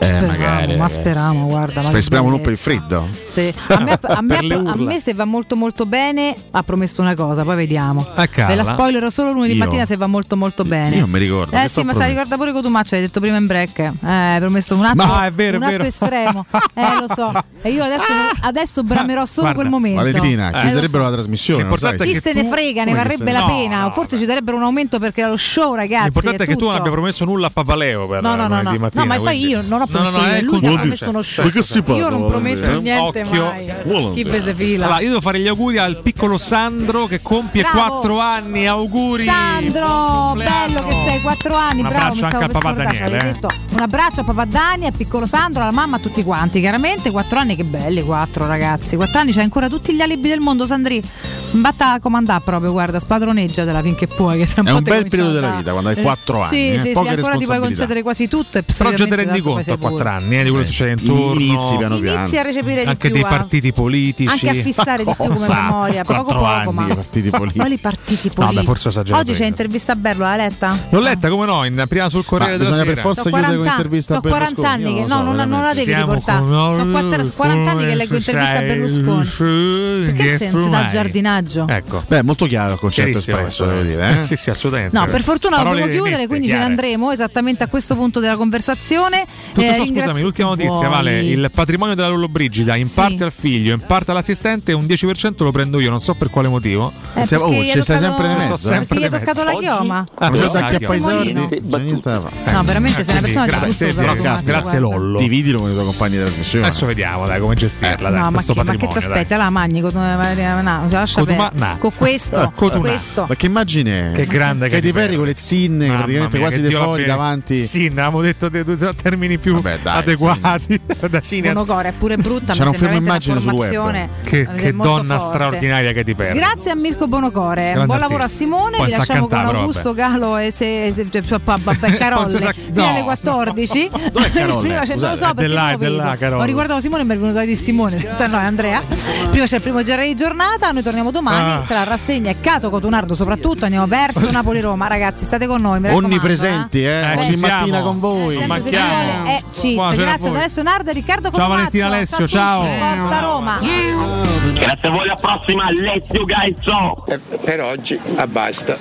Eh, speriamo, magari, ma eh, speriamo, guarda. Sper- speriamo non per il freddo. Sì. A, me, a, me, a, me, se va molto molto bene ha promesso una cosa, poi vediamo. Ah, Ve la spoilerò solo lunedì io. mattina se va molto molto bene. Io non mi ricordo. Eh sì, ma si ricorda pure che tu Cotumaccio, hai detto prima in break. Eh, hai promesso un atto, ma, è vero, un atto vero. estremo. eh, lo so. E io adesso, adesso bramerò solo guarda, quel momento. Valentina, eh, chiuderebbero so. la trasmissione. Chi se ne frega, ne varrebbe la pena. Forse ci darebbero un aumento perché era lo show, ragazzi. L'importante è che tu non abbia promesso nulla a Papaleo per no, no, lunedì mattina. No, ma poi io non ho no, no, no, lui ha messo certo, Io non prometto eh? niente Occhio. mai. Volante. Chi pese fila. Allora, io devo fare gli auguri al piccolo Sandro che compie bravo. 4 anni. Auguri. Sandro, bello che sei, 4 anni, Un bravo. Mi stavo anche a papà Daniele. Eh? Un abbraccio a papà Dani, al piccolo Sandro, alla mamma, a tutti quanti. Chiaramente 4 anni, che belli 4 ragazzi. 4 anni c'hai ancora tutti gli alibi del mondo, Sandri. Batta comandà proprio, guarda, spadroneggiatela finché puoi. Che è un bel periodo della vita quando hai eh, 4 anni. Sì, eh, sì, sì, ancora ti puoi concedere quasi tutto. E Però già ti rendi conto 3-4 anni eh, di quello che eh, succede intorno. Inizi piano piano. Inizi a recepire Anche più, dei eh. partiti politici. Anche a fissare di più come memoria. Poco poco, anni, ma. Partiti politici. Quali partiti politici? No, forse esagerato. Oggi c'è intervista a Berlo, l'ha letta? L'ho letta, come no, in, prima sul Corriere ma della Sera. per forza so chiudere intervista. Sono 40 anni che... No, non, non la devi riportare. Sono 40 anni che leggo intervista a Berlusconi. Perché senti da giardinaggio? Ecco. Beh, molto chiaro il concetto espresso, devo dire. Eh? Sì, sì, assolutamente. No, per fortuna dobbiamo chiudere, quindi ce ne andremo esattamente a questo punto della conversazione. Tutte eh, so, scusami, l'ultima notizia, vuoi. Vale, il patrimonio della Lollobrigida in sì. parte al figlio, in parte all'assistente un 10% lo prendo io, non so per quale motivo. Eh, cioè, oh, ci stai sempre di mezzo. Sempre eh. gli toccato la chioma. Ah, però, però, anche a Paisardi. No, veramente sei una persona grazie, giusta. Grazie Lollo. Dividilo con i tuoi compagni della trasmissione. Adesso vediamo, dai, come gestirla, eh, dai, questo patrimonio. Ma che ti aspetta? la magni eh, con questo, con questo. Ma che immagine? Che grande che Perry con le zinne, praticamente quasi dei fuori davanti. Sì, avevamo detto termini più Vabbè, dai, adeguati. Sì. Monogora è pure brutta, C'era ma un film immagine sul web. Che, che donna forte. straordinaria che ti perde. Grazie a Mirko Bonocore. Grande Buon artista. lavoro a Simone. Poi Vi lasciamo cantare, con Augusto vabbè. Galo e se, se, se, cioè, vabbè, Carolle sac- no, fino alle 14. Non lo so perché là, Ho riguardato Simone e mi è venuto di Simone. No, è Andrea. Prima c'è il primo genere di giornata, noi torniamo domani ah. tra rassegna e Cato Cotunardo soprattutto andiamo verso Napoli Roma, ragazzi, state con noi, Onnipresenti, eh. eh, eh, mattina con voi. Eh, è Buonasera Grazie adesso Nardo e Riccardo Ciao Valentina Alessio, ciao. Forza Roma. Grazie a voi, alla prossima Alessio Gaizzo. E per oggi, a basta.